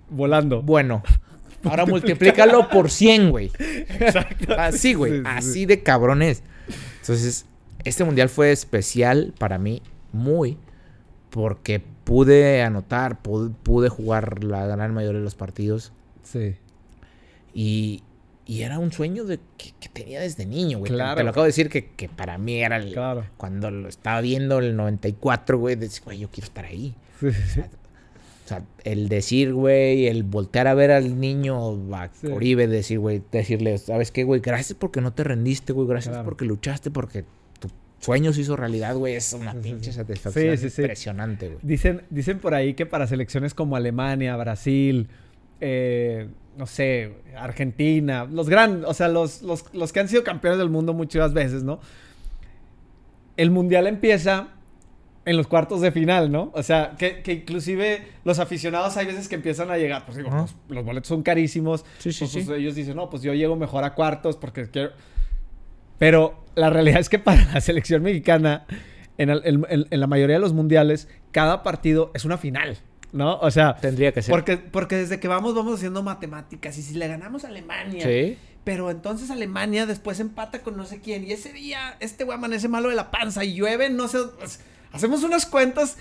volando. Bueno, ahora multiplícalo por 100, güey. Exacto. Así, güey, Sí, sí, así sí. de cabrones. Entonces, este mundial fue especial para mí, muy, porque pude anotar, pude, pude jugar la gran mayoría de los partidos Sí. y, y era un sueño de que, que tenía desde niño, güey. Te- Claro. Te, lo acabo de decir que, que para mí era el, Claro. cuando lo estaba viendo el 94, güey, decía, güey, yo quiero estar ahí. Sí, sí, sí. O sea, el decir, güey, el voltear a ver al niño, a Sí. Oribe, decir, güey, decirle, ¿sabes qué, güey? Gracias porque no te rendiste, güey. Gracias Claro. porque luchaste, porque tu sueño se hizo realidad, güey. Es una pinche satisfacción Sí, sí, sí. impresionante, güey. Dicen, dicen por ahí que para selecciones como Alemania, Brasil, eh, no sé, Argentina, los grandes, o sea, los, los, los que han sido campeones del mundo muchas veces, ¿no? El mundial empieza en los cuartos de final, ¿no? O sea, que, que inclusive los aficionados hay veces que empiezan a llegar, pues digo, los, los boletos son carísimos. Sí, sí, pues, sí. pues, ellos dicen, no, pues yo llego mejor a cuartos porque quiero... Pero la realidad es que para la selección mexicana, en, el- en la mayoría de los mundiales, cada partido es una final, ¿no? O sea, Tendría que ser. porque, porque desde que vamos, vamos haciendo matemáticas. Y si le ganamos a Alemania, Sí. pero entonces Alemania después empata con no sé quién. Y ese día, este güey amanece malo de la panza y llueve, no sé. pues, Hacemos unas cuentas.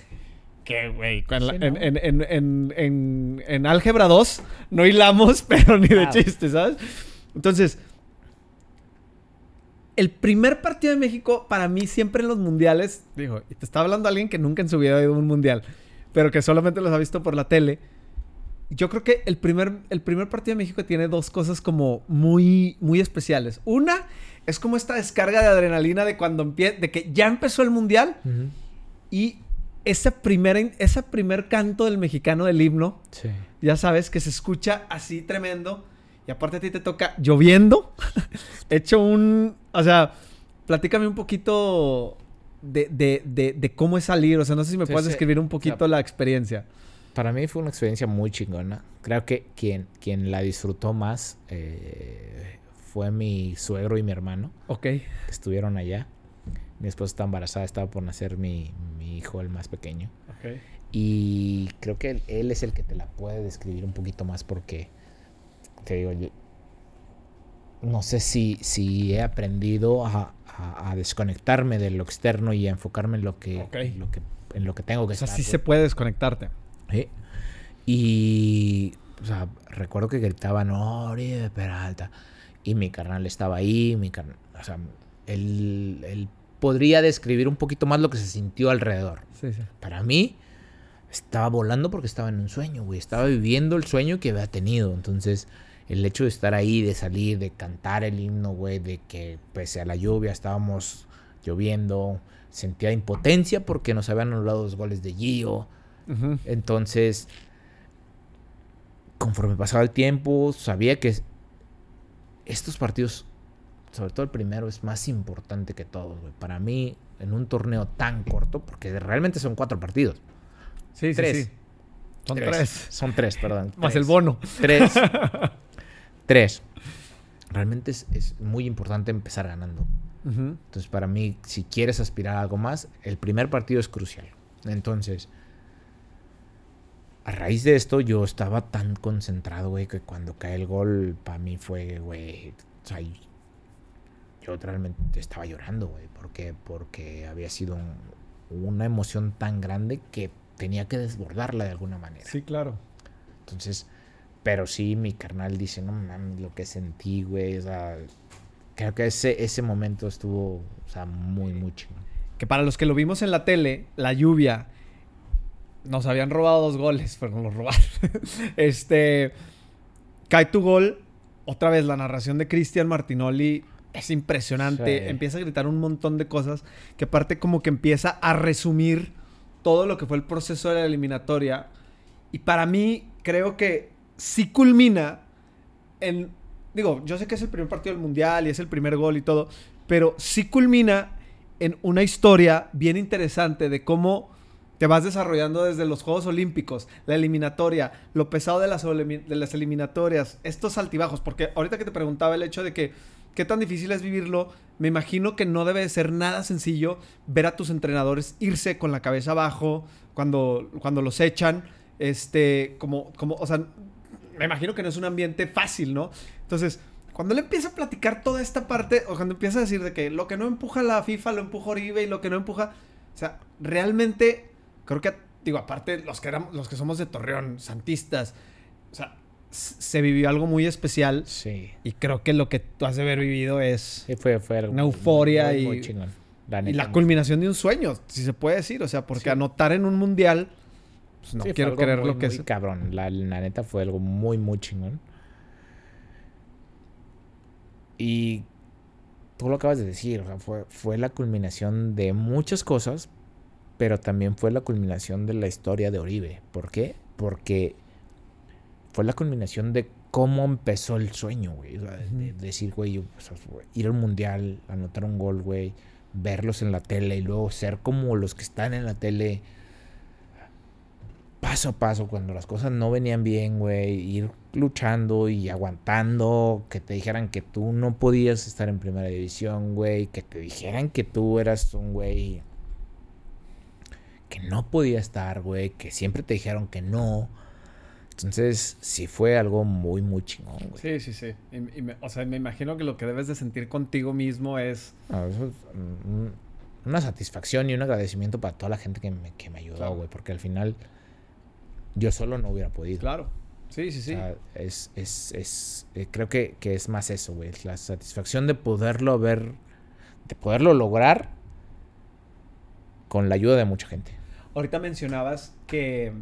Que, güey, en, en, en, en, álgebra 2 no hilamos, pero ni de Claro. chiste, ¿sabes? Entonces, el primer partido de México, para mí, siempre en los mundiales, digo, y te está hablando alguien que nunca en su vida ha ido a un mundial, pero que solamente los ha visto por la tele. Yo creo que el primer, el primer partido de México tiene dos cosas como muy, muy especiales. Una es como esta descarga de adrenalina de cuando empieza, de que ya empezó el mundial y ese primer, ese primer canto del mexicano del himno, Sí. ya sabes, que se escucha así tremendo. Y aparte a ti te toca lloviendo. Hecho un... O sea, platícame un poquito de, de- de- de cómo es salir. O sea, no sé si me Sí, puedes sí. describir un poquito O sea, la experiencia. Para mí fue una experiencia muy chingona. Creo que quien, quien la disfrutó más eh, fue mi suegro y mi hermano, Ok. que estuvieron allá. Mi esposa está embarazada, estaba por nacer mi, mi hijo, el más pequeño. Ok. Y creo que él, él es el que te la puede describir un poquito más porque, te digo, yo no sé si, si he aprendido a, a- a desconectarme de lo externo y a enfocarme en lo que, Ok. lo que, en lo que tengo que O sea, estar, sí se puede desconectarte. Sí. Y, o sea, recuerdo que gritaban, Oribe Peralta. Y mi carnal estaba ahí, mi carnal, o sea, él, él podría describir un poquito más lo que se sintió alrededor. Sí, sí. Para mí, estaba volando porque estaba en un sueño, güey. Estaba viviendo el sueño que había tenido. Entonces, el hecho de estar ahí, de salir, de cantar el himno, güey, de que pese a la lluvia estábamos lloviendo, sentía impotencia porque nos habían anulado los goles de Gio. Entonces, conforme pasaba el tiempo, sabía que estos partidos, sobre todo el primero, es más importante que todos, güey. Para mí, en un torneo tan corto, porque realmente son cuatro partidos. Sí, Tres. sí. Son tres. Son tres, perdón. Más tres. el bono. Tres. tres. Realmente es, es muy importante empezar ganando. Entonces, para mí, si quieres aspirar a algo más, el primer partido es crucial. Entonces, a raíz de esto, yo estaba tan concentrado, güey, que cuando cae el gol, para mí fue, güey, o sea, yo realmente estaba llorando, güey, porque, porque había sido un- una emoción tan grande que tenía que desbordarla de alguna manera. Sí, claro. Entonces, pero sí, mi carnal dice, no mames, lo que sentí, güey, o sea, creo que ese, ese momento estuvo, o sea, muy, muy chingón. Que para los que lo vimos en la tele, la lluvia, nos habían robado dos goles, pero nos los robaron. este, cae tu gol, otra vez la narración de Cristian Martinoli es impresionante, Sí. empieza a gritar un montón de cosas, que aparte como que empieza a resumir todo lo que fue el proceso de la eliminatoria. Y para mí, creo que sí culmina en... Digo, yo sé que es el primer partido del Mundial y es el primer gol y todo, pero sí culmina en una historia bien interesante de cómo te vas desarrollando desde los Juegos Olímpicos, la eliminatoria, lo pesado de las, de las eliminatorias, estos altibajos, porque ahorita que te preguntaba el hecho de que qué tan difícil es vivirlo, me imagino que no debe de ser nada sencillo ver a tus entrenadores irse con la cabeza abajo cuando, cuando los echan, este, como, como, o sea, me imagino que no es un ambiente fácil, ¿no? Entonces, cuando le empieza a platicar toda esta parte, o cuando empieza a decir de que lo que no empuja la FIFA lo empuja Oribe y lo que no empuja, o sea, realmente creo que, digo, aparte los que, éramos, los que somos de Torreón, santistas, o sea, se vivió algo muy especial. Sí. Y creo que lo que tú has de haber vivido es sí, fue, fue una euforia muy, y, muy chingón. La y la culminación de un sueño, si se puede decir. O sea, porque Sí. anotar en un mundial, pues no Sí, quiero creer muy, lo que es. cabrón. La, la neta fue algo muy, muy chingón. Y tú lo acabas de decir, o sea, fue, fue la culminación de muchas cosas, pero también fue la culminación de la historia de Oribe. ¿Por qué? Porque fue la culminación de cómo empezó el sueño, güey. O sea, de- de, Ujú. decir, güey, o sea, fue ir al mundial, anotar un gol, güey, verlos en la tele y luego ser como los que están en la tele paso a paso, cuando las cosas no venían bien, güey, ir luchando y aguantando, que te dijeran que tú no podías estar en primera división, güey, que te dijeran que tú eras un güey que no podía estar, güey, que siempre te dijeron que no. Entonces, sí fue algo muy, muy chingón, güey. Sí, sí, sí. Y- y me- o sea, me imagino que lo que debes de sentir contigo mismo es... No, eso es una satisfacción y un agradecimiento para toda la gente que me, que me ayudó, Claro. güey, porque al final yo solo no hubiera podido. Claro. Sí, sí, O sí. sea, es, es, es, eh, creo que, que es más eso, güey. La satisfacción de poderlo ver, de poderlo lograr con la ayuda de mucha gente. Ahorita mencionabas que,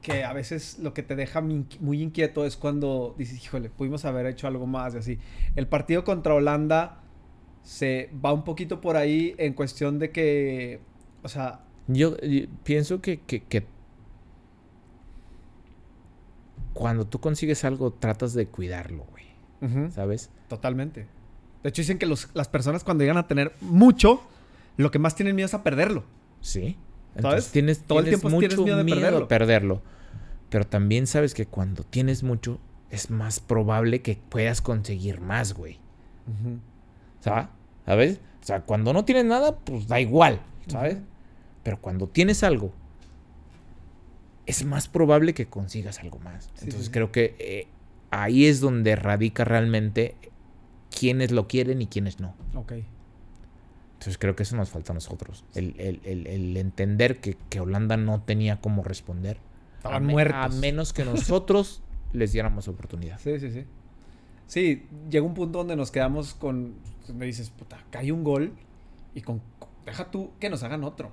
que a veces lo que te deja muy inquieto es cuando dices, híjole, pudimos haber hecho algo más y así. El partido contra Holanda se va un poquito por ahí en cuestión de que, o sea, Yo, pienso que, que, que cuando tú consigues algo, tratas de cuidarlo, güey. ¿Sabes? totalmente. De hecho, dicen que los- las personas cuando llegan a tener mucho, lo que más tienen miedo es a perderlo. Sí. ¿Sabes? Entonces tienes, Todo el tienes tiempo mucho tienes miedo de miedo perderlo. a perderlo. Pero también sabes que cuando tienes mucho, es más probable que puedas conseguir más, güey. ¿Sabes? ¿Sabes? O sea, cuando no tienes nada, pues da igual, ¿sabes? Pero cuando tienes algo, es más probable que consigas algo más. Sí, Entonces sí, creo que eh, ahí es donde radica realmente quiénes lo quieren y quiénes no. Ok. Entonces creo que eso nos falta a nosotros. El, el- el- el entender que, que Holanda no tenía cómo responder. Estaban a, me- muertos. a menos que nosotros les diéramos oportunidad. Sí, sí, sí. Sí, llega un punto donde nos quedamos con. Donde dices, puta, cae un gol y con. Deja tú que nos hagan otro.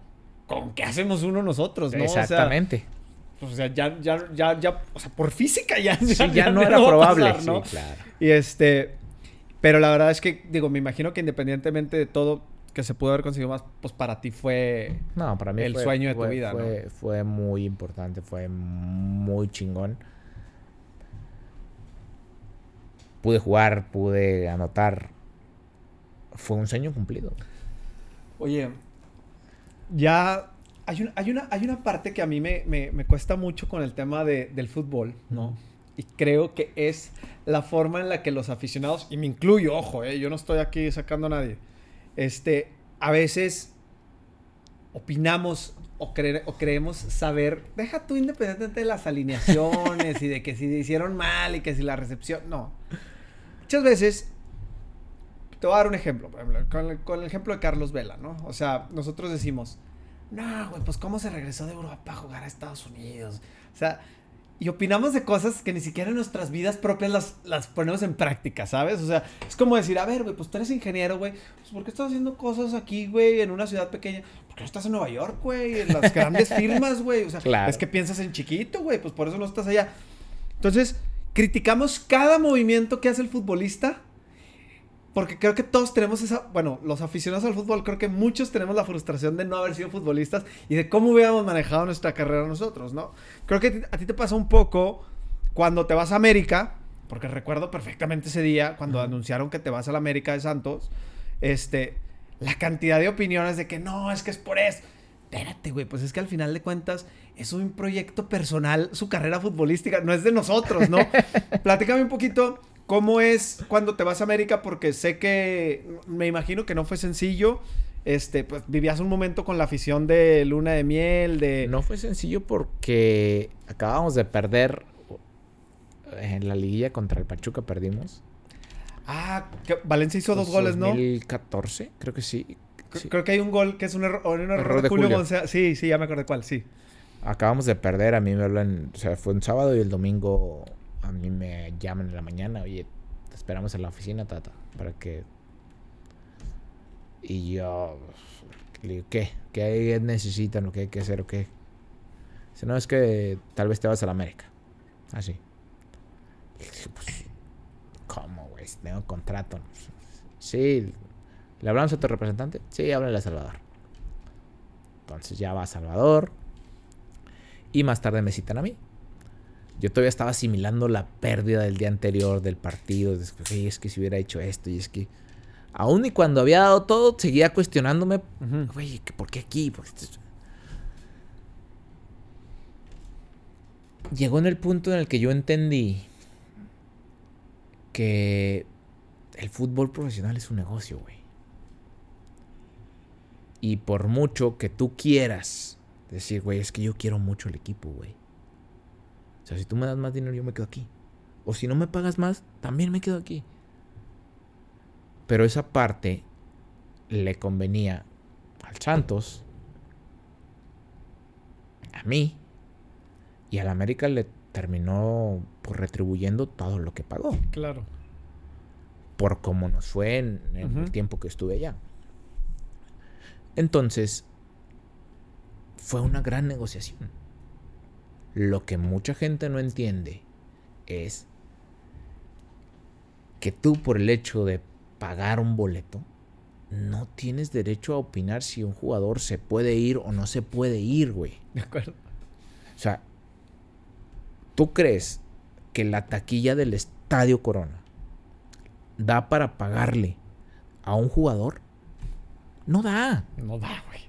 ¿Con qué hacemos uno nosotros, no? Exactamente. O sea, o sea, ya, ya, ya, ya. O sea, por física ya. Sí, ya, no era probable. pasar, ¿no? Sí, claro. Y este. Pero la verdad es que, digo, me imagino que independientemente de todo que se pudo haber conseguido más, pues para ti fue. No, para mí El fue- sueño de tu fue- vida, ¿no? fue muy importante, fue muy chingón. Pude jugar, pude anotar. Fue un sueño cumplido. Oye, ya hay, un- hay, una, hay una parte que a mí me, me- me cuesta mucho con el tema de- del fútbol, ¿no? Y creo que es la forma en la que los aficionados, y me incluyo, ojo, eh, yo no estoy aquí sacando a nadie, este, a veces opinamos o, creer- o creemos saber, deja tú independientemente de las alineaciones y de que si hicieron mal y que si la recepción, no. Muchas veces te voy a dar un ejemplo, por ejemplo, con el, con el ejemplo de Carlos Vela, ¿no? O sea, nosotros decimos, no, güey, pues cómo se regresó de Europa a jugar a Estados Unidos. O sea, y opinamos de cosas que ni siquiera en nuestras vidas propias las, las ponemos en práctica, ¿sabes? O sea, es como decir, a ver, güey, pues tú eres ingeniero, güey, pues ¿por qué estás haciendo cosas aquí, güey, en una ciudad pequeña? ¿Por qué no estás en Nueva York, güey? En las grandes firmas, güey. O sea, Claro. es que piensas en chiquito, güey, pues por eso no estás allá. Entonces, criticamos cada movimiento que hace el futbolista. Porque creo que todos tenemos esa, bueno, los aficionados al fútbol, creo que muchos tenemos la frustración de no haber sido futbolistas y de cómo hubiéramos manejado nuestra carrera nosotros, ¿no? Creo que a ti- te pasa un poco cuando te vas a América, porque recuerdo perfectamente ese día cuando anunciaron que te vas a la América de Santos, este, la cantidad de opiniones de que no, es que es por eso. espérate, güey, pues es que al final de cuentas es un proyecto personal, su carrera futbolística, no es de nosotros, ¿no? Platícame un poquito cómo es cuando te vas a América, porque sé que, me imagino que no fue sencillo. Este, pues vivías un momento con la afición de Luna de Miel, de... No fue sencillo porque acabamos de perder en la liguilla contra el Pachuca, perdimos. Ah, que Valencia hizo dos goles, ¿no? 2014, creo que sí. C- Creo que hay un gol que es un error, un error de Julio, Julio. González. Sí, sí, ya me acordé cuál, sí. Acabamos de perder, a mí me hablan, o sea, fue un sábado y el domingo a mí me llaman en la mañana, oye, te esperamos en la oficina, tata, para que... Y yo le digo, ¿qué? ¿Qué necesitan o qué hay que hacer o qué? Dice, no, es que tal vez te vas a la América. Así. Le dije, pues, ¿cómo, güey? Si Tengo contrato. Sí. ¿Le hablamos a tu representante? Sí, háblale a Salvador. Entonces ya va a Salvador. Y más tarde me citan a mí. Yo todavía estaba asimilando la pérdida del día anterior del partido. Es que, "Oye, es que si hubiera hecho esto y es que... Aún y cuando había dado todo, seguía cuestionándome. ¿que ¿por qué aquí? ¿Por qué esto?". Llegó en el punto en el que yo entendí que el fútbol profesional es un negocio, güey. Y por mucho que tú quieras decir, güey, es que yo quiero mucho el equipo, güey. O sea, si tú me das más dinero, yo me quedo aquí. O si no me pagas más, también me quedo aquí. Pero esa parte le convenía al Santos, a mí, y al América le terminó por retribuyendo todo lo que pagó Claro. por cómo nos fue en, en el tiempo que estuve allá. Entonces, fue una gran negociación. Lo que mucha gente no entiende es que tú por el hecho de pagar un boleto, no tienes derecho a opinar si un jugador se puede ir o no se puede ir, güey. De acuerdo. O sea, ¿tú crees que la taquilla del Estadio Corona da para pagarle a un jugador? No da, No da, güey.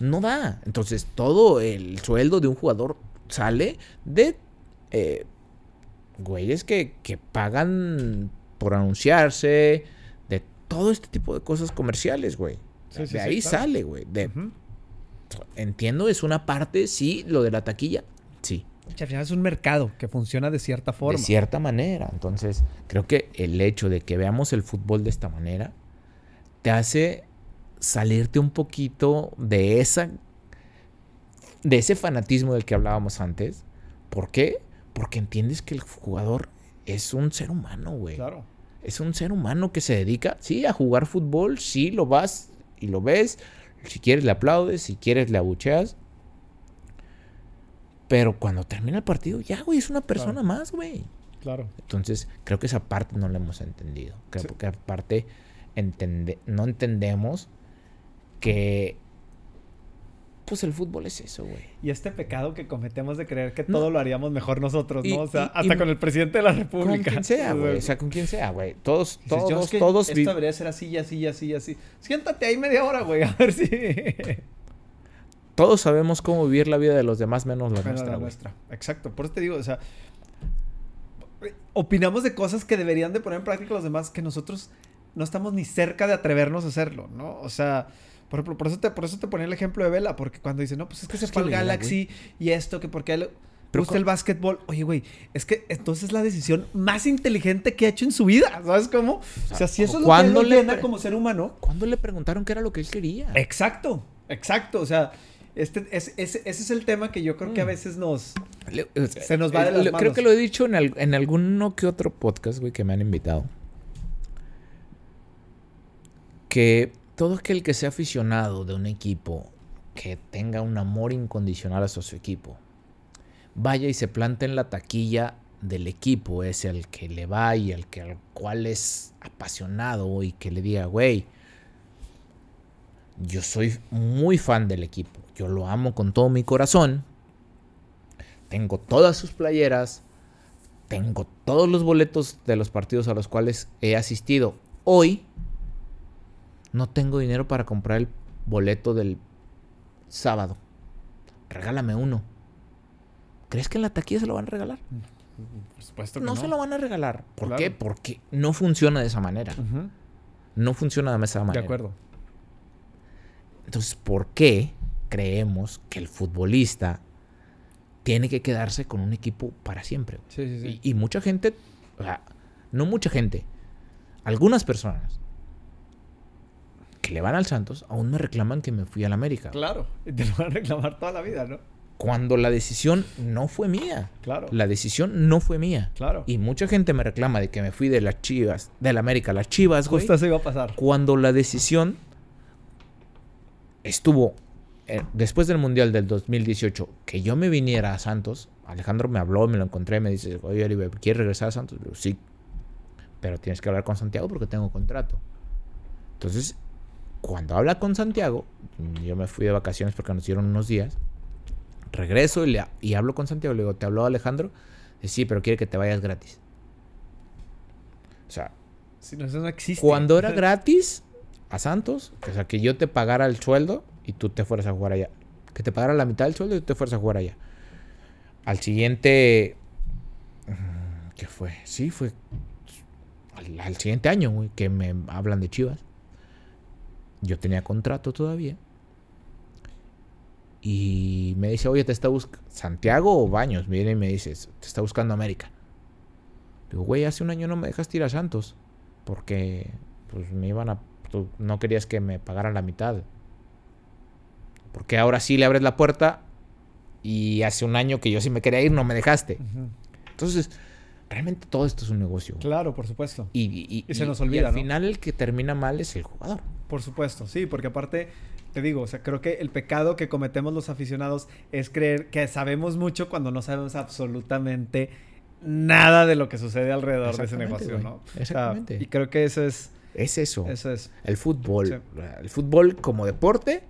no da. Entonces, todo el sueldo de un jugador sale de eh, güeyes que, que pagan por anunciarse, de todo este tipo de cosas comerciales, güey. Sí, de sí, ahí sale, güey. De. Entiendo, es una parte, sí, lo de la taquilla, sí. Que al final es un mercado que funciona de cierta forma. De cierta manera. Entonces, creo que el hecho de que veamos el fútbol de esta manera te hace salirte un poquito de esa de ese fanatismo del que hablábamos antes. ¿Por qué? Porque entiendes que el jugador es un ser humano, güey. Claro. Es un ser humano que se dedica, sí, a jugar fútbol, sí, lo vas y lo ves. Si quieres le aplaudes, si quieres le abucheas. Pero cuando termina el partido, ya, güey, es una persona Claro. más, güey. Claro. Entonces, creo que esa parte no la hemos entendido. Creo Sí. que aparte entende, no entendemos que pues el fútbol es eso, güey. Y este pecado que cometemos de creer que No. todo lo haríamos mejor nosotros, ¿no? Y- o sea, y- hasta y- con el presidente de la Con República. quien sea, güey. O sea, con quien sea, güey. Todos, dices, yo todos, es que todos. Esto debería ser así, y así, y así, y así. Siéntate ahí media hora, güey, a ver si. Todos sabemos cómo vivir la vida de los demás menos la nuestra, la nuestra. Exacto. Por eso te digo, o sea. Opinamos de cosas que deberían de poner en práctica los demás que nosotros no estamos ni cerca de atrevernos a hacerlo, ¿no? O sea, por ejemplo, por eso te, por eso te ponía el ejemplo de Vela, porque cuando dice, no, pues es que se Es fue al Galaxy y esto, que porque a él gusta el básquetbol. Oye, güey, es que entonces es la decisión más inteligente que ha hecho en su vida, ¿sabes cómo? O sea, si eso es lo que él ¿cuándo lo le llena como ser humano, ¿Cuándo le preguntaron qué era lo que él quería? Exacto, exacto. O sea, este, es- ese, ese es el tema que yo creo que a Mm. veces nos... Le- o sea, Se nos va de eh, las lo- Creo manos. que lo he dicho en, al- en alguno que otro podcast, güey, que me han invitado. Que todo aquel que sea aficionado de un equipo, que tenga un amor incondicional hacia su equipo, vaya y se plante en la taquilla del equipo ese al que le va y al que al cual es apasionado y que le diga, güey, yo soy muy fan del equipo, yo lo amo con todo mi corazón, tengo todas sus playeras, tengo todos los boletos de los partidos a los cuales he asistido. Hoy no tengo dinero para comprar el boleto del sábado. regálame uno. ¿Crees que en la taquilla se lo van a regalar? Por supuesto que No, no. se lo van a regalar. ¿Por Claro. qué? Porque no funciona de esa manera. No funciona de esa De manera. acuerdo. Entonces, ¿por qué creemos que el futbolista tiene que quedarse con un equipo para siempre? Sí, sí, sí. Y, y mucha gente, o sea, no mucha gente, algunas personas que le van al Santos aún me reclaman que me fui al América. Claro. Y te lo van a reclamar toda la vida, ¿no? Cuando la decisión no fue mía. Claro. La decisión no fue mía. Claro. Y mucha gente me reclama de que me fui de las Chivas, del América a las Chivas, güey. Justo eso iba a pasar. Cuando la decisión estuvo eh, después del Mundial del 2018, que yo me viniera a Santos, Alejandro me habló, me lo encontré, me dice, oye, Oliver, ¿quieres regresar a Santos? Le digo, sí, pero tienes que hablar con Santiago porque tengo contrato. Entonces, cuando habla con Santiago, yo me fui de vacaciones porque nos dieron unos días, regreso y, le, y hablo con Santiago, le digo, ¿te habló Alejandro? Dice, sí, pero quiere que te vayas gratis. O sea, Si no, eso no existe. cuando era gratis a Santos, o sea, que yo te pagara el sueldo y tú te fueras a jugar allá. Que te pagara la mitad del sueldo y tú te fueras a jugar allá. Al siguiente. mm, ¿Qué fue? Sí, fue. Al, al siguiente año, güey, que me hablan de Chivas. Yo tenía contrato todavía. Y me dice, oye, te está buscando. Santiago o Baños, viene y me dice, te está buscando América. Digo, güey, hace un año no me dejaste ir a Santos. Porque pues me iban a. Tú no querías que me pagaran la mitad. Porque ahora sí le abres la puerta. Y hace un año que yo sí me quería ir, no me dejaste. Entonces, realmente todo esto es un negocio. Claro, por supuesto. Y, y- Y se nos y olvida, al ¿no? final el que termina mal es el jugador. Por supuesto, sí, porque aparte, te digo, o sea, creo que el pecado que cometemos los aficionados es creer que sabemos mucho cuando no sabemos absolutamente nada de lo que sucede alrededor de ese negocio, güey. ¿no? O sea, Exactamente. y creo que eso es, Es eso. eso es. El fútbol. Sí. El fútbol como deporte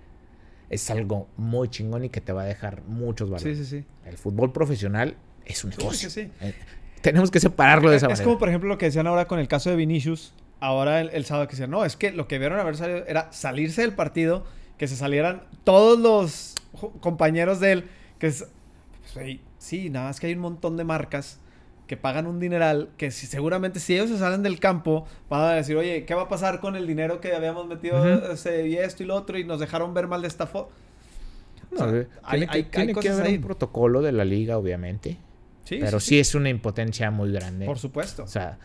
es algo muy chingón y que te va a dejar muchos valores. Sí, sí, sí. El fútbol profesional es un Sí, negocio. sí, sí. Eh, tenemos que separarlo de esa Es manera. como, por ejemplo, lo que decían ahora con el caso de Vinicius, ahora el, el sábado que decían, no, es que lo que vieron haber salido era salirse del partido, que se salieran todos los compañeros de él, que es, pues, sí, nada más que hay un montón de marcas que pagan un dineral, que si, seguramente si ellos se salen del campo, van a decir, oye, ¿qué va a pasar con el dinero que habíamos metido Ujú. ese, y esto y lo otro y nos dejaron ver mal de esta forma? No, o sea, hay- tiene que, hay- tiene hay que cosas haber ahí. un protocolo de la liga, obviamente. Sí, pero sí, es una impotencia muy grande. Por supuesto. O sea,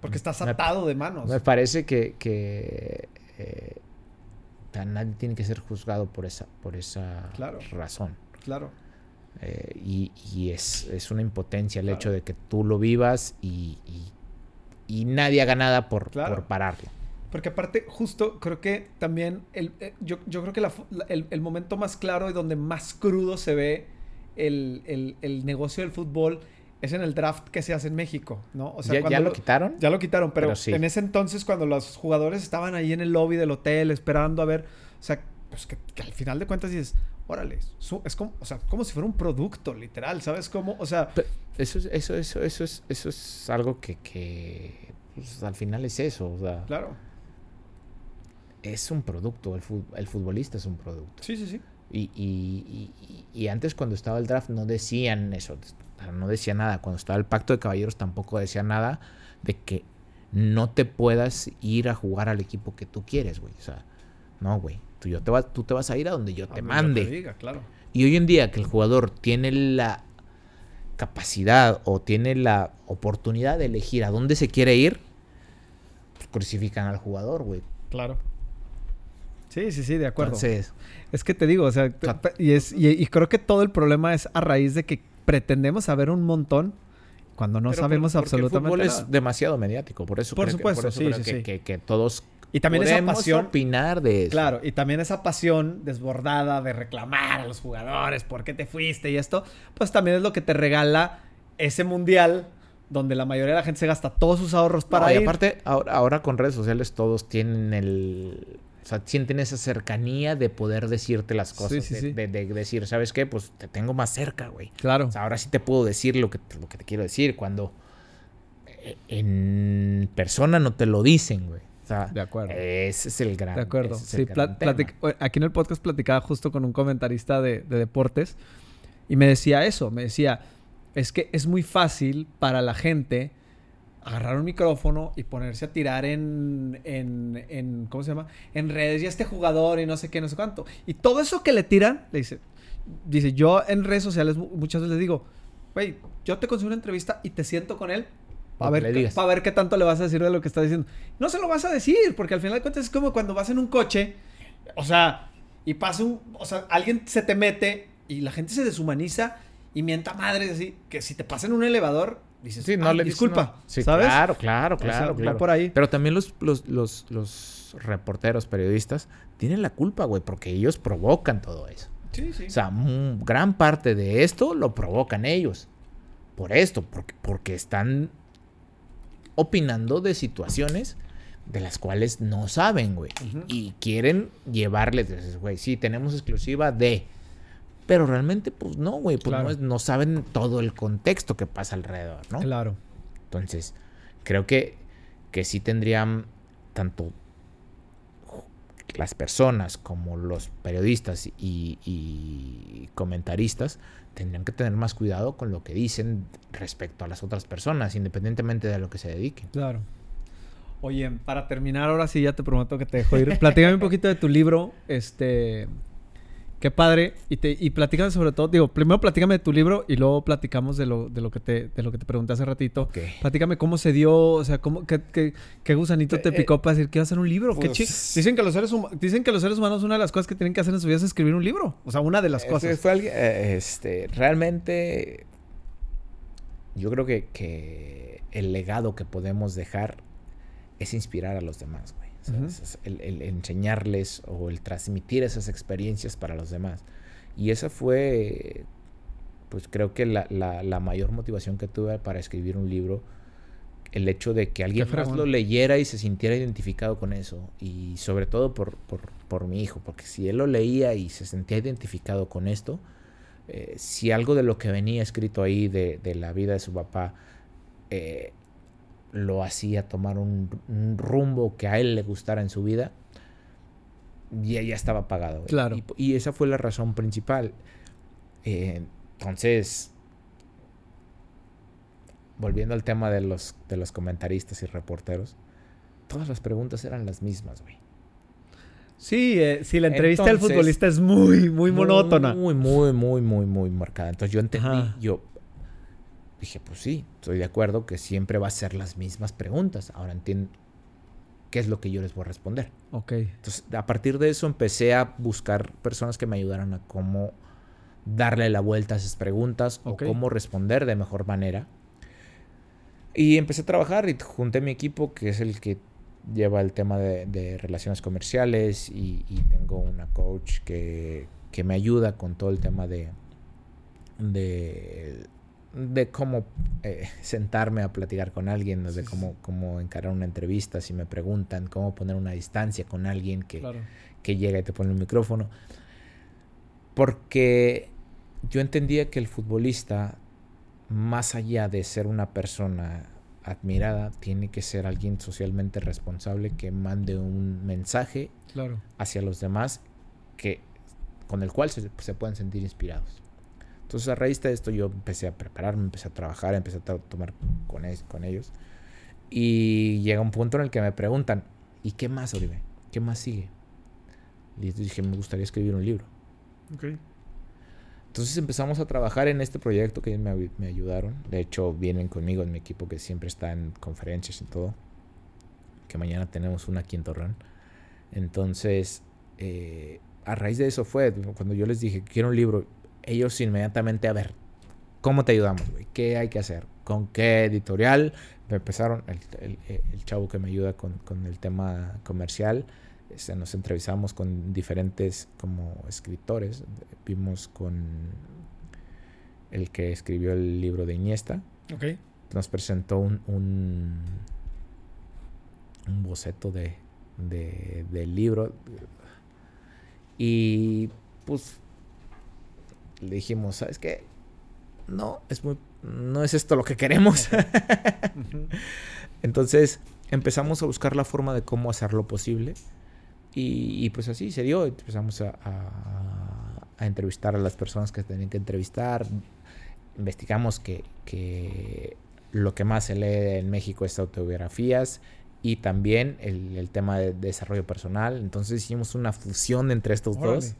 porque estás me- atado de manos. me parece que, que eh, nadie tiene que ser juzgado por esa, por esa Claro. razón. Claro. Eh, y y es, es una impotencia el Claro. hecho de que tú lo vivas y, y- y nadie haga nada por, Claro. por pararlo. Porque aparte, justo creo que también el, eh, yo, yo creo que la fu- la- el, el momento más claro y donde más crudo se ve el, el- el negocio del fútbol es en el draft que se hace en México, ¿no? O sea, ¿Ya, cuando ya lo quitaron? ya lo quitaron, pero, Pero sí. en ese entonces cuando los jugadores estaban ahí en el lobby del hotel esperando a ver, o sea, pues que, que al final de cuentas dices, órale, su- es como, o sea, como si fuera un producto, literal, ¿sabes cómo? O sea, Eso es, eso, eso, eso es, eso es algo que, que pues, al final es eso. O sea, claro, es un producto. El, fut- el futbolista es un producto. sí, sí, sí. Y, y- y- y antes cuando estaba el draft no decían eso. No decía nada. Cuando estaba el pacto de caballeros tampoco decía nada de que no te puedas ir a jugar al equipo que tú quieres, güey. O sea, no, güey. Tú, yo te vas, tú te vas a ir a donde yo te A mande. te diga, claro. Y hoy en día que el jugador tiene la capacidad o tiene la oportunidad de elegir a dónde se quiere ir, pues crucifican al jugador, güey. Claro. Sí, sí, sí, de acuerdo. Entonces, Es que te digo, o sea, y, es, y, y creo que todo el problema es a raíz de que pretendemos saber un montón cuando no pero sabemos absolutamente El fútbol nada. es demasiado mediático, por eso Por creo que- supuesto, por eso sí, creo sí, que, sí. que- que todos Y también esa pasión, opinar de eso. claro, y también esa pasión desbordada de reclamar a los jugadores, ¿por qué te fuiste? Y esto, pues también es lo que te regala ese mundial donde la mayoría de la gente se gasta todos sus ahorros para No, y ir. aparte, ahora, ahora con redes sociales todos tienen el... O sea, sienten esa cercanía de poder decirte las cosas. sí, de, sí. de- de decir, ¿sabes qué? Pues te tengo más cerca, güey. Claro. O sea, ahora sí te puedo decir lo que, lo que te quiero decir. Cuando eh, en persona no te lo dicen, güey. O sea, De acuerdo. ese es el gran De acuerdo. es Sí, gran tema. o- aquí en el podcast platicaba justo con un comentarista de, de deportes Y me decía eso, me decía, es que es muy fácil para la gente agarrar un micrófono y ponerse a tirar en, en, en, ¿cómo se llama? En redes y este jugador y no sé qué, no sé cuánto. Y todo eso que le tiran, le dice, dice, yo en redes sociales muchas veces le digo, güey, yo te consigo una entrevista y te siento con él para ver, para ver qué tanto le vas a decir de lo que está diciendo. No se lo vas a decir, porque al final de cuentas es como cuando vas en un coche, o sea, y pasa un, o sea, alguien se te mete y la gente se deshumaniza y mienta madre así, que si te pasa en un elevador, dices, sí, no le disculpa, sí, ¿sabes? Claro, claro, claro, claro. por ahí. Pero también los, los, los, los reporteros, periodistas, tienen la culpa, güey, porque ellos provocan todo eso. Sí, sí. O sea, gran parte de esto lo provocan ellos. Por esto, porque, porque están opinando de situaciones de las cuales no saben, güey. Y quieren llevarles, güey, sí, tenemos exclusiva de... Pero realmente, pues no, güey, pues no, saben todo el contexto que pasa alrededor, ¿no? Claro. Entonces, creo que, que sí tendrían tanto las personas como los periodistas y, y, comentaristas tendrían que tener más cuidado con lo que dicen respecto a las otras personas, independientemente de lo que se dediquen. Claro. Oye, para terminar, ahora sí ya te prometo que te dejo ir. Platícame un poquito de tu libro, este, Qué padre. Y, te, y platícame sobre todo, digo, primero platícame de tu libro y luego platicamos de lo, de lo, que, te, de lo que te pregunté hace ratito. Okay. Platícame cómo se dio, o sea, cómo, qué, qué, qué gusanito te eh, picó para decir que iba a hacer un libro. qué pues, dicen, que los seres dicen que los seres humanos una de las cosas que tienen que hacer en su vida es escribir un libro. O sea, una de las cosas. Fue eh, este, realmente, yo creo que, que el legado que podemos dejar es inspirar a los demás, el, enseñarles o el transmitir esas experiencias para los demás. Y esa fue, pues creo que la, la, mayor motivación que tuve para escribir un libro. El hecho de que alguien más lo leyera y se sintiera identificado con eso. Y sobre todo por, por, por, mi hijo, porque si él lo leía y se sentía identificado con esto, eh, si algo de lo que venía escrito ahí de, de la vida de su papá eh, lo hacía tomar un, rumbo que a él le gustara en su vida, ya, ya estaba pagado. Claro. Y, esa fue la razón principal. Eh, entonces, volviendo al tema de los, de los comentaristas y reporteros, todas las preguntas eran las mismas, güey. Sí, eh, si la entrevista del futbolista es muy, muy monótona. Muy, muy, muy, muy, muy marcada. Entonces yo entendí, yo, Dije, pues sí, estoy de acuerdo que siempre va a ser las mismas preguntas. Ahora entiendo qué es lo que yo les voy a responder. Ok. Entonces, a partir de eso empecé a buscar personas que me ayudaran a cómo darle la vuelta a esas preguntas o cómo responder de mejor manera. Y empecé a trabajar y junté mi equipo, que es el que lleva el tema de, relaciones comerciales y, tengo una coach que, que, me ayuda con todo el tema de, de de cómo eh, sentarme a platicar con alguien, de cómo, cómo, encarar una entrevista, si me preguntan, cómo poner una distancia con alguien que, que llega y te pone un micrófono. Porque yo entendía que el futbolista, más allá de ser una persona admirada, tiene que ser alguien socialmente responsable que mande un mensaje hacia los demás que, con el cual se, se pueden sentir inspirados. Entonces a raíz de esto yo empecé a prepararme, empecé a trabajar, empecé a tomar con, con ellos. Y llega un punto en el que me preguntan, ¿y qué más, Oribe? ¿Qué más sigue? Y dije, me gustaría escribir un libro. Entonces empezamos a trabajar en este proyecto que me, me, ayudaron. De hecho, vienen conmigo en mi equipo que siempre está en conferencias y todo. Que mañana tenemos una aquí en Torreón. Entonces, eh, a raíz de eso fue cuando yo les dije, quiero un libro ellos inmediatamente, a ver, ¿cómo te ayudamos, ¿Qué hay que hacer? ¿Con qué editorial? Me empezaron, el, chavo que me ayuda con, el tema comercial, este, nos entrevistamos con diferentes como escritores. Vimos con el que escribió el libro de Iniesta. Okay. Nos presentó un, un, boceto de, de, del libro. Y pues le dijimos, ¿sabes qué? No, es muy, no es esto lo que queremos. Entonces empezamos a buscar la forma de cómo hacerlo posible. Y, pues así se dio. Empezamos a, a entrevistar a las personas que tenían que entrevistar. Investigamos que, que lo que más se lee en México es autobiografías y también el, el tema de desarrollo personal. Entonces hicimos una fusión entre estos Órale. dos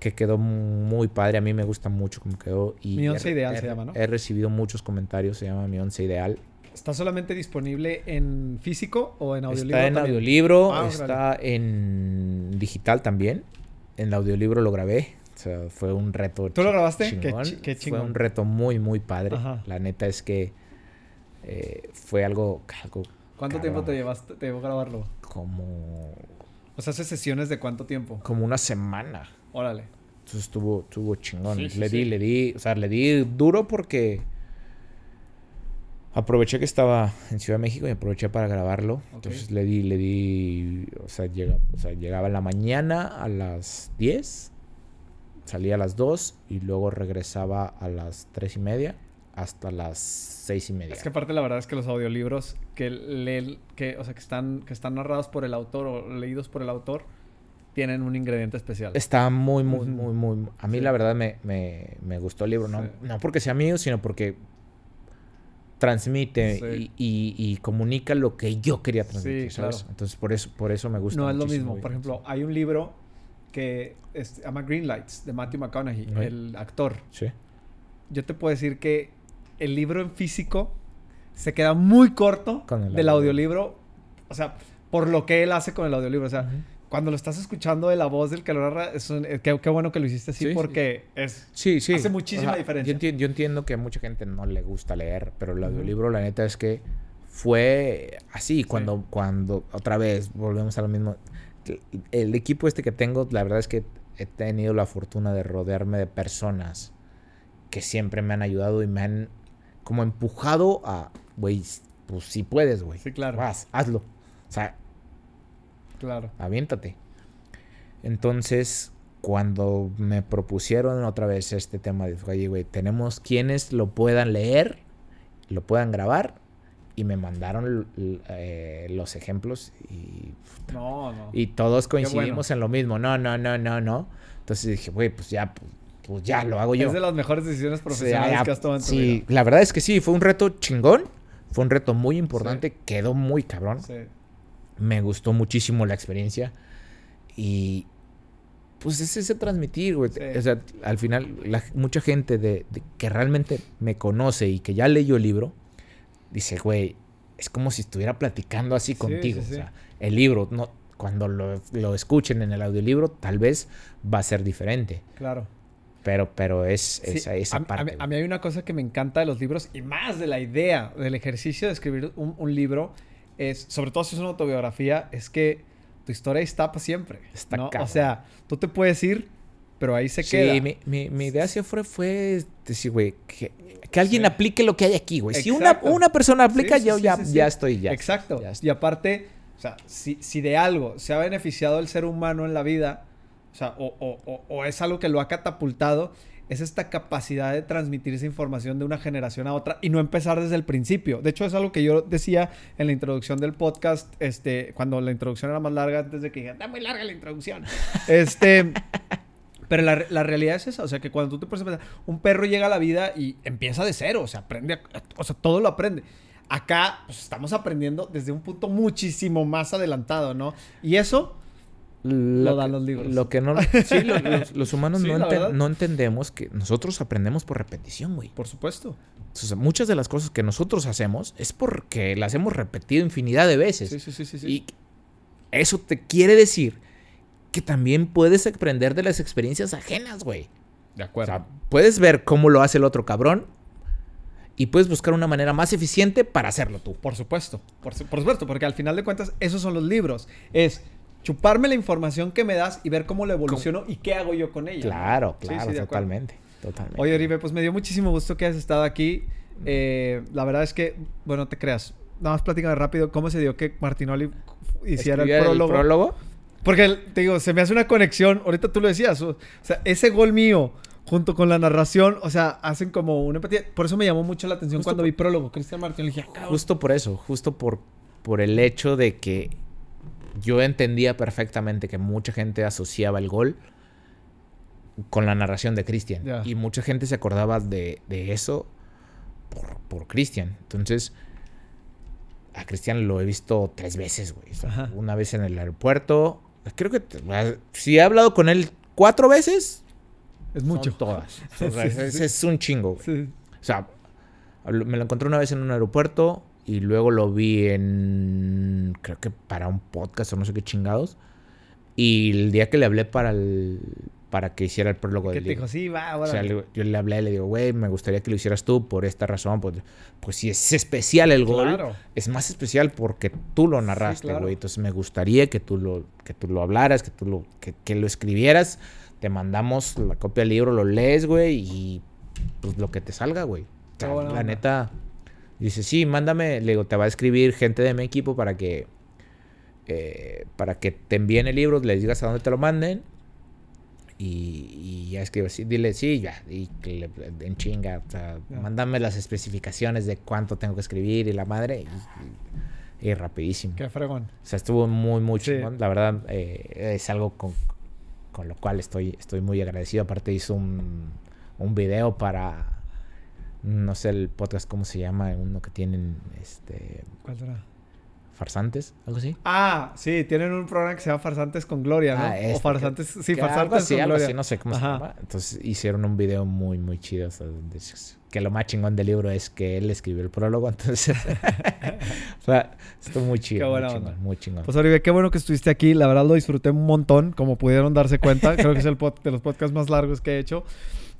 que quedó muy padre. A mí me gusta mucho cómo quedó. Y Mi he- once ideal he- se llama, ¿no? He recibido muchos comentarios, se llama Mi Once Ideal. ¿Está solamente disponible en físico o en audiolibro? Está en también? audiolibro, Ah, está en digital también. En el audiolibro lo grabé. O sea, fue un reto. ¿Tú lo grabaste? Qué chingón. qué Fue un reto muy, muy padre. Ajá. La neta es que eh, fue algo, algo ¿Cuánto cabrón. tiempo te llevaste, te llevó grabarlo? como, O sea, hace sesiones de cuánto tiempo? como una semana. Órale. Entonces estuvo, estuvo chingón. Sí, sí, le di, le di, o sea, le di duro porque aproveché que estaba en Ciudad de México y aproveché para grabarlo. Entonces le di, le di, o sea, llega, o sea, llegaba en la mañana a las 10, salía a las 2 y luego regresaba a las 3 y media hasta las 6 y media. Es que aparte la verdad es que los audiolibros que leen, que, o sea, que están, que están narrados por el autor o leídos por el autor, tienen un ingrediente especial. Está muy, muy, muy, muy... A mí Sí. la verdad me, me, me gustó el libro. No, Sí. no porque sea mío, sino porque transmite Sí. y, y- y comunica lo que yo quería transmitir, Sí, ¿sabes? claro. Entonces por eso, por eso me gusta no es lo mismo. Por ejemplo, hay un libro que es- se llama Green Lights de Matthew McConaughey, el actor. Sí. Yo te puedo decir que el libro en físico se queda muy corto del audiolibro. O sea, por lo que él hace con el audiolibro. O sea. Cuando lo estás escuchando de la voz del que lo narra, es un- eh, qué, qué bueno que lo hiciste así Sí, sí. porque es... Sí, sí. Hace muchísima diferencia. Yo entiendo, yo entiendo que a mucha gente no le gusta leer, pero el audiolibro, la neta es que fue así. Cuando, cuando otra vez volvemos a lo mismo. El equipo este que tengo, la verdad es que he tenido la fortuna de rodearme de personas que siempre me han ayudado y me han como empujado a, güey, pues si puedes, güey. Sí, claro. Vas, hazlo. O sea, Claro. aviéntate. Entonces, cuando me propusieron otra vez este tema, de, oye, güey, tenemos quienes lo puedan leer, lo puedan grabar, y me mandaron eh, los ejemplos y, No, no. y todos bueno. coincidimos en lo mismo. No, no, no, no, no. Entonces dije, güey, pues ya, pues, pues ya lo hago yo. Es de las mejores decisiones profesionales ya, que has tomado en tu sí, vida. la verdad es que sí, fue un reto chingón. Fue un reto muy importante, quedó muy cabrón. Sí. Me gustó muchísimo la experiencia. Y pues es ese transmitir, güey. Sí. O sea, al final, la- mucha gente de, de- que realmente me conoce y que ya leyó el libro, dice, güey, es como si estuviera platicando así Sí, contigo. sí. O sea, el libro, no, cuando lo, lo escuchen en el audiolibro, tal vez va a ser diferente. Claro. Pero, pero es Sí, esa, a, a parte. mí, a mí hay una cosa que me encanta de los libros y más de la idea del ejercicio de escribir un, un libro, es, sobre todo si es una autobiografía, es que tu historia está para siempre. Está ¿no? O sea, tú te puedes ir, pero ahí se Sí, queda. mi, mi, mi idea siempre fue decir, güey, que, que alguien Sí. aplique lo que hay aquí, güey. Si una, una persona aplica, Sí, sí, yo sí, ya, sí, sí. ya estoy, ya. Exacto. ya y aparte, o sea, si, si de algo se ha beneficiado el ser humano en la vida, o sea, o, o- o- o es algo que lo ha catapultado, es esta capacidad de transmitir esa información de una generación a otra y no empezar desde el principio. De hecho, es algo que yo decía en la introducción del podcast, este, cuando la introducción era más larga, antes de que dije, está muy larga la introducción. Este. Pero la, re- la realidad es esa, o sea, que cuando tú te pones a pensar, un perro llega a la vida y empieza de cero, o sea, aprende, a- o sea, todo lo aprende. Acá pues, estamos aprendiendo desde un punto muchísimo más adelantado, ¿no? Y eso, Lo, dan los libros. Lo que no... Sí, lo- los, los humanos Sí, no, enten- entendemos que nosotros aprendemos por repetición, güey. por supuesto. O sea, muchas de las cosas que nosotros hacemos es porque las hemos repetido infinidad de veces. Sí, sí, sí, sí. sí. Y eso te quiere decir que también puedes aprender de las experiencias ajenas, güey. de O acuerdo. sea, puedes ver cómo lo hace el otro cabrón y puedes buscar una manera más eficiente para hacerlo tú. Por supuesto, por, su- por supuesto, porque al final de cuentas esos son los libros. Es chuparme la información que me das y ver cómo lo evoluciono y qué hago yo con ella. Claro, claro, sí, totalmente. Totalmente. Oye, Oribe, pues me dio muchísimo gusto que hayas estado aquí. Eh, la verdad es que, bueno, no te creas. Nada más platícame rápido cómo se dio que Martinoli hiciera el Escribía prólogo. Porque, te digo, se me hace una conexión. Ahorita tú lo decías. O, o sea, ese gol mío junto con la narración, o sea, hacen como una empatía. Por eso me llamó mucho la atención Justo cuando por- vi prólogo. Cristian Martinoli. Dije, "Ah, cabrón". Justo por eso, justo por, por el hecho de que yo entendía perfectamente que mucha gente asociaba el gol con la narración de Cristian. Y mucha gente se acordaba de, de eso por, por Cristian. Entonces, a Cristian lo he visto tres veces, güey. O sea, Ajá. una vez en el aeropuerto. Creo que t- si he hablado con él cuatro veces, Es mucho. son todas. O sea, Sí, sí, es, sí. es un chingo, güey. Sí. O sea, me lo encontré una vez en un aeropuerto y luego lo vi en. Creo que para un podcast o no sé qué chingados. Y el día que le hablé para el. Para que hiciera el prólogo ¿Qué del te libro. dijo? Sí, va, O sea, le- yo le hablé y le digo, güey, me gustaría que lo hicieras tú por esta razón. Pues, pues si es especial el gol, Claro. es más especial porque tú lo narraste, claro. güey. Entonces me gustaría que tú lo, que tú lo hablaras, que tú lo, que, que lo escribieras. Te mandamos la copia del libro, lo lees, güey, y pues lo que te salga, güey. O sea, la onda. neta, dice, sí, mándame, le digo, te va a escribir gente de mi equipo para que, eh, para que te envíen el libro, les digas a dónde te lo manden. Y, y ya escribe así, dile sí, ya, y le- en chinga, o sea, mándame las especificaciones de cuánto tengo que escribir y la madre, y, y- y rapidísimo. Qué fregón. O sea, estuvo muy, muy Sí. chingón. La verdad, eh, es algo con, con lo cual estoy, estoy muy agradecido. Aparte hizo un, un video para, no sé el podcast cómo se llama, uno que tienen, este, ¿Cuál será? farsantes, algo así. Ah, sí, tienen un programa que se llama Farsantes con Gloria, ¿no? Ah, o este, Farsantes, sí, Que algo Farsantes así, con algo Gloria. así, no sé cómo Ajá. se llama. Entonces hicieron un video muy, muy chido. o sea, que lo más chingón del libro es que él escribió el prólogo. Entonces, o sea, estuvo muy chido. Qué muy buena chingón, onda. muy chingón. Pues Oribe, qué bueno que estuviste aquí. La verdad lo disfruté un montón, como pudieron darse cuenta. Creo que es el pod- de los podcasts más largos que he hecho.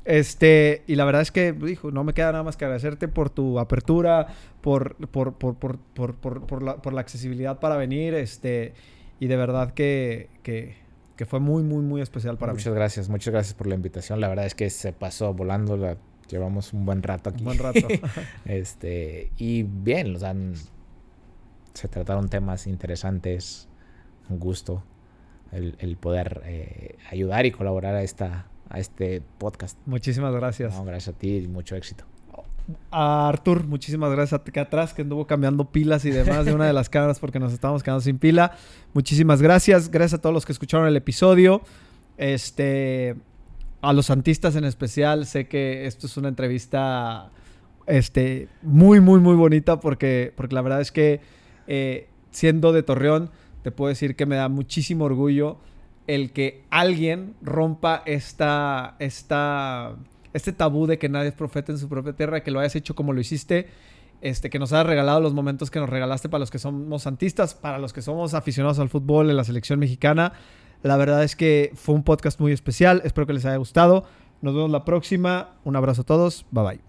Este, y la verdad es que, hijo, no me queda nada más que agradecerte por tu apertura, por, por, por, por, por, por, por la, por la accesibilidad para venir. Este, y de verdad que, que, que fue muy, muy, muy especial para muchas gracias, muchas gracias por la invitación. La verdad es que se pasó volando. la- llevamos un buen rato mí. aquí. Un buen rato. Este, y bien, o sea, se trataron temas interesantes, un gusto el, el poder eh, ayudar y colaborar a esta a este podcast. Muchísimas gracias. No, gracias a ti y mucho éxito. A Artur, muchísimas gracias acá atrás que anduvo cambiando pilas y demás de una de las cámaras porque nos estábamos quedando sin pila. Muchísimas gracias. Gracias a todos los que escucharon el episodio. Este, a los santistas en especial, sé que esto es una entrevista este, muy, muy, muy bonita porque, porque la verdad es que eh, siendo de Torreón, te puedo decir que me da muchísimo orgullo el que alguien rompa esta, esta, este tabú de que nadie es profeta en su propia tierra, que lo hayas hecho como lo hiciste, este, que nos hayas regalado los momentos que nos regalaste para los que somos santistas, para los que somos aficionados al fútbol, en la selección mexicana. La verdad es que fue un podcast muy especial, espero que les haya gustado. Nos vemos la próxima. Un abrazo a todos. Bye bye.